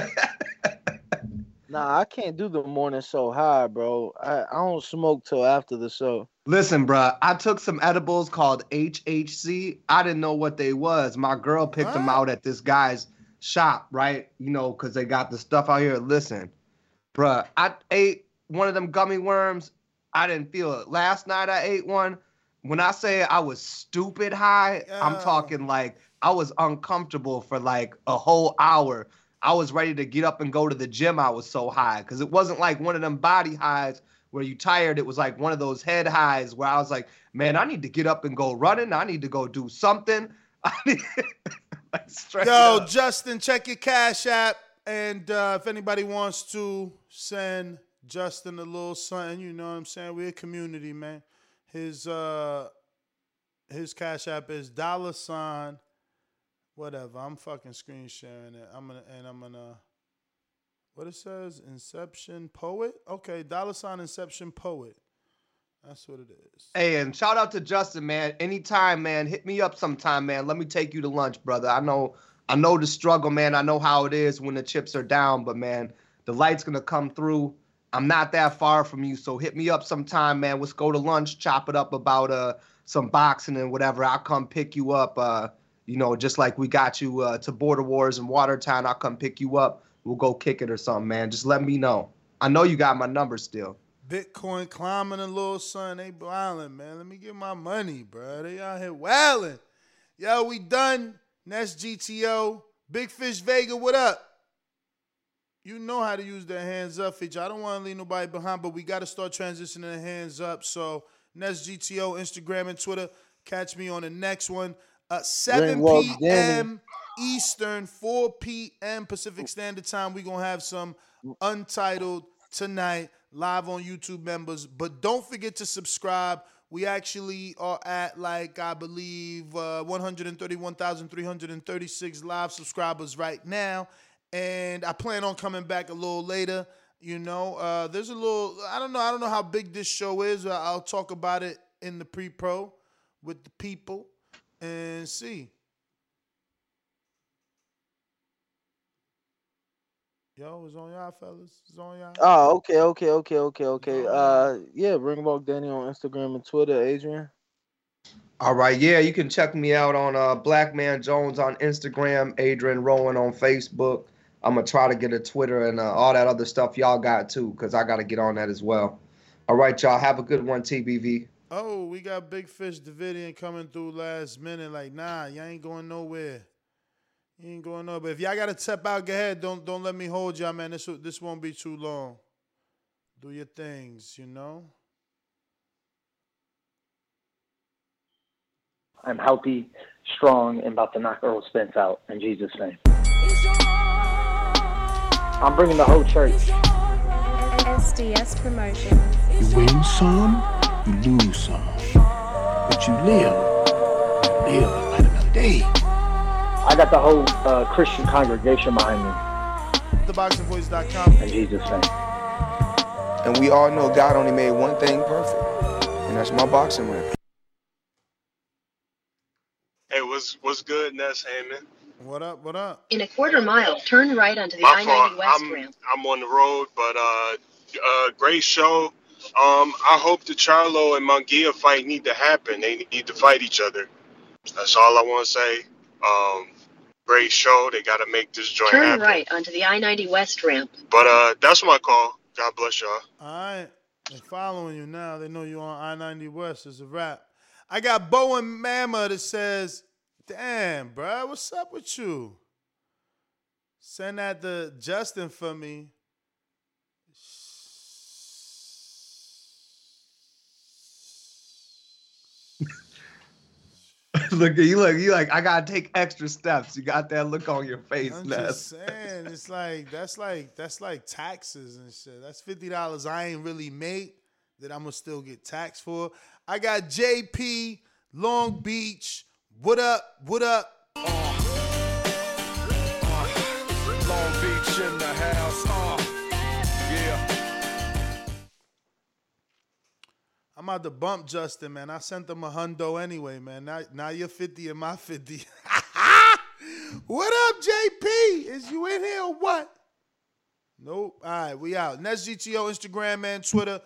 Nah, I can't do the morning so high, bro. I, I don't smoke till after the show. Listen, bruh, I took some edibles called HHC. I didn't know what they was. My girl picked them out at this guy's shop, right? You know, because they got the stuff out here. Listen, bruh, I ate one of them gummy worms. I didn't feel it. Last night I ate one. When I say I was stupid high, I'm talking like I was uncomfortable for like a whole hour. I was ready to get up and go to the gym. I was so high because it wasn't like one of them body highs where you tired. It was like one of those head highs where I was like, man, I need to get up and go running. I need to go do something. I need like Yo, up. Justin, check your Cash App. And uh, if anybody wants to send Justin a little something, you know what I'm saying? We're a community, man. His uh his Cash App is dollar sign whatever. I'm fucking screen sharing it. I'm gonna and I'm gonna what it says? Inception Poet? Okay, dollar sign Inception Poet. That's what it is. Hey, and shout out to Justin, man. Anytime, man. Hit me up sometime, man. Let me take you to lunch, brother. I know, I know the struggle, man. I know how it is when the chips are down, but man, the light's gonna come through. I'm not that far from you, so hit me up sometime, man. Let's go to lunch, chop it up about uh some boxing and whatever. I'll come pick you up. Uh, You know, just like we got you uh, to Border Wars in Watertown, I'll come pick you up. We'll go kick it or something, man. Just let me know. I know you got my number still. Bitcoin climbing a little son. They wildin', man. Let me get my money, bro. They out here wildin'. Yo, we done. Next GTO. Big Fish Vega, what up? You know how to use their hands up feature. I don't want to leave nobody behind, but we got to start transitioning the hands up. So, Next GTO, Instagram and Twitter. Catch me on the next one. Uh, 7 p.m. Eastern, 4 p.m. Pacific Standard Time. We're going to have some Untitled tonight live on YouTube members. But don't forget to subscribe. We actually are at like I believe uh, 131,336 live subscribers right now, and I plan on coming back a little later. You know, uh, there's a little I don't know I don't know how big this show is. I- I'll talk about it in the pre-pro with the people and see. Yo, it's on y'all, fellas. It's on y'all. Oh, okay, okay, okay, okay, okay. Uh, yeah, Ringwalk Danny on Instagram and Twitter. Adrian. All right, yeah, you can check me out on uh, Black Man Jones on Instagram, Adrian Rowan on Facebook. I'm gonna try to get a Twitter and uh, all that other stuff y'all got too, cause I gotta get on that as well. All right, y'all, have a good one, TBV. Oh, we got Big Fish Davidian coming through last minute. Like, nah, y'all ain't going nowhere. You ain't going nowhere. But if y'all gotta step out, go ahead. Don't don't let me hold y'all, man. This this won't be too long. Do your things, you know. I'm healthy, strong, and about to knock Errol Spence out in Jesus' name. I'm bringing the whole church. SDS Promotion. You win some, you lose some. But you live, you live to fight another day. I got the whole uh, Christian congregation behind me TheBoxingVoice.com. in Jesus' name. And we all know God only made one thing perfect, and that's my boxing ring. Hey, what's what's good, Ness Heyman? What up? What up? In a quarter mile, turn right onto the I-90 fault. West I'm ramp. I'm on the road, but uh, uh, great show. Um, I hope the Charlo and Munguia fight need to happen. They need to fight each other. That's all I want to say. Um, great show. They got to make this joint Turn happen. right onto the I-90 West ramp. But uh, that's my call. God bless y'all. All right. They're following you now. They know you're on I 90 West. It's a wrap. I got Bowen Mama that says, Damn, bruh, what's up with you? Send that to Justin for me. look at you, look, you like I gotta take extra steps. You got that look on your face, I'm Ness. just saying, it's like that's like that's like taxes and shit. That's fifty dollars I ain't really made that I'm gonna still get taxed for. I got JP Long Beach. What up? What up? Long Beach in the house. Uh, yeah. I'm about to bump Justin, man. I sent him a hundo anyway, man. Now, now you're 50 and my 50. what up, JP? Is you in here or what? Nope. All right, we out. Next GTO, Instagram, man, Twitter.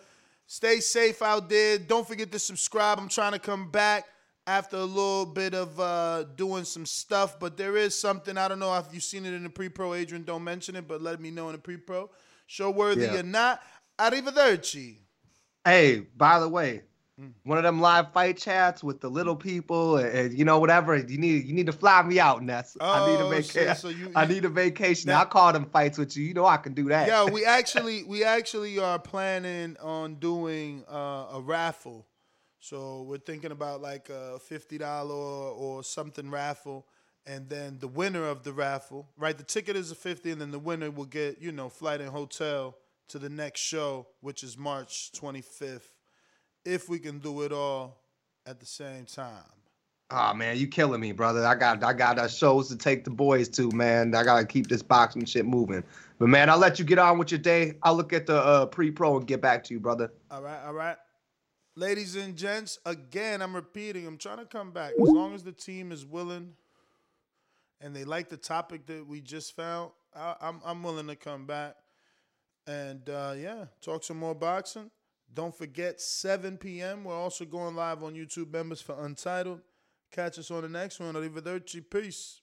Stay safe out there. Don't forget to subscribe. I'm trying to come back after a little bit of uh, doing some stuff, but there is something. I don't know if you've seen it in the pre-pro. Adrian, don't mention it, but let me know in the pre-pro. Show worthy Yeah. or not. Arrivederci. Hey, by the way, Hmm. one of them live fight chats with the little people and, and, you know whatever you need you need to fly me out, Ness. I need a Oh, vacation. shit, so you- I need a vacation. Now- I call them fights with you. You know I can do that. Yeah, we actually we actually are planning on doing uh, a raffle. So we're thinking about like a fifty dollar or, something raffle, and then the winner of the raffle, right? The ticket is a fifty, and then the winner will get you know flight and hotel to the next show, which is March twenty fifth, if we can do it all at the same time. Oh man, you killing me, brother. I got I got uh, shows to take the boys to, man. I gotta keep this boxing shit moving. But man, I'll let you get on with your day. I'll look at the uh, pre-pro and get back to you, brother. All right, all right. Ladies and gents, again, I'm repeating, I'm trying to come back. As long as the team is willing and they like the topic that we just found, I, I'm, I'm willing to come back. And uh, yeah, talk some more boxing. Don't forget, 7 p.m., we're also going live on YouTube members for Untitled. Catch us on the next one. Arrivederci. Peace.